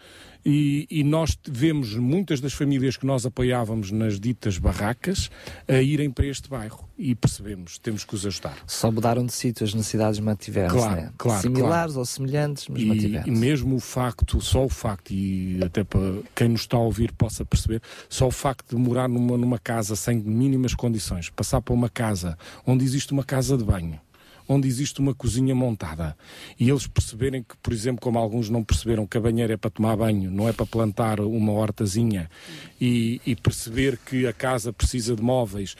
e, e nós vemos muitas das famílias que nós apoiávamos nas ditas barracas a irem para este bairro e percebemos, temos que os ajudar. Só mudaram de sítio, as necessidades mantiveram-se, Claro, né? claro, Similares claro. ou semelhantes, mas mantiveram-se. e mesmo o facto, só o facto, e até para quem nos está a ouvir possa perceber, só o facto de morar numa, numa casa sem mínimas condições, passar para uma casa onde existe uma casa de banho, onde existe uma cozinha montada. E eles perceberem que, por exemplo, como alguns não perceberam que a banheira é para tomar banho, não é para plantar uma hortazinha, e, e perceber que a casa precisa de móveis.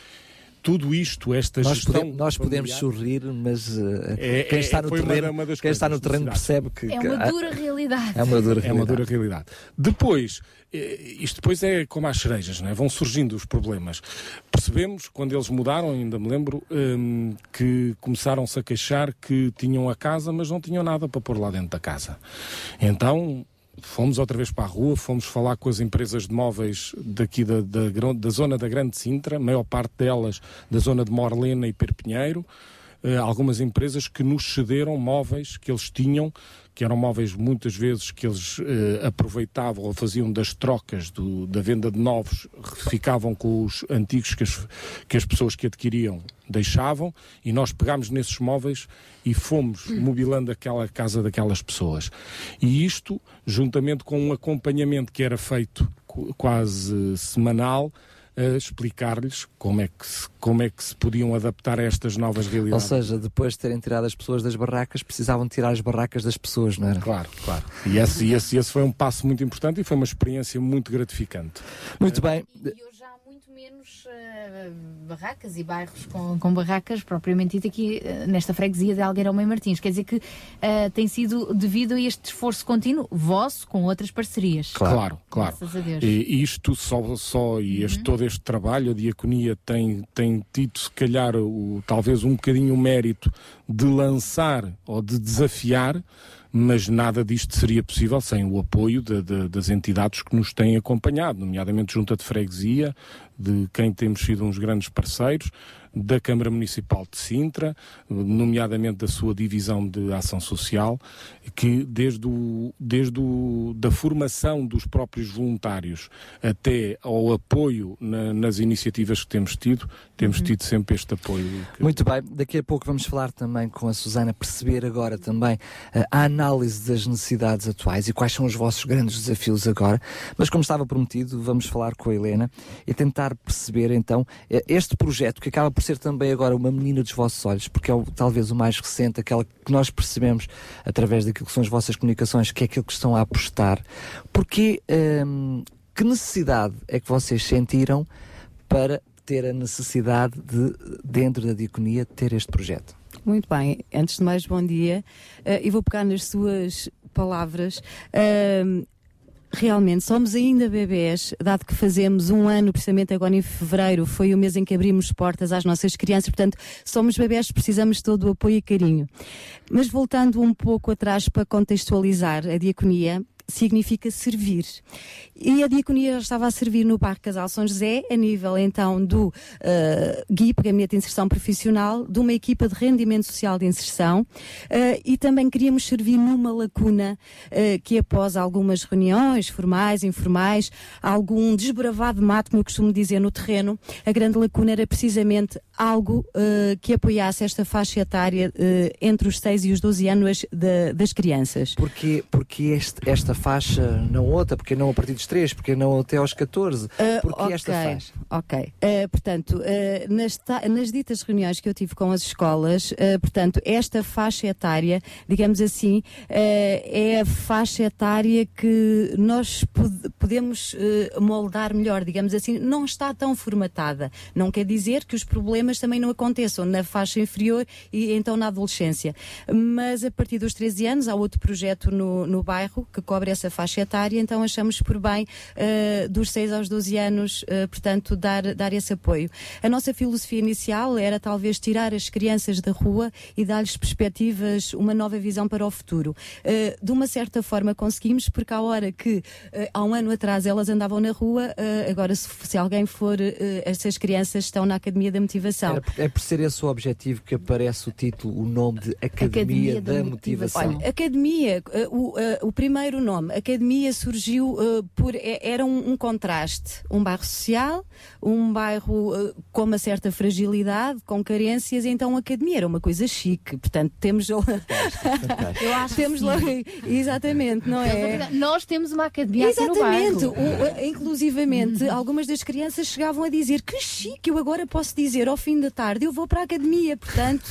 Tudo isto, esta Nós, gestão podemos, nós podemos sorrir, mas uh, É- quem é- está no uma- terreno, uma das quem está no terreno percebe que, É uma dura realidade. é uma dura É uma realidade. dura realidade. Depois, eh, isto depois é como as cerejas, não é? vão surgindo os problemas. Percebemos, quando eles mudaram, ainda me lembro, hum, que começaram-se a queixar que tinham a casa, mas não tinham nada para pôr lá dentro da casa. Então, fomos outra vez para a rua, fomos falar com as empresas de móveis daqui da, da, da zona da Grande Sintra, maior parte delas da zona de Morlena e Perpinheiro, eh, algumas empresas que nos cederam móveis que eles tinham, que eram móveis muitas vezes que eles eh, aproveitavam ou faziam das trocas do- da venda de novos, ficavam com os antigos que as, que as pessoas que adquiriam deixavam, e nós pegámos nesses móveis e fomos mobilando aquela casa daquelas pessoas. E isto, juntamente com um acompanhamento que era feito qu- quase semanal, a explicar-lhes como é, que se, como é que se podiam adaptar a estas novas Ou realidades. seja, depois de terem tirado as pessoas das barracas, precisavam tirar as barracas das pessoas, não era? Claro, claro. E esse, esse, esse foi um passo muito importante e foi uma experiência muito gratificante. Muito bem. E hoje há muito menos eh, barracas e bairros com, com barracas propriamente dito aqui eh, nesta freguesia de Algueirão e Martins. Quer dizer que eh, tem sido devido a este esforço contínuo vosso com outras parcerias. Claro, claro. Graças a Deus. E, isto só, só e este, todo este trabalho, a diaconia tem, tem tido, se calhar, o, talvez um bocadinho o mérito de lançar ou de desafiar, mas nada disto seria possível sem o apoio de- de- das entidades que nos têm acompanhado, nomeadamente Junta de Freguesia, de quem temos sido uns grandes parceiros, da Câmara Municipal de Sintra, nomeadamente da sua divisão de ação social, que desde, o, desde o, da formação dos próprios voluntários até ao apoio na- nas iniciativas que temos tido, temos Uhum. tido sempre este apoio. que- Muito bem, daqui a pouco vamos falar também com a Susana, perceber agora também eh, a análise das necessidades atuais e quais são os vossos grandes desafios agora. Mas como estava prometido, vamos falar com a Helena e tentar perceber então eh, este projeto que acaba por ser também agora uma menina dos vossos olhos, porque é o- talvez o mais recente, aquela que nós percebemos através daquilo que são as vossas comunicações, que é aquilo que estão a apostar. Porque ehm, que necessidade é que vocês sentiram para ter a necessidade de, dentro da diaconia, ter este projeto? Muito bem, antes de mais, bom dia. Eh, e vou pegar nas suas palavras. Ahm, realmente, somos ainda bebés, dado que fazemos um ano, precisamente agora em fevereiro, foi o mês em que abrimos portas às nossas crianças, portanto, somos bebés, precisamos de todo o apoio e carinho. Mas voltando um pouco atrás para contextualizar a diaconia, significa servir. E a diaconia estava a servir no Parque Casal São José, a nível então do eh, GUIP, Gabinete de Inserção Profissional, de uma equipa de rendimento social de inserção, eh, e também queríamos servir numa lacuna eh, que após algumas reuniões formais, informais, algum desbravado mato, como eu costumo dizer, no terreno, a grande lacuna era precisamente algo eh, que apoiasse esta faixa etária entre os 6 e os 12 anos da- das crianças. Porque, porque este- esta faixa, não outra, porque não a partir dos 3, porque não até aos 14, Ah, porque ok, esta faixa? Ok. Ah, portanto, ah, nas, nas ditas reuniões que eu tive com as escolas, ah, portanto, esta faixa etária, digamos assim, é a faixa etária que nós pod- podemos moldar melhor, digamos assim, não está tão formatada. Não quer dizer que os problemas também não aconteçam na faixa inferior e então na adolescência. Mas a partir dos 13 anos há outro projeto no, no bairro que cobre essa faixa etária, então achamos por bem eh, dos 6 aos 12 anos, eh, portanto, dar, dar esse apoio. A nossa filosofia inicial era talvez tirar as crianças da rua e dar-lhes perspectivas, uma nova visão para o futuro. Eh, de uma certa forma conseguimos, porque à hora que há um ano atrás elas andavam na rua, agora se, se alguém for, essas crianças estão na Academia da Motivação. É por ser esse o objetivo que aparece o título, o nome de Academia, da, Motivação. Olha, academia, o, o primeiro nome nome. Academia surgiu uh, por. é- Era um, um contraste. Um bairro social, um bairro uh, com uma certa fragilidade, com carências, então a academia era uma coisa chique. Portanto, temos. Eu acho temos sim. Exatamente, não é? Nós temos uma academia aqui no Exatamente. bairro. O- o- inclusivamente, algumas das crianças chegavam a dizer que chique, eu agora posso dizer ao fim da tarde, eu vou para a academia. Portanto,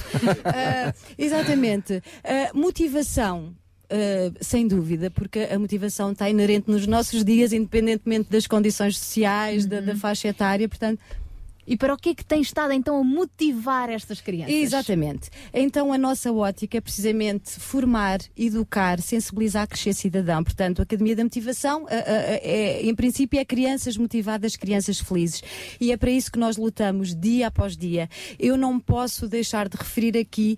ah, exatamente. Ah, motivação. Ah, sem dúvida, porque a motivação está inerente nos nossos dias, independentemente das condições sociais, da, da faixa etária, portanto. E para o que é que tem estado então a motivar estas crianças? Exatamente. Então a nossa ótica é precisamente formar, educar, sensibilizar, crescer cidadão. Portanto, a Academia da Motivação, é, em princípio, é crianças motivadas, crianças felizes. E é para isso que nós lutamos dia após dia. Eu não posso deixar de referir aqui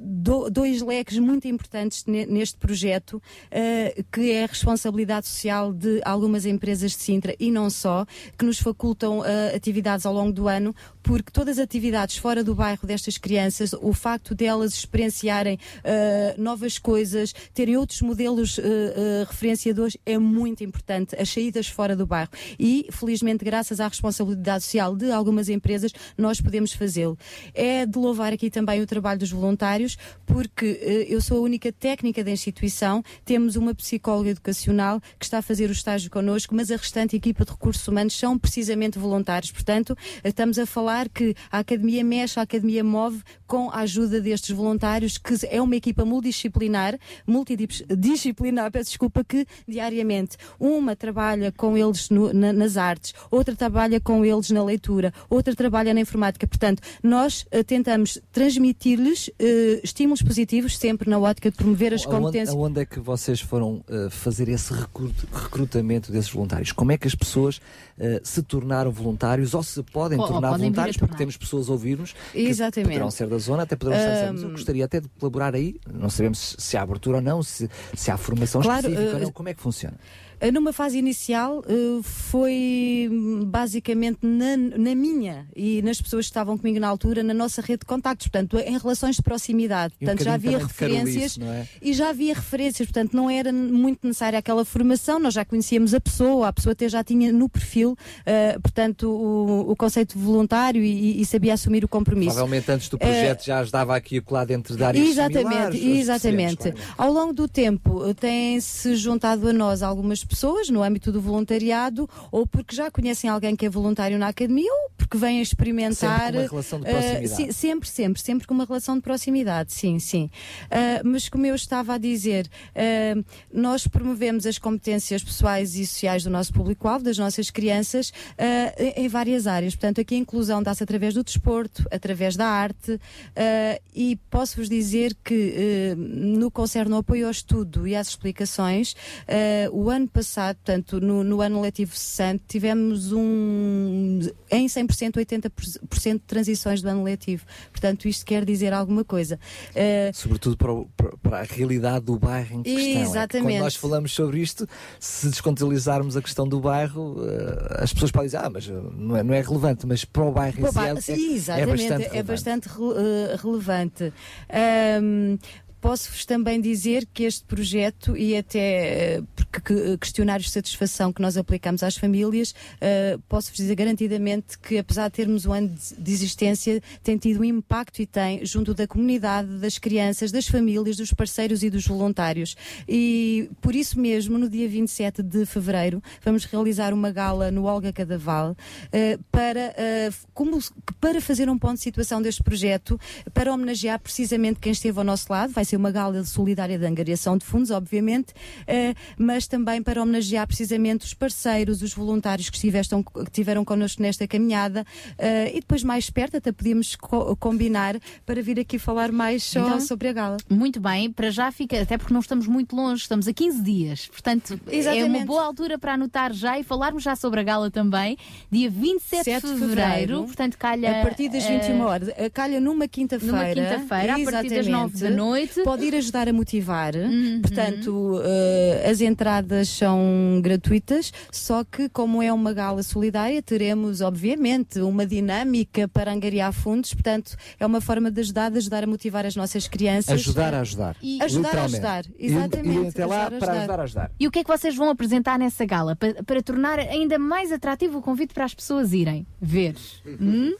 do- dois leques muito importantes ne- neste projeto, ah, que é a responsabilidade social de algumas empresas de Sintra e não só, que nos facultam ah, atividades ao longo do ano, porque todas as atividades fora do bairro destas crianças, o facto delas experienciarem ah, novas coisas, terem outros modelos ah, ah, referenciadores, é muito importante. As saídas fora do bairro. E, felizmente, graças à responsabilidade social de algumas empresas, nós podemos fazê-lo. É de louvar aqui também o trabalho dos voluntários, porque eu sou a única técnica da instituição, temos uma psicóloga educacional que está a fazer o estágio connosco, mas a restante equipa de recursos humanos são precisamente voluntários. Portanto, estamos a falar que a Academia mexe, a Academia move com a ajuda destes voluntários, que é uma equipa multidisciplinar, multidisciplinar, peço desculpa, que diariamente uma trabalha com eles no- na- nas artes, outra trabalha com eles na leitura, outra trabalha na informática. Portanto, nós eh, tentamos transmitir-lhes eh, estímulos positivos, sempre na ótica de promover as competências. aonde é que vocês foram uh, fazer esse recrut- recrutamento desses voluntários? Como é que as pessoas uh, se tornaram voluntários ou se podem Ou- ou tornar podem vir a voluntários? Porque tornar. temos pessoas a ouvir-nos que Exatamente. poderão ser da zona, até poderão Ahm, mas Eu gostaria até de colaborar aí. Não sabemos se- há abertura ou não, se, se há formação Claro, específica ou eh, não. Como é que funciona? Eh, Numa fase inicial eh, foi basicamente na, na minha e nas pessoas que estavam comigo na altura, na nossa rede de contactos, portanto, em relações de proximidade. E um portanto, já bocadinho havia referências não é? e já havia referências, portanto, não era muito necessária aquela formação, nós já conhecíamos a pessoa, a pessoa até já tinha no perfil, eh, portanto, o, o conceito voluntário e, e sabia assumir o compromisso. Provavelmente antes do projeto já ajudava aqui a colar dentro de áreas Exatamente, similares. exatamente. claro. Ao longo do tempo têm-se juntado a nós algumas pessoas no âmbito do voluntariado, ou porque já conhecem alguém que é voluntário na academia, ou porque vêm experimentar. Sempre com uma relação de eh, proximidade. sim, sempre, sempre, sempre com uma relação de proximidade, sim, sim. Ah, mas como eu estava a dizer, ah, nós promovemos as competências pessoais e sociais do nosso público-alvo, das nossas crianças, em várias áreas. Portanto, aqui a inclusão dá-se através do desporto, através da arte, e posso-vos dizer que no ao apoio ao estudo e às explicações, o ano passado, portanto, no, no ano letivo cessante, tivemos um em 100%, 80% de transições do ano letivo. Portanto, isto quer dizer alguma coisa. Ah, Sobretudo para, o- para- para a realidade do bairro em questão. É que Exatamente. quando nós falamos sobre isto, se descontextualizarmos a questão do bairro, eh, as pessoas podem dizer, ah, mas eh, não é, não é relevante, mas para o bairro em Pô, si pá, é, é- é exatamente, bastante é relevante. bastante re- eh, relevante. Ahm, Posso-vos também dizer que este projeto, e até eh, porque que- questionários de satisfação que nós aplicamos às famílias, eh, posso-vos dizer garantidamente que, apesar de termos um ano de de existência, tem tido um impacto e tem junto da comunidade, das crianças, das famílias, dos parceiros e dos voluntários. E por isso mesmo, no dia 27 de fevereiro, vamos realizar uma gala no Olga Cadaval eh, para, eh, como, para fazer um ponto de situação deste projeto, para homenagear precisamente quem esteve ao nosso lado. Vai ser uma gala solidária de angariação de fundos, obviamente, eh, mas também para homenagear precisamente os parceiros, os voluntários que, estivestam, que estiveram connosco nesta caminhada eh, e depois mais perto até podíamos co- combinar para vir aqui falar mais só Então, sobre a gala. Muito bem, para já fica, até porque não estamos muito longe, estamos a 15 dias, portanto é uma Exatamente. boa altura para anotar já e falarmos já sobre a gala também, dia 27 de 7 de fevereiro, fevereiro, portanto calha a partir das 21 eh, horas. Eh, Calha numa quinta-feira. Numa quinta-feira, a partir das Exatamente. nove da noite. Uhum. Pode ir ajudar a motivar. Portanto, eh, as entradas entradas são gratuitas, só que como é uma gala solidária, teremos obviamente uma dinâmica para angariar fundos, portanto é uma forma de ajudar, de ajudar a motivar as nossas crianças. Ajudar a ajudar. E ajudar a ajudar, exatamente. E até lá ajudar a para ajudar a ajudar. E o que é que vocês vão apresentar nessa gala para, para tornar ainda mais atrativo o convite para as pessoas irem ver? Hum?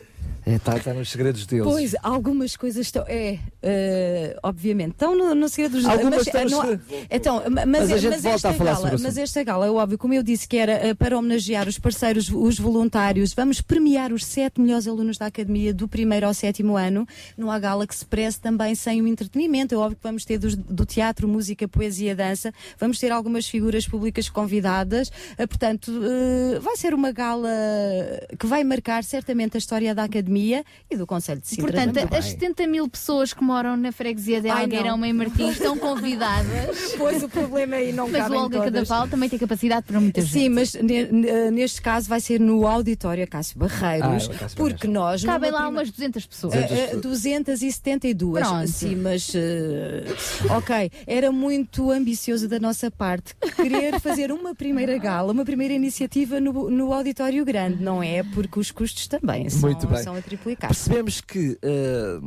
Está tá nos segredos deles. Pois, algumas coisas estão. É, eh, obviamente. Estão no, no segredo dos Algumas mas, não há- Então, ma- mas, Mas a é- gente mas volta esta a falar gala, sobre mas esta gala, é óbvio, como eu disse, que era eh, para homenagear os parceiros, os voluntários. Vamos premiar os sete melhores alunos da academia do primeiro ao sétimo ano. Não há gala que se preze também sem o entretenimento. É óbvio que vamos ter dos- do teatro, música, poesia, dança. Vamos ter algumas figuras públicas convidadas. Eh, portanto, vai ser uma gala que vai marcar certamente a história da academia e do Conselho de Sintra. Portanto, as bem. 70 mil pessoas que moram na freguesia de Ai, Algueirão. Mãe Martins, estão convidadas. Pois o problema aí não Mas o Olga. Cadaval também tem capacidade para muita gente. Sim, mas ne- neste caso vai ser no auditório Cássio Barreiros, Ah, o Cássio porque nós Cabem lá prima- umas 200 pessoas. Eh, eh, 272. Pronto. Sim, mas eh, ok, era muito ambicioso da nossa parte querer fazer uma primeira gala, uma primeira iniciativa no, no auditório grande, não é? Porque os custos também são, Muito bem. A triplicar. Percebemos que, eh,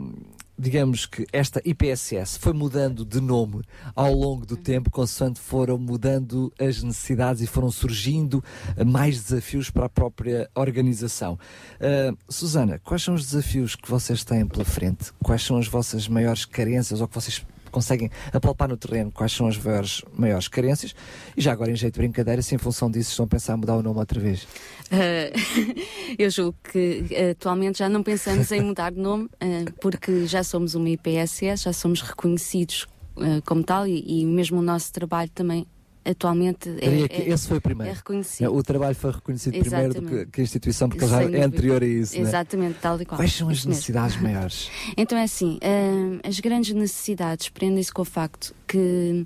digamos que esta IPSS foi mudando de nome ao longo do tempo, consoante foram mudando as necessidades e foram surgindo mais desafios para a própria organização. Eh, Susana, quais são os desafios que vocês têm pela frente? Quais são as vossas maiores carências ou que vocês conseguem apalpar no terreno quais são as maiores, maiores carências. E já agora em jeito de brincadeira se em função disso estão a pensar mudar o nome outra vez? Uh, eu julgo que uh, atualmente já não pensamos em mudar de nome, uh, porque já somos uma IPSS, já somos reconhecidos uh, como tal e, e mesmo o nosso trabalho também atualmente é, que é- esse foi o primeiro. é reconhecido. O trabalho foi reconhecido primeiro do que, Exatamente. que a instituição, porque já é anterior a isso. não é? Exatamente, tal e qual. Quais são as Isso mesmo. necessidades maiores? Então é assim, hum, as grandes necessidades prendem-se com o facto que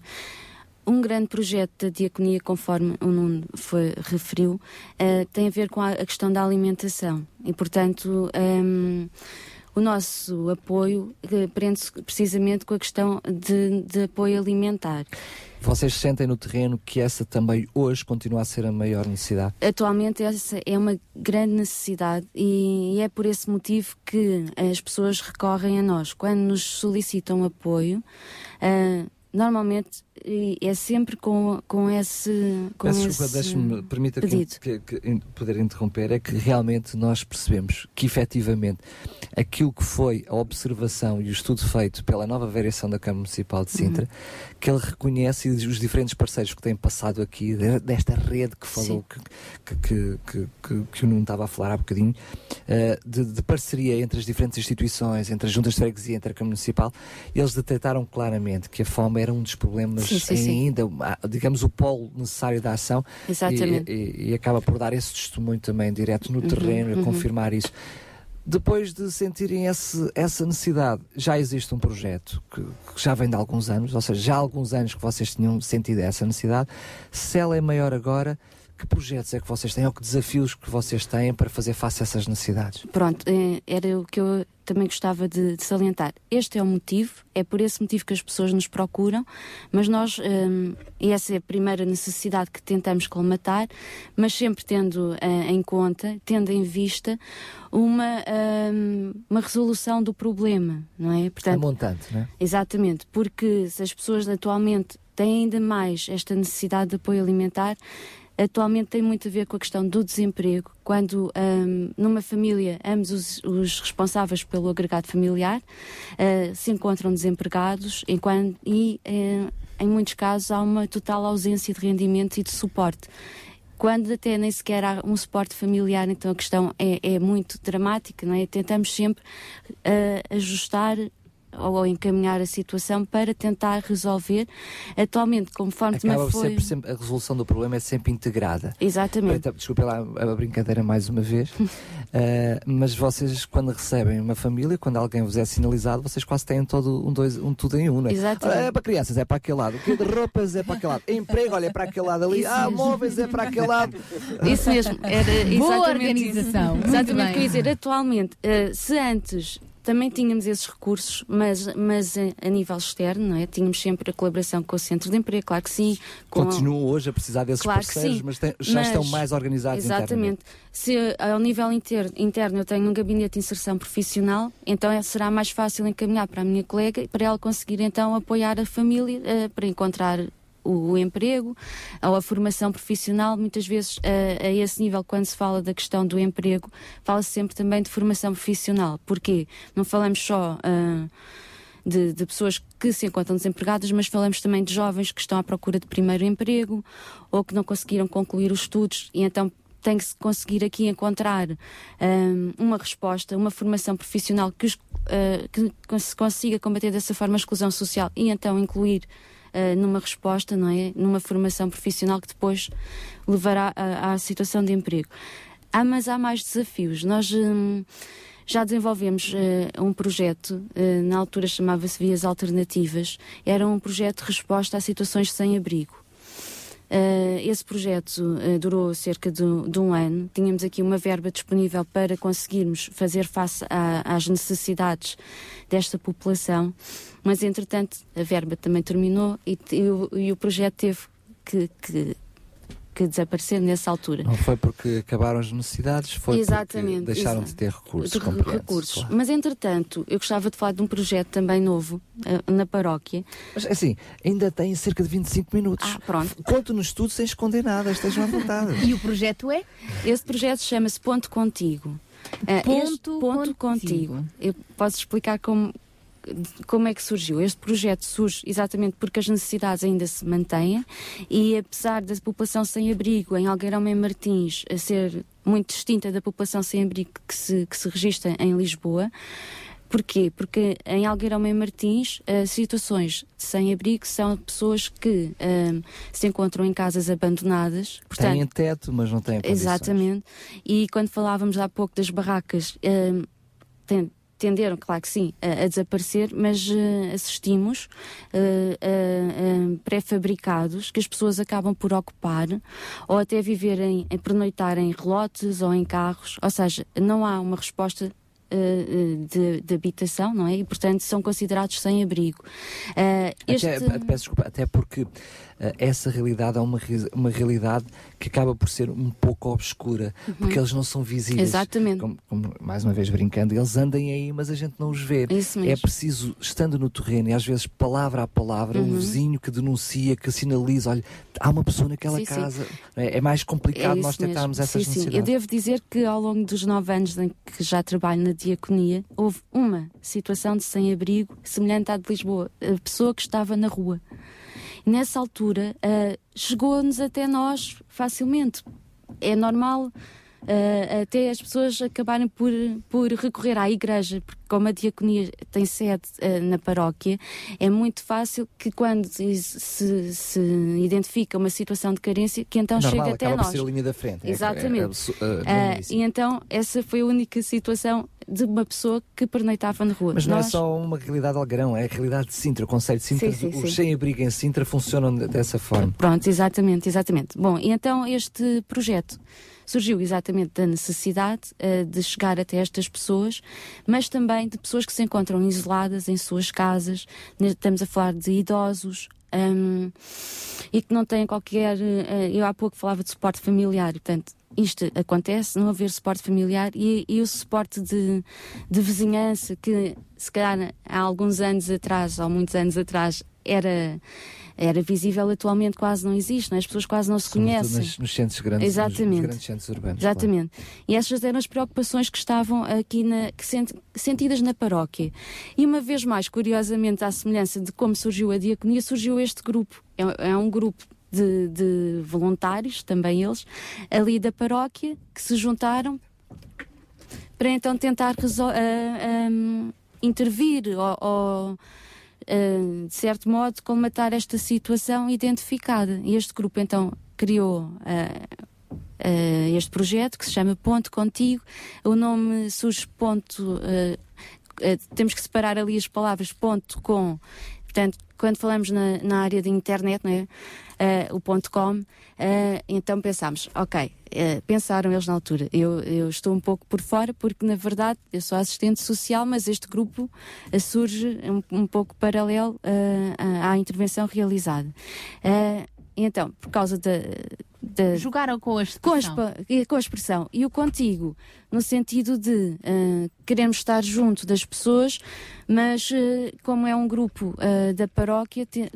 um grande projeto da diaconia, conforme o Nuno foi, referiu, eh, tem a ver com a, a questão da alimentação. E, portanto, hum, o nosso apoio eh, prende-se precisamente com a questão de, de apoio alimentar. Vocês sentem no terreno que essa também hoje continua a ser a maior necessidade? Atualmente essa é uma grande necessidade e é por esse motivo que as pessoas recorrem a nós. Quando nos solicitam apoio, ah, normalmente é sempre com, com esse com Peço desculpa, deixe-me, permita que, pedido. que- poder interromper, é que realmente nós percebemos que efetivamente aquilo que foi a observação e o estudo feito pela nova variação da Câmara Municipal de Sintra, Uhum. que ele reconhece e os diferentes parceiros que têm passado aqui, de- desta rede que falou, que, que, que, que, o Nuno estava a falar há bocadinho, eh, de, de parceria entre as diferentes instituições, entre as juntas de freguesia, entre a Câmara Municipal, eles detectaram claramente que a fome era um dos problemas Sim, sim, sim. ainda, ah, digamos, o polo necessário da ação Exatamente. E, e- e acaba por dar esse testemunho também direto no Uhum, terreno, a uhum. confirmar isso. Depois de sentirem esse- essa necessidade, já existe um projeto que, que já vem de alguns anos, ou seja, já há alguns anos que vocês tinham sentido essa necessidade. Se ela é maior agora, que projetos é que vocês têm ou que desafios que vocês têm para fazer face a essas necessidades? Pronto, eh, era o que eu também gostava de, de salientar. Este é o motivo, é por esse motivo que as pessoas nos procuram, mas nós, hum, e essa é a primeira necessidade que tentamos colmatar, mas sempre tendo eh, em conta, tendo em vista uma, hum, uma resolução do problema, não é? a montante, não é? Exatamente, porque se as pessoas atualmente têm ainda mais esta necessidade de apoio alimentar, atualmente tem muito a ver com a questão do desemprego. Quando hum, numa família ambos os, os responsáveis pelo agregado familiar ah, se encontram desempregados enquanto, e eh, em muitos casos há uma total ausência de rendimento e de suporte. Quando até nem sequer há um suporte familiar, então a questão é, é muito dramática, não é? Tentamos sempre ah, ajustar ou encaminhar a situação para tentar resolver. Atualmente, conforme também Acaba foi. sempre, sempre- a resolução do problema é sempre integrada. Exatamente. Então, Desculpa lá a brincadeira mais uma vez, Eh, mas vocês, quando recebem uma família, quando alguém vos é sinalizado, vocês quase têm todo um, dois, um tudo em um, não é? Exatamente. Olha, É para crianças, é para aquele lado. O que de roupas é para aquele lado. Emprego, olha, é para aquele lado ali. Isso ah, mesmo. móveis é para aquele lado. Isso mesmo, era Boa exatamente organização, isso. Exatamente o bem. que eu ia dizer. Atualmente, eh, se antes também tínhamos esses recursos, mas, mas a, a nível externo, não é? Tínhamos sempre a colaboração com o Centro de Emprego, claro que sim. Continuam hoje a precisar desses Claro parceiros, sim, mas, têm- já mas- estão mais organizados Exatamente. Se ao nível inter- interno eu tenho um gabinete de inserção profissional, então é- será mais fácil encaminhar para a minha colega e para ela conseguir então apoiar a família eh, para encontrar o, emprego ou a formação profissional. Muitas vezes eh, a esse nível, quando se fala da questão do emprego, fala-se sempre também de formação profissional. Porquê? Não falamos só. ah, de, de pessoas que se encontram desempregadas, mas falamos também de jovens que estão à procura de primeiro emprego ou que não conseguiram concluir os estudos e então tem que se conseguir aqui encontrar hum, uma resposta, uma formação profissional que, os, ah, que se consiga combater dessa forma a exclusão social e então incluir ah, numa resposta, não é? Numa formação profissional que depois levará à, situação de emprego. Ah, mas há mais desafios. Nós hum, já desenvolvemos eh, um projeto, eh, na altura chamava-se Vias Alternativas, era um projeto de resposta a situações sem abrigo. Eh, esse projeto eh, durou cerca de, de um ano. Tínhamos aqui uma verba disponível para conseguirmos fazer face à- às necessidades desta população, mas entretanto a verba também terminou e, e o, e o projeto teve que, que- que desaparecer nessa altura. Não foi porque acabaram as necessidades, foi Exatamente, porque deixaram de ter recursos. Recursos. claro. Mas entretanto, eu gostava de falar de um projeto também novo eh, na paróquia. Mas assim, ainda tem cerca de 25 minutos. Ah, pronto. Conte-nos tudo sem esconder nada, estejam à vontade. E o projeto é? Esse projeto chama-se Ponto Contigo. Eh, Ponto este ponto contigo. Eu posso explicar como, como é que surgiu. Este projeto surge exatamente porque as necessidades ainda se mantêm e apesar da população sem abrigo em Algueirão em Martins a ser muito distinta da população sem abrigo que se, que se registra em Lisboa, Porquê? Porque em Algueirão em Martins, as situações de sem-abrigo são pessoas que ahm, se encontram em casas abandonadas. Portanto, Têm teto, mas não têm condições. Exatamente. E quando falávamos há pouco das barracas, hum, ten- tenderam, claro que sim, a, a desaparecer, mas eh, assistimos eh, a, pré-fabricados que as pessoas acabam por ocupar ou até viverem, a pernoitar em relotes ou em carros. Ou seja, não há uma resposta eh, eh, de, de habitação, não é? E, portanto, são considerados sem abrigo. Eh, este... Até, peço desculpa, até porque eh, essa realidade é uma, uma realidade que acaba por ser um pouco obscura, porque eles não são visíveis. Exatamente. Como, como, mais uma vez brincando, eles andem aí, mas a gente não os vê. Mesmo. É preciso, estando no terreno, e às vezes palavra a palavra, Uhum. o vizinho que denuncia, que sinaliza, olha, há uma pessoa naquela Sim, sim. casa. não É, É mais complicado É nós isso mesmo. tentarmos essas sim, sim. necessidades. Eu devo dizer que ao longo dos nove anos em que já trabalho na diaconia, houve uma situação de sem-abrigo semelhante à de Lisboa. A pessoa que estava na rua. Nessa altura, ah, chegou-nos até nós facilmente. É normal ah, até as pessoas acabarem por, por recorrer à igreja, porque como a diaconia tem sede ah, na paróquia, é muito fácil que quando se, se- se identifica uma situação de carência, que então Normal, chegue até acaba por nós. ser a linha da frente. É- é- Exatamente. é uh, Ah, normalíssimo. e então essa foi a única situação de uma pessoa que pernoitava na rua. Mas não Nós- é só uma realidade de Algarão, é a realidade de Sintra, o Conselho de Sintra. Sim, sim, os sem-abrigo em Sintra funcionam de- dessa forma. Pronto, exatamente, exatamente. Bom, e então este projeto surgiu exatamente da necessidade eh, de chegar até estas pessoas, mas também de pessoas que se encontram isoladas em suas casas. Estamos a falar de idosos. hum, e que não têm qualquer. eh, eu há pouco falava de suporte familiar, portanto, isto acontece, não haver suporte familiar e, e o suporte de, de vizinhança, que se calhar há alguns anos atrás, ou muitos anos atrás, era, era visível, atualmente quase não existe, não é? as pessoas quase não se Sobretudo conhecem. Nos, nos centros grandes, nos- Exatamente. nos grandes centros urbanos. Exatamente. E essas eram as preocupações que estavam aqui na, que sent- sentidas na paróquia. E uma vez mais, curiosamente, à semelhança de como surgiu a diaconia, surgiu este grupo. É, é um grupo de, de voluntários, também eles, ali da paróquia, que se juntaram para então tentar resol- ah, ah, intervir ou, ou, de certo modo, colmatar esta situação identificada. Este grupo então criou ah, ah, este projeto que se chama Ponto Contigo. O nome surge ponto. temos que separar ali as palavras ponto com portanto, quando falamos na, na área de internet, não é? Eh, o ponto .com, eh, então pensámos, ok, eh, pensaram eles na altura, eu, eu estou um pouco por fora porque na verdade eu sou assistente social, mas este grupo surge um, um pouco paralelo à, intervenção realizada. Então, por causa da, da Jogaram com a com a, expressão. expa- e com a expressão e o contigo, no sentido de ah, queremos estar junto das pessoas, mas ah, como é um grupo ah, da paróquia, te-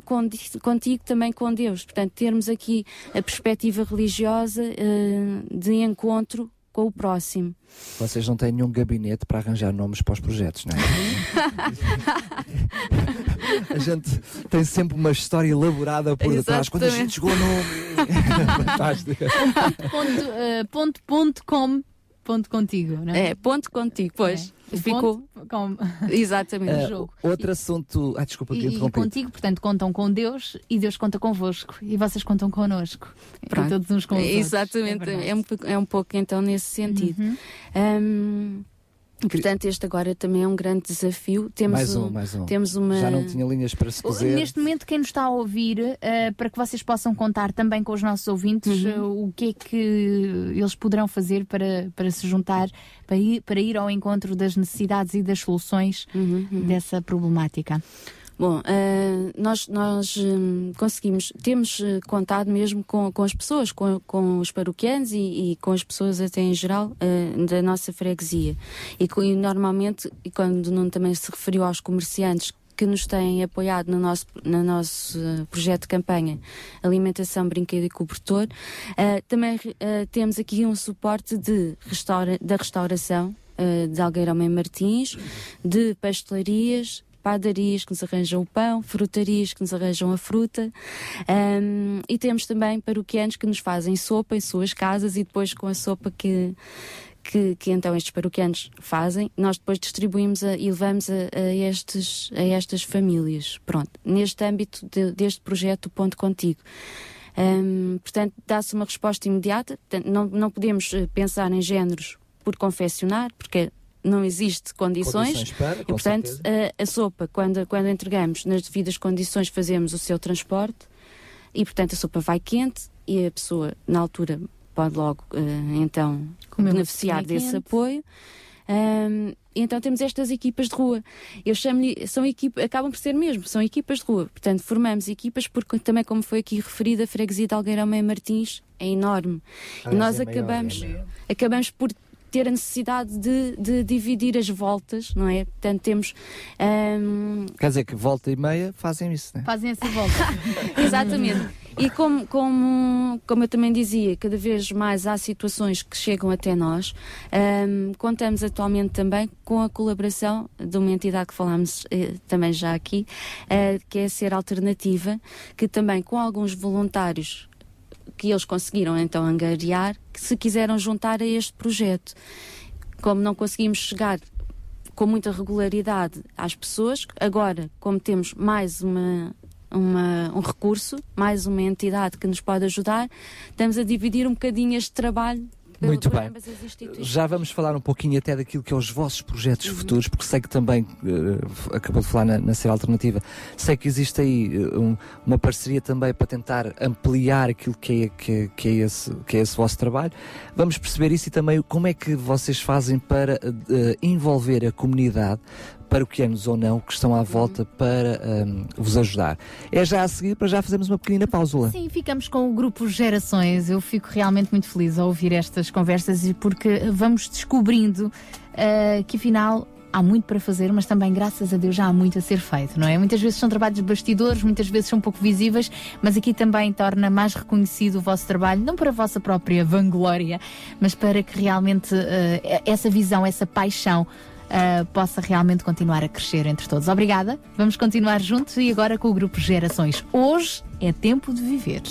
contigo também com Deus. Portanto, termos aqui a perspectiva religiosa de encontro com o próximo. Vocês não têm nenhum gabinete para arranjar nomes para os projetos, não é? A gente tem sempre uma história elaborada por detrás. Quando a gente chegou no. Fantástico. ponto, eh, ponto, ponto com, ponto contigo, não é? É, ponto contigo, pois. O Ficou. com- Exatamente. O jogo. outro assunto. Ah, desculpa que E, e interrompi. contigo, portanto, contam com Deus e Deus conta convosco. E vocês contam connosco. Pronto. E todos uns com os outros. Exatamente, É é, um, pouco- é um pouco então nesse sentido. Uhum. Hum, portanto, este agora também é um grande desafio. Temos mais um, mais um. Temos uma... Já não tinha linhas para se cozer. Neste momento, quem nos está a ouvir, eh, para que vocês possam contar também com os nossos ouvintes Uhum. eh, o que é que eles poderão fazer para, para se juntar, para ir, para ir ao encontro das necessidades e das soluções Uhum, dessa problemática. Bom, eh, nós, nós hum, conseguimos, temos eh, contado mesmo com, com as pessoas, com, com os paroquianos e, e com as pessoas até em geral eh, da nossa freguesia. E, e normalmente, e quando o Nuno também se referiu aos comerciantes que nos têm apoiado no nosso, no nosso eh, projeto de campanha Alimentação, Brinquedo e Cobertor, eh, também eh, temos aqui um suporte de restaura, da restauração eh, de Algueirão Martins, de pastelarias, padarias que nos arranjam o pão, frutarias que nos arranjam a fruta Ahm, e temos também paroquianos que nos fazem sopa em suas casas e depois com a sopa que, que, que então estes paroquianos fazem, nós depois distribuímos a- e levamos a, a estes, a estas famílias. Pronto, neste âmbito de- deste projeto Ponto Contigo. Ahm, portanto, dá-se uma resposta imediata. Portanto, não, não podemos eh, pensar em géneros por confeccionar, porque não existe condições. Condições para, e, portanto, a, a sopa, quando, quando entregamos nas devidas condições, fazemos o seu transporte e, portanto, a sopa vai quente e a pessoa, na altura, pode logo, eh, então, beneficiar desse quente. apoio. E então temos estas equipas de rua. Eu chamo-lhe, são equipas, acabam por ser mesmo, são equipas de rua. Portanto, formamos equipas porque também, como foi aqui referido, a freguesia de Algueirão Meia Martins é enorme. Ah, e nós é maior, acabamos, é maior. acabamos por ter a necessidade de, de dividir as voltas, não é? Portanto, temos ahm, Quer dizer que volta e meia fazem isso, né? Fazem essa volta. Exatamente. E como, como, como eu também dizia, cada vez mais há situações que chegam até nós. Ahm, contamos atualmente também com a colaboração de uma entidade que falámos eh, também já aqui, eh, que é a Ser Alternativa, que também com alguns voluntários que eles conseguiram então angariar, que se quiseram juntar a este projeto. Como não conseguimos chegar com muita regularidade às pessoas. Agora, como temos mais uma, uma- um recurso, mais uma entidade que nos pode ajudar, estamos a dividir um bocadinho este trabalho. Pelo- Muito bem. Já vamos falar um pouquinho até daquilo que é os vossos projetos futuros, porque sei que também, f- acabou de falar na, na Ser Alternativa, sei que existe aí eh, um- uma parceria também para tentar ampliar aquilo que é, que, que é esse, que é esse vosso trabalho. Vamos perceber isso e também como é que vocês fazem para eh, envolver a comunidade, paroquianos ou não, que estão à volta para ehm, vos ajudar. É já a seguir, para já fazermos uma pequenina pausa. Sim, ficamos com o grupo Gerações. Eu fico realmente muito feliz a ouvir estas conversas e porque vamos descobrindo ah, que afinal há muito para fazer, mas também, graças a Deus, já há muito a ser feito, não é? Muitas vezes são trabalhos bastidores, muitas vezes são pouco visíveis, mas aqui também torna mais reconhecido o vosso trabalho, não para a vossa própria vanglória, mas para que realmente ah, essa visão, essa paixão ah, possa realmente continuar a crescer entre todos. Obrigada. Vamos continuar juntos e agora com o grupo Gerações. Hoje é tempo de viver.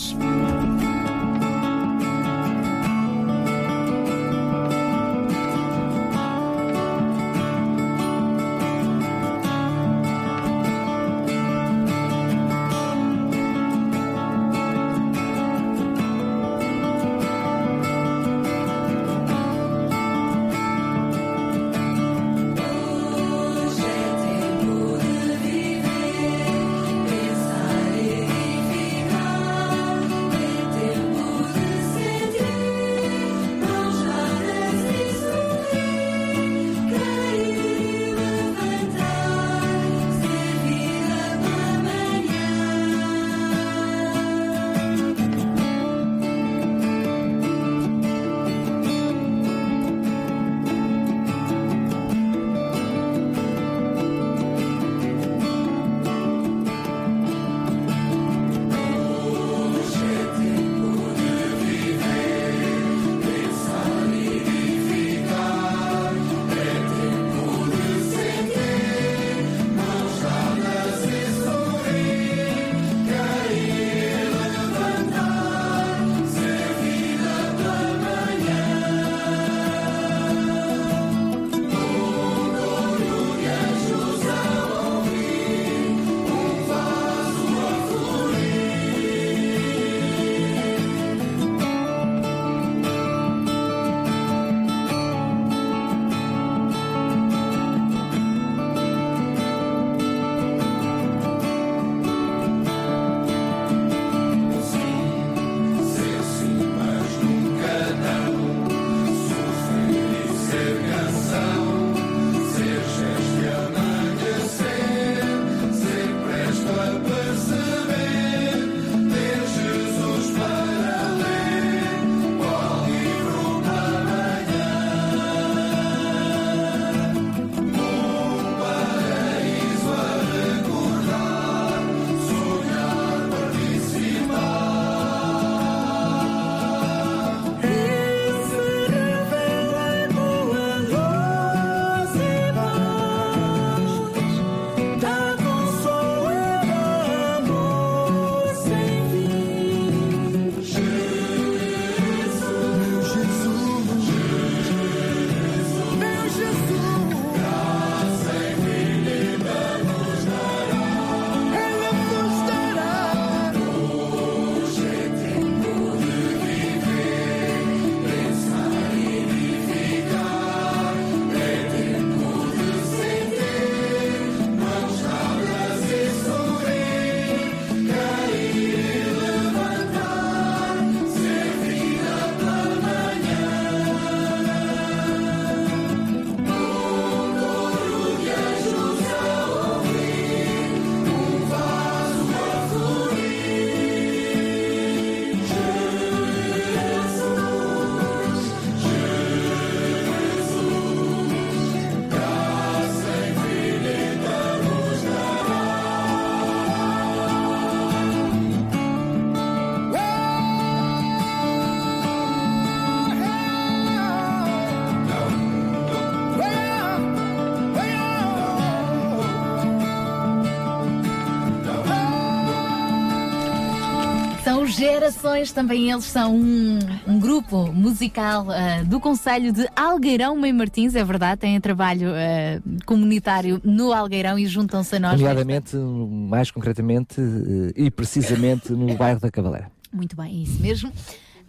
Gerações, também eles são um, um grupo musical ah, do Conselho de Algueirão Mãe Martins, é verdade, têm trabalho ah, comunitário no Algueirão e juntam-se a nós. Nomeadamente, mais concretamente eh, e precisamente no bairro da Cavaleira. Muito bem, é isso mesmo.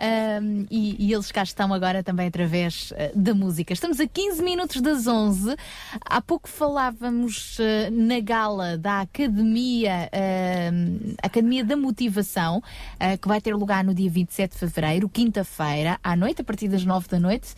Ahm, e, e eles cá estão agora também através ah, da música. Estamos a 15 minutos das 11. Há pouco falávamos ah, na gala da Academia, ahm, Academia da Motivação, ah, que vai ter lugar no dia 27 de fevereiro, quinta-feira, à noite, a partir das 9 da noite.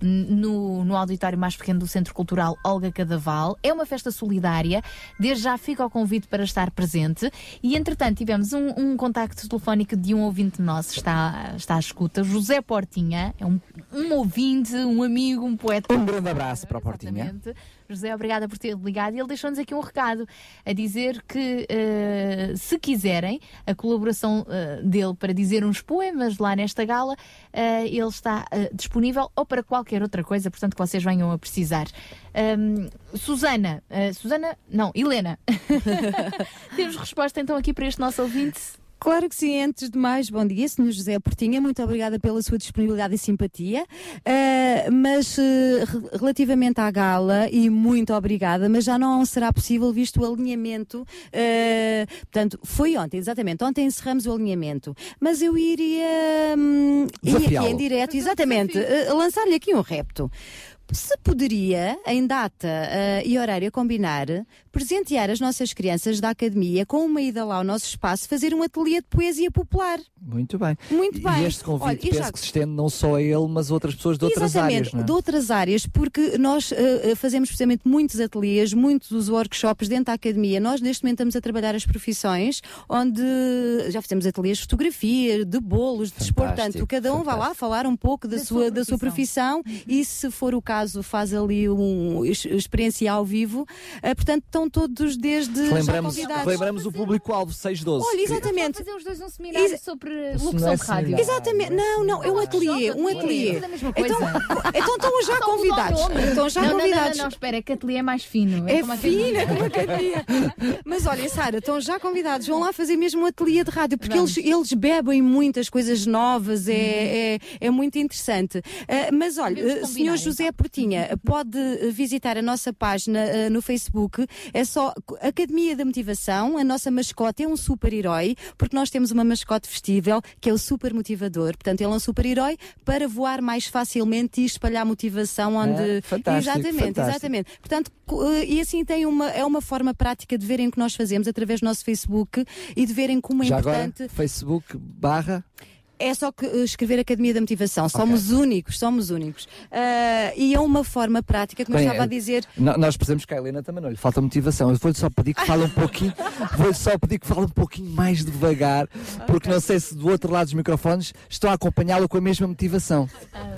No, no auditório mais pequeno do Centro Cultural Olga Cadaval. É uma festa solidária. Desde já fica o convite para estar presente. E entretanto, tivemos um, um contacto telefónico de um ouvinte nosso, está, está à escuta, José Portinha, é um, um ouvinte, um amigo, um poeta. Um grande abraço para a Portinha. Exatamente. José, obrigada por ter ligado. E ele deixou-nos aqui um recado a dizer que, eh, se quiserem, a colaboração eh, dele para dizer uns poemas lá nesta gala, eh, ele está disponível ou para qualquer outra coisa, portanto, que vocês venham a precisar. Ahm, Susana, Susana, não, Helena. Temos resposta então aqui para este nosso ouvinte. Claro que sim, antes de mais, bom dia, Sr. José Portinha, muito obrigada pela sua disponibilidade e simpatia. Ah, mas re- relativamente à gala, e muito obrigada, mas já não será possível visto o alinhamento. ah, portanto, foi ontem, exatamente, ontem encerramos o alinhamento. Mas eu iria, iria aqui em direto, exatamente, lançar-lhe aqui um repto. Se poderia, em data ah, e horário a combinar, presentear as nossas crianças da academia com uma ida lá ao nosso espaço, fazer um ateliê de poesia popular. Muito bem. Muito E- bem. E este convite Olha, penso já- que se estende não só a ele, mas a outras pessoas de outras Exatamente, áreas. Não é? de outras áreas, porque nós eh, fazemos precisamente muitos ateliês, muitos workshops dentro da academia. Nós, neste momento, estamos a trabalhar as profissões, onde já fizemos ateliês de fotografia, de bolos, de desporto. Portanto, cada um vai lá falar um pouco da, sua, da sua profissão e, se for o caso, faz ali um ex- experiência ao vivo. Eh, portanto, estão todos desde convidados. relembramos o público-alvo 612. Olha, exatamente. fazer os dois um seminário Exa- sobre locução é de rádio. seminário. Exatamente, não, não, é um ateliê, um ateliê. Então, então estão já convidados. Estão já convidados. Não, não, não, espera, é que ateliê é mais fino. É como a fina academia. como a academia. Mas olha, Sara, estão já convidados. Vão lá fazer mesmo um ateliê de rádio, porque eles, eles bebem muitas coisas novas, é, é, é muito interessante. Ah, mas olha, Devemos uh, combinar, Sr. José Portinha, pode uh, visitar a nossa página uh, no Facebook. É só Academia da Motivação. A nossa mascote é um super-herói, porque nós temos uma mascote vestível que é o super motivador. Portanto, ele é um super-herói para voar mais facilmente e espalhar motivação onde. Ah, fantástico, exatamente, fantástico. exatamente. Portanto, eh, e assim tem uma, é uma forma prática de verem o que nós fazemos através do nosso Facebook e de verem como é Já importante. agora, Facebook barra. É só que, eh, escrever Academia da Motivação. Somos únicos, somos únicos. Ah, e é uma forma prática, como Bem, eu estava a eh, dizer. Nós precisamos que a Helena também não lhe falta motivação. Eu vou-lhe só pedir que fale um pouquinho, vou-lhe só pedir que fale um pouquinho mais devagar, porque não sei se do outro lado dos microfones estão a acompanhá-lo com a mesma motivação.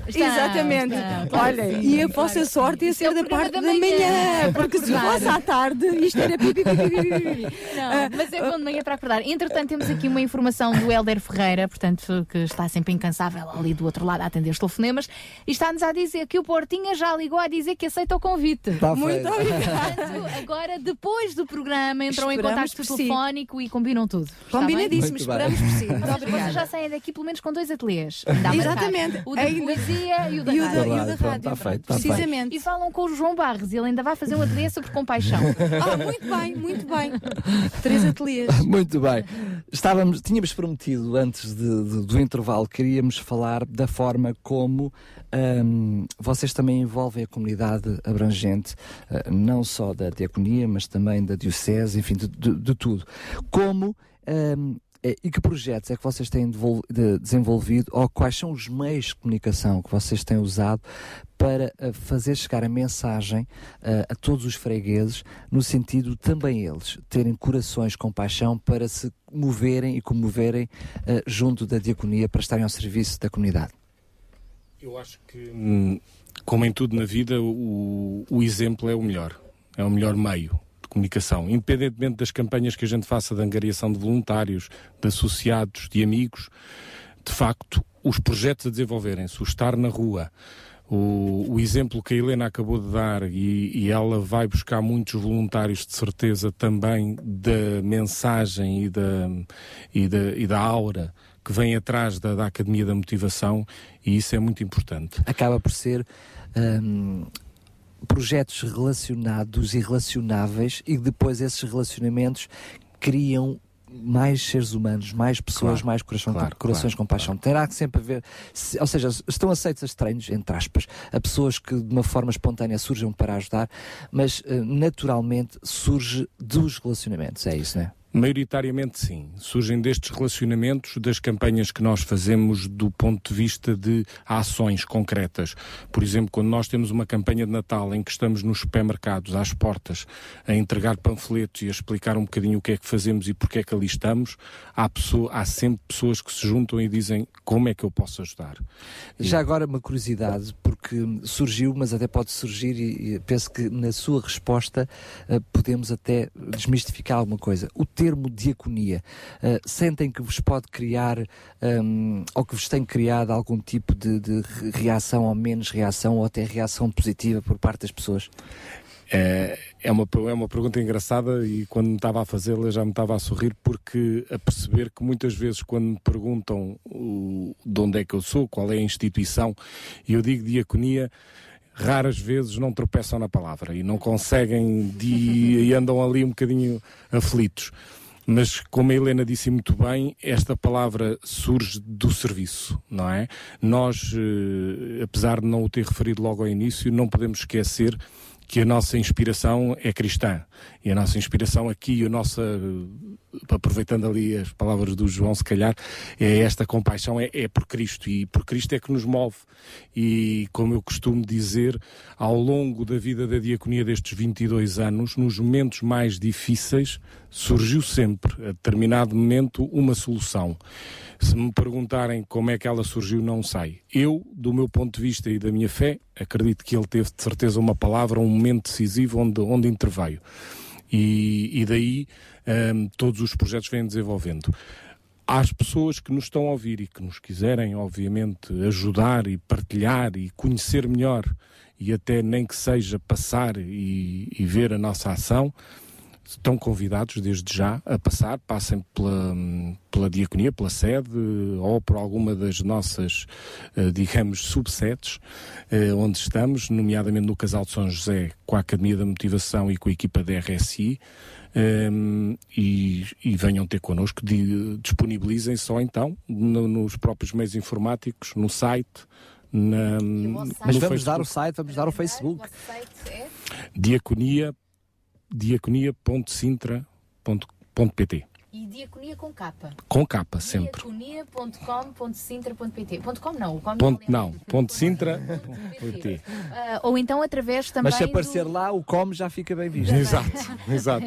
Está, Exatamente. está, Olha, que e sim, a vossa claro sorte é sim. ser É da parte da da manhã, manhã, porque se fosse à tarde, isto era pipi, pipi, pipi, pipi. Não, mas é bom de manhã para acordar. Entretanto, temos aqui uma informação do Helder Ferreira, portanto, que está sempre incansável ali do outro lado a atender os telefonemas, e está-nos a dizer que o Portinha já ligou a dizer que aceita o convite. Tá Muito feito. obrigada. Portanto, agora, depois do programa, entram em Esperamos contato por si. telefónico e combinam tudo. Combinadíssimo, esperamos por si. Muito obrigada. Já saem daqui pelo menos com dois ateliês. Exatamente. O da Ainda. poesia e o da E o rádio. da, e o da Pronto, rádio. tá feito, tá feito. Precisamente. E falam com o João Barros, ele ainda vai fazer um ateliê sobre compaixão. Ah, muito bem, muito bem. Três ateliês. Muito bem. Estávamos, tínhamos prometido antes de- de- do intervalo, queríamos falar da forma como hum, vocês também envolvem a comunidade abrangente, eh, não só da diaconia, mas também da diocese, enfim, de, de- de tudo. Como hum, eh, e que projetos é que vocês têm de- desenvolvido ou quais são os meios de comunicação que vocês têm usado para eh, fazer chegar a mensagem eh, a todos os fregueses, no sentido também eles terem corações com paixão para se moverem e comoverem eh, junto da diaconia para estarem ao serviço da comunidade. Eu acho que, hum, como em tudo na vida, o, o exemplo é o melhor. É o melhor meio de comunicação. Independentemente das campanhas que a gente faça de angariação de voluntários, de associados, de amigos, de facto, os projetos a desenvolverem-se, o estar na rua, o, o exemplo que a Helena acabou de dar, e, e ela vai buscar muitos voluntários, de certeza, também da mensagem e da, e da, e da aura que vem atrás da, da Academia da Motivação e isso é muito importante. Acaba por ser hum, projetos relacionados e relacionáveis e depois esses relacionamentos criam mais seres humanos, mais pessoas, Claro, mais coração, claro, corações claro, com paixão. Terá que sempre haver, se- ou seja, estão aceitos a estranhos, entre aspas, a pessoas que de uma forma espontânea surjam para ajudar, mas eh, naturalmente surge dos relacionamentos, é isso, não é? Maioritariamente sim. Surgem destes relacionamentos, das campanhas que nós fazemos do ponto de vista de ações concretas. Por exemplo, quando nós temos uma campanha de Natal em que estamos nos supermercados, às portas, a entregar panfletos e a explicar um bocadinho o que é que fazemos e porque é que ali estamos, há, pessoa, há sempre pessoas que se juntam e dizem como é que eu posso ajudar. Já agora uma curiosidade, porque surgiu, mas até pode surgir, e, e penso que na sua resposta eh, podemos até desmistificar alguma coisa. O termo diaconia, eh, sentem que vos pode criar, hum, ou que vos tem criado algum tipo de, de re- reação ou menos reação, ou até reação positiva por parte das pessoas? É, é, uma, é uma pergunta engraçada e quando me estava a fazê-la já me estava a sorrir porque a perceber que muitas vezes quando me perguntam o, de onde é que eu sou, qual é a instituição, e eu digo diaconia, raras vezes não tropeçam na palavra e não conseguem de, e andam ali um bocadinho aflitos. Mas, como a Helena disse muito bem, esta palavra surge do serviço, não é? Nós, eh, apesar de não o ter referido logo ao início, não podemos esquecer que a nossa inspiração é cristã. E a nossa inspiração aqui, a nossa, eh, aproveitando ali as palavras do João, se calhar, é esta compaixão, é, é por Cristo. E por Cristo é que nos move. E, como eu costumo dizer, ao longo da vida da diaconia destes 22 anos, nos momentos mais difíceis, surgiu sempre, a determinado momento, uma solução. Se me perguntarem como é que ela surgiu, não sei. Eu, do meu ponto de vista e da minha fé, acredito que ele teve de certeza uma palavra, um momento decisivo onde, onde interveio. E, e daí hum, todos os projetos vêm desenvolvendo. Às pessoas que nos estão a ouvir e que nos quiserem, obviamente, ajudar e partilhar e conhecer melhor e até nem que seja passar e, e ver a nossa ação, estão convidados desde já a passar, passem pela, pela diaconia, pela sede ou por alguma das nossas, eh, digamos, subsedes eh, onde estamos, nomeadamente no Casal de São José, com a Academia da Motivação e com a equipa da RSI. um, e, e venham ter connosco, di- disponibilizem só então no- nos próprios meios informáticos, no site, na, no Mas vamos dar o Facebook. site, vamos dar o Facebook. diaconia diaconia.sintra.pt E diaconia com capa. com capa sempre diaconia.com.sintra.pt .com não, o com ponto, não, ponto Sintra .pt. Ah, ou então através também Mas se aparecer do- lá, o como já fica bem visto. Exato, exato.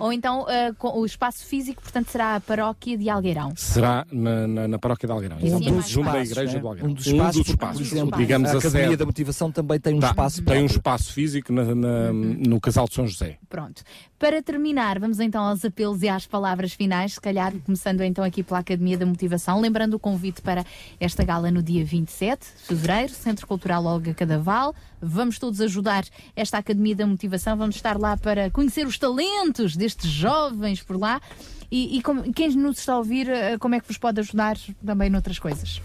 ou então com o espaço físico, portanto será a paróquia de Algueirão. será na, na, na paróquia de Algueirão Um dos junto da espaços, igreja né? do Algueirão Um dos espaços, por exemplo, digamos a a Academia da Motivação também tem um Tá, espaço tem um próprio. espaço físico na- na- no Casal de São José Pronto. Para terminar, vamos então aos apelos e às palavras finais, se calhar começando então aqui pela Academia da Motivação, lembrando o convite para esta gala no dia 27 de fevereiro, Centro Cultural Olga Cadaval. Vamos todos ajudar esta Academia da Motivação, vamos estar lá para conhecer os talentos destes jovens por lá. E, e como- quem nos está a ouvir, eh, como é que vos pode ajudar também noutras coisas?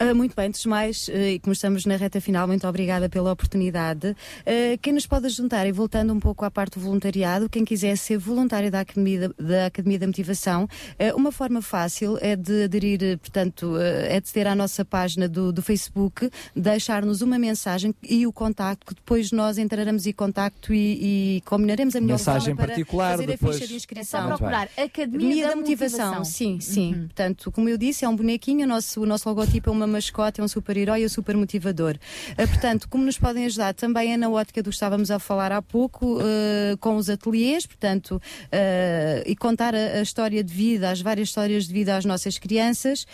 Ah, muito bem, antes de mais, ah, e como estamos na reta final, muito obrigada pela oportunidade. Ah, quem nos pode juntar, e voltando um pouco à parte do voluntariado, quem quiser ser voluntário da Academia da, da, Academia da Motivação, uma forma fácil é de aderir, portanto, é de ter à nossa página do, do Facebook, deixar-nos uma mensagem e o contacto, que depois nós entraremos em contacto e, e combinaremos a melhor Mensagem forma para particular, fazer depois- a ficha de inscrição. É só procurar Academia da Motivação. Sim, sim. Portanto, como eu disse, é um bonequinho, o nosso, o nosso logotipo é uma mascote, é um super-herói, é um super motivador. Ah, portanto, como nos podem ajudar também é na ótica do que estávamos a falar há pouco, ah, com os ateliês, portanto, ah, e contar a, a história de vida, as várias histórias de vida às nossas crianças.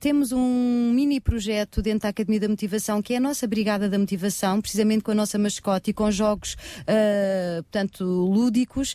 Temos um mini projeto dentro da Academia da Motivação, que é a nossa Brigada da Motivação, precisamente com a nossa mascote e com jogos, portanto, lúdicos,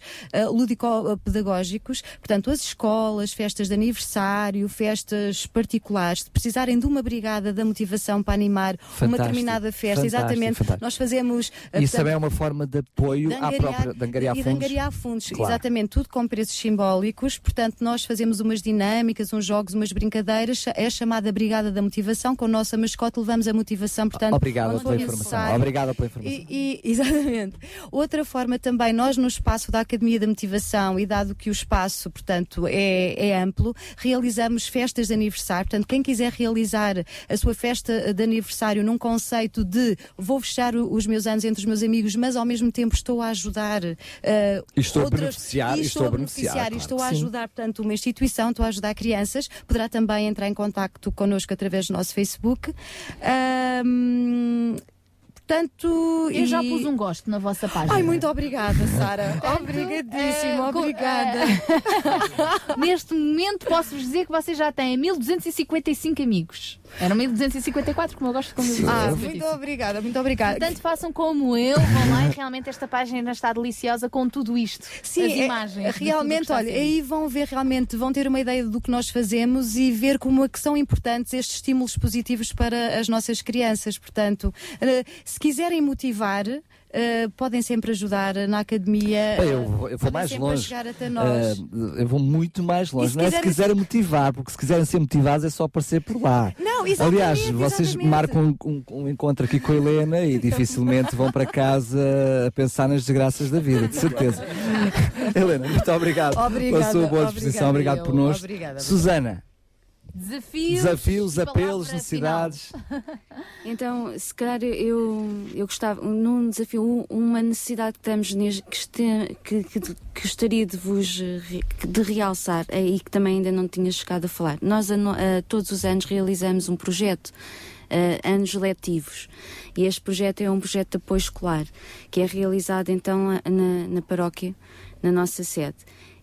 lúdico-pedagógicos. Portanto, as escolas, festas de aniversário, festas particulares, se precisarem de uma uma brigada da motivação para animar uma Fantástico, determinada festa. Exatamente. fantástico. Nós fazemos. eh, Isso portanto, também é uma forma de apoio de à própria de angariar e de fundos. angariar fundos, Claro. exatamente, tudo com preços simbólicos. Portanto, nós fazemos umas dinâmicas, uns jogos, umas brincadeiras. É chamada Brigada da Motivação. Com a nossa mascote levamos a motivação. Portanto, Obrigado onde pela for informação. Obrigado pela informação. E, e- exatamente. Outra forma também, nós no espaço da Academia da Motivação, e dado que o espaço, portanto, é, é amplo, realizamos festas de aniversário. Portanto, quem quiser realizar a sua festa de aniversário num conceito de vou fechar os meus anos entre os meus amigos, mas ao mesmo tempo estou a ajudar. E estou a outras- beneficiar, e e estou a beneficiar, claro e estou a sim. ajudar, portanto, uma instituição, estou a ajudar crianças. Poderá também entrar em contacto connosco através do nosso Facebook. Portanto. Eu já e- pus um gosto na vossa página. Ai, muito obrigada, Sara. Obrigadíssima, eh, obrigada. eh, neste momento posso-vos dizer que vocês já têm 1255 amigos. Eram 1254, como eu gosto como eu Ah, gosto. muito obrigada, muito obrigada. Portanto, façam como eu, vão lá e realmente esta página está deliciosa com tudo isto. Sim, as é- imagens. de que realmente, olha, aí vão ver realmente, vão ter uma ideia do que nós fazemos e ver como é que são importantes estes estímulos positivos para as nossas crianças. Portanto, eh, se quiserem motivar, eh, podem sempre ajudar na academia. Eu, eu vou mais longe. chegar até nós. Eh, eu vou muito mais longe. Se não é se quiserem- quiserem motivar, porque se quiserem ser motivados é só aparecer por lá. Não, exatamente, Aliás, vocês exatamente. marcam um, um- um encontro aqui com a Helena e dificilmente vão para casa a pensar nas desgraças da vida, de certeza. Helena, muito obrigado pela Obrigada, sua boa disposição, obrigada obrigado por nós. obrigada, Susana, Desafios, desafios, apelos, necessidades. Então, se calhar eu, eu gostava, num desafio, um- uma necessidade que temos que, este- que, que- que gostaria de vos de realçar e que também ainda não tinha chegado a falar. Nós ano- eh, todos os anos realizamos um projeto. eh, anos letivos e este projeto é um projeto de apoio escolar que é realizado então a- na, na paróquia na nossa sede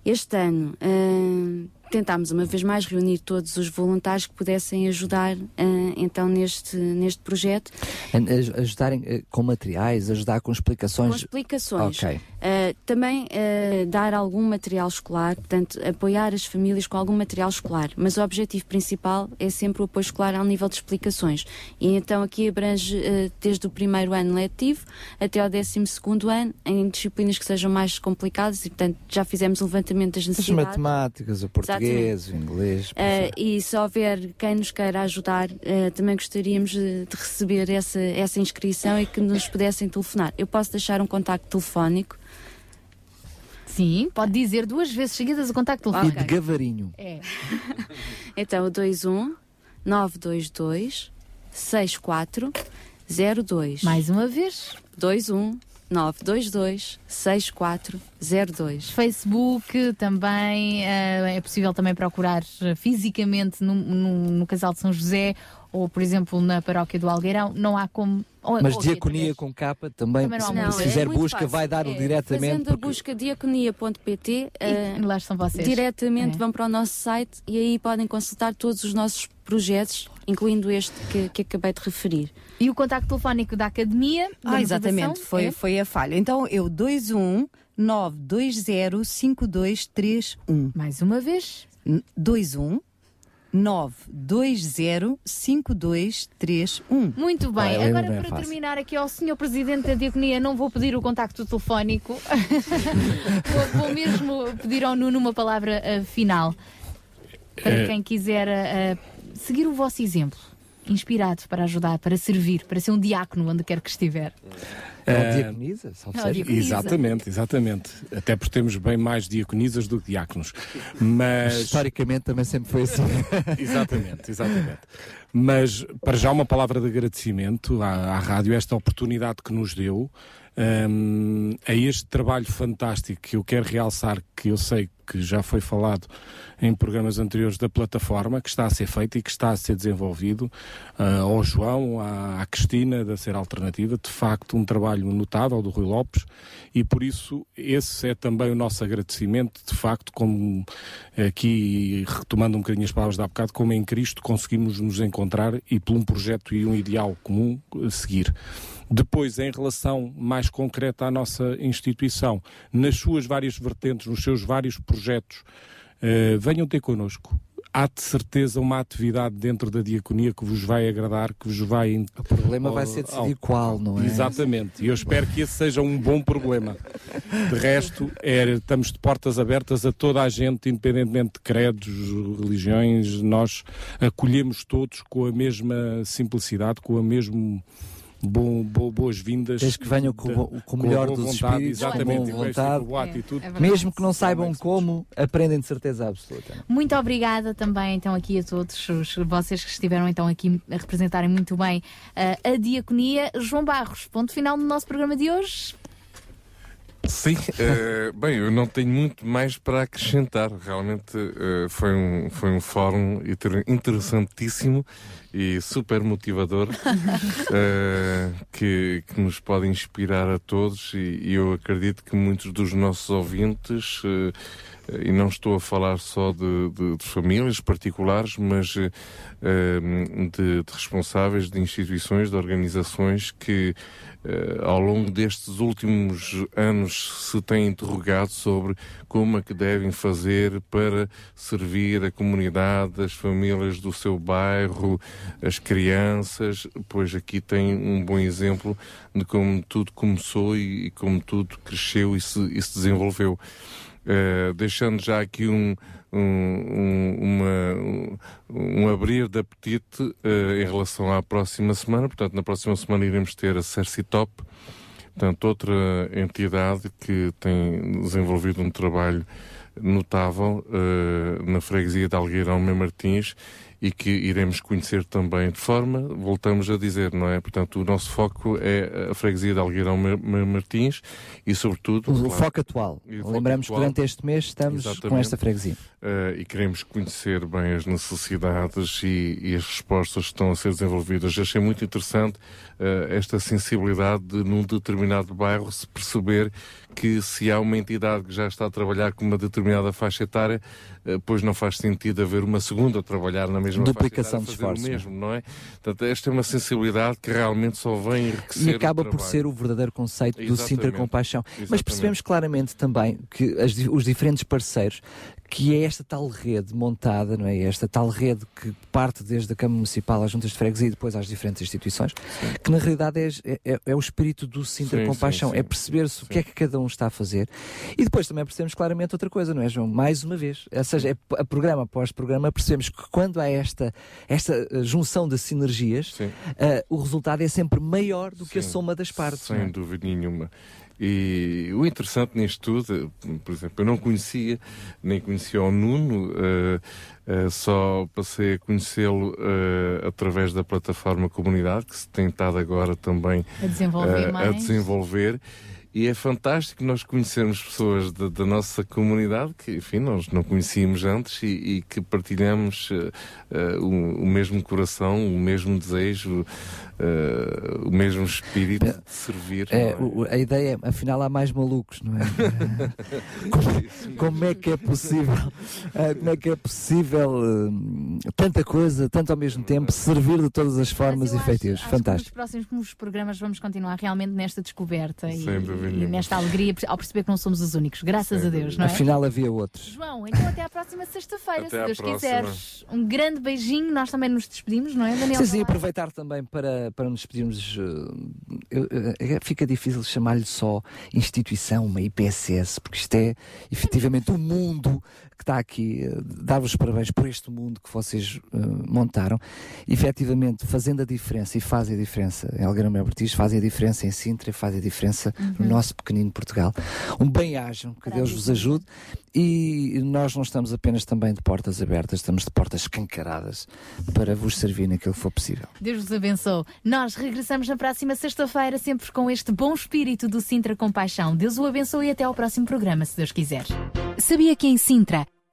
este ano eh, tentámos uma vez mais reunir todos os voluntários que pudessem ajudar eh, então neste, neste projeto Aj- Ajudarem eh, com materiais, ajudar com explicações. com explicações. Ok. Uh, também uh, dar algum material escolar, portanto, apoiar as famílias com algum material escolar, mas o objetivo principal é sempre o apoio escolar ao nível de explicações. E então aqui abrange uh, desde o primeiro ano letivo até ao décimo segundo ano, em disciplinas que sejam mais complicadas, e portanto já fizemos um levantamento das As necessidades. matemáticas, o português, o inglês. E se houver quem nos queira ajudar, também gostaríamos de, de receber essa, essa inscrição e que nos pudessem telefonar. Eu posso deixar um contacto telefónico. Sim, pode dizer duas vezes seguidas o contacto E telefónico. de Gavarinho. É. Então, o 21 922 6402. Mais uma vez. 21 922 6402. Facebook também, eh, é possível também procurar eh, fisicamente no, no- no Casal de São José ou, por exemplo, na Paróquia do Algueirão. Não há como. ou- Mas ou diaconia com capa também, Também não há se, se fizer é busca, fácil. vai dar É, diretamente. Fazendo a porque- busca diaconia.pt, eh, lá estão vocês. diretamente É. vão para o nosso site e aí podem consultar todos os nossos projetos, incluindo este que, que acabei de referir. E o contacto telefónico da Academia? da Ah, exatamente, foi, é? foi a falha. Então eu 21 920 5231. Mais uma vez. 21 920 5231. Muito bem, lembra agora bem, é para fácil. terminar aqui ao Sr. Presidente da Diaconia, não vou pedir o contacto telefónico, vou, vou mesmo pedir ao Nuno uma palavra eh, final para Eh, quem quiser eh, seguir o vosso exemplo, inspirado para ajudar, para servir, para ser um diácono onde quer que estiver. O diaconisa, salve seja. diaconisa. Exatamente, exatamente. Até porque temos bem mais diaconisas do que diáconos. Mas. Historicamente também sempre foi assim. exatamente, exatamente. Mas, para já, uma palavra de agradecimento à, à rádio, esta oportunidade que nos deu, hum, a este trabalho fantástico que eu quero realçar, que eu sei que já foi falado em programas anteriores da plataforma, que está a ser feito e que está a ser desenvolvido, ah, ao João, à, à Cristina, da Ser Alternativa, de facto um trabalho notável do Rui Lopes, e por isso esse é também o nosso agradecimento, de facto, como aqui, retomando um bocadinho as palavras há bocado, como em Cristo conseguimos nos encontrar e por um projeto e um ideal comum seguir. Depois, em relação mais concreta à nossa instituição, nas suas várias vertentes, nos seus vários projetos, eh, venham ter connosco. há de certeza uma atividade dentro da diaconia que vos vai agradar, que vos vai. O problema vai ser decidir qual, não é? Exatamente, e eu espero que esse seja um bom problema. De resto, é, estamos de portas abertas a toda a gente, independentemente de credos, religiões, nós acolhemos todos com a mesma simplicidade, com a mesma bom, bo- boas-vindas. Desde que venham com, o- com o melhor dos vontade, espíritos, com exatamente, boa vontade. boa atitude. Mesmo que não saibam como, aprendem de certeza absoluta. Muito obrigada também então aqui a todos os, vocês que estiveram então aqui a representarem muito bem ah, a diaconia. João Barros, ponto final do nosso programa de hoje. Sim, eh, bem, eu não tenho muito mais para acrescentar. Realmente eh, foi, um, foi um fórum inter- interessantíssimo e super motivador eh, que, que nos pode inspirar a todos. E, e eu acredito que muitos dos nossos ouvintes, e não estou a falar só de, de- de famílias particulares, mas eh, de, de responsáveis de instituições, de organizações que eh, ao longo destes últimos anos se têm interrogado sobre como é que devem fazer para servir a comunidade, as famílias do seu bairro, as crianças, pois aqui tem um bom exemplo de como tudo começou e, e como tudo cresceu e se, e se desenvolveu. Eh, deixando já aqui um, um, um, um- abrir de apetite eh, em relação à próxima semana. Portanto, na próxima semana iremos ter a Cercitop, portanto, outra entidade que tem desenvolvido um trabalho notável eh, na freguesia de Algueirão Mem Martins e que iremos conhecer também de forma, voltamos a dizer, não é? Portanto, o nosso foco é a freguesia de Algueirão Martins e, sobretudo... O claro, foco atual. Lembramos que durante este mês estamos com Exatamente. esta freguesia. Eh, e queremos conhecer bem as necessidades e, e as respostas que estão a ser desenvolvidas. Achei muito interessante eh, esta sensibilidade de, num determinado bairro, se perceber que se há uma entidade que já está a trabalhar com uma determinada faixa etária, eh, pois não faz sentido haver uma segunda a trabalhar na mesma Duplicação faixa de etária a fazer esforços, o mesmo, não é? Portanto, esta é uma sensibilidade que realmente só vem enriquecer E acaba por ser o verdadeiro conceito do Exatamente. Sintra Compaixão. Mas Exatamente. percebemos claramente também que as os diferentes parceiros, que é esta tal rede montada, não é? Esta tal rede que parte desde a Câmara Municipal às juntas de freguesia e depois às diferentes instituições, que na realidade é, é- é o espírito do Sintra Sim, Compaixão, sim, sim. é perceber-se o que é que cada um está a fazer. E depois também percebemos claramente outra coisa, não é, João? Mais uma vez, ou seja, é, a programa após programa, percebemos que quando há esta, esta eh, junção de sinergias, eh, o resultado é sempre maior do que a Sim, soma das partes. Sem é? dúvida nenhuma. E o interessante nisto tudo, por exemplo, eu não conhecia, nem conhecia o Nuno, eh, eh, só passei a conhecê-lo eh, através da plataforma Comunidade, que se tem estado agora também A desenvolver a desenvolver. E é fantástico nós conhecermos pessoas da, da nossa comunidade que, enfim, nós não conhecíamos antes e, e que partilhamos eh, o, o mesmo coração, o mesmo desejo, eh, o mesmo espírito de servir. É, é? a ideia é, afinal há mais malucos, não é? como, como é que é possível, eh, como é que é possível eh, tanta coisa, tanto ao mesmo tempo, servir de todas as formas efetivas? Acho que nos Fantástico. próximos programas vamos continuar realmente nesta descoberta e, e nesta alegria ao perceber que não somos os únicos. Graças a Deus, não é? Afinal havia outros. João, então até à próxima sexta-feira, se Deus próxima. quiseres. Um grande beijinho, nós também nos despedimos, não é, Daniel? Sim, sim, aproveitar também para, para nos despedirmos. eh, eu- eh, fica difícil chamar-lhe só instituição, uma IPSS, porque isto é efetivamente o mundo que está aqui. eh, Dar-vos os parabéns por este mundo que vocês eh, montaram. Efetivamente, fazendo a diferença, e fazem a diferença em Algarve Bertis, fazem a diferença em Sintra, fazem a diferença no Uhum. nosso pequenino Portugal. Um bem-ajam, que Deus vos ajude. E nós não estamos apenas também de portas abertas, estamos de portas escancaradas para vos servir naquilo que for possível. Deus vos abençoe. Nós regressamos na próxima sexta-feira, sempre com este bom espírito do Sintra Compaixão. Deus o abençoe e até ao próximo programa, se Deus quiser. Sabia que em Sintra,